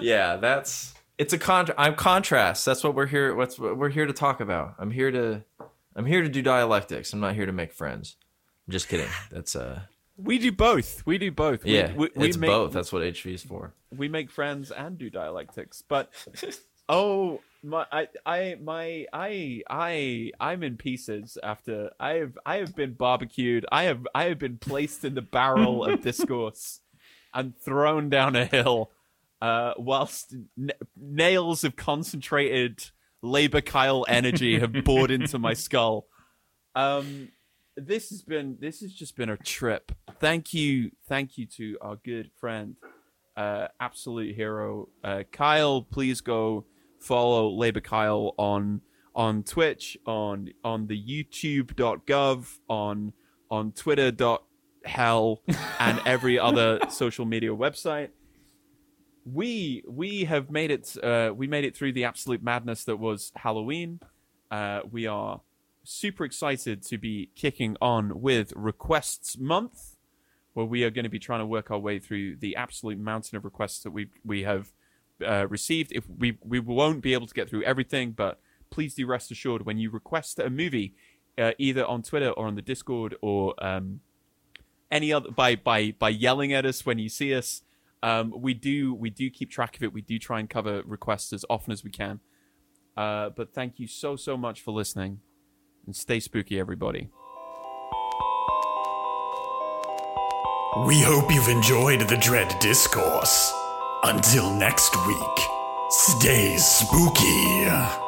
Speaker 2: yeah, that's it's a con. I'm contrast. That's what we're here. What's what we're here to talk about. I'm here to I'm here to do dialectics. I'm not here to make friends. I'm just kidding. That's uh
Speaker 3: We do both. We do both.
Speaker 2: Yeah,
Speaker 3: we, we
Speaker 2: it's
Speaker 3: make,
Speaker 2: both. That's what HV is for.
Speaker 3: we make friends and do dialectics but oh my i i my i i i'm in pieces after i have i have been barbecued i have i have been placed in the barrel of discourse and thrown down a hill uh whilst n- nails of concentrated labor kyle energy have bored into my skull um this has been this has just been a trip thank you thank you to our good friend uh, absolute hero. Uh, Kyle, please go follow Labor Kyle on on Twitch, on on the YouTube.gov, on on Twitter.hell, and every other social media website. We we have made it. Uh, we made it through the absolute madness that was Halloween. Uh, we are super excited to be kicking on with Requests Month where we are going to be trying to work our way through the absolute mountain of requests that we we have uh, received. If we we won't be able to get through everything, but please do rest assured when you request a movie, uh, either on Twitter or on the Discord or um, any other by by by yelling at us when you see us. Um, we do we do keep track of it. We do try and cover requests as often as we can. Uh, but thank you so so much for listening, and stay spooky, everybody.
Speaker 1: We hope you've enjoyed the Dread Discourse. Until next week, stay spooky.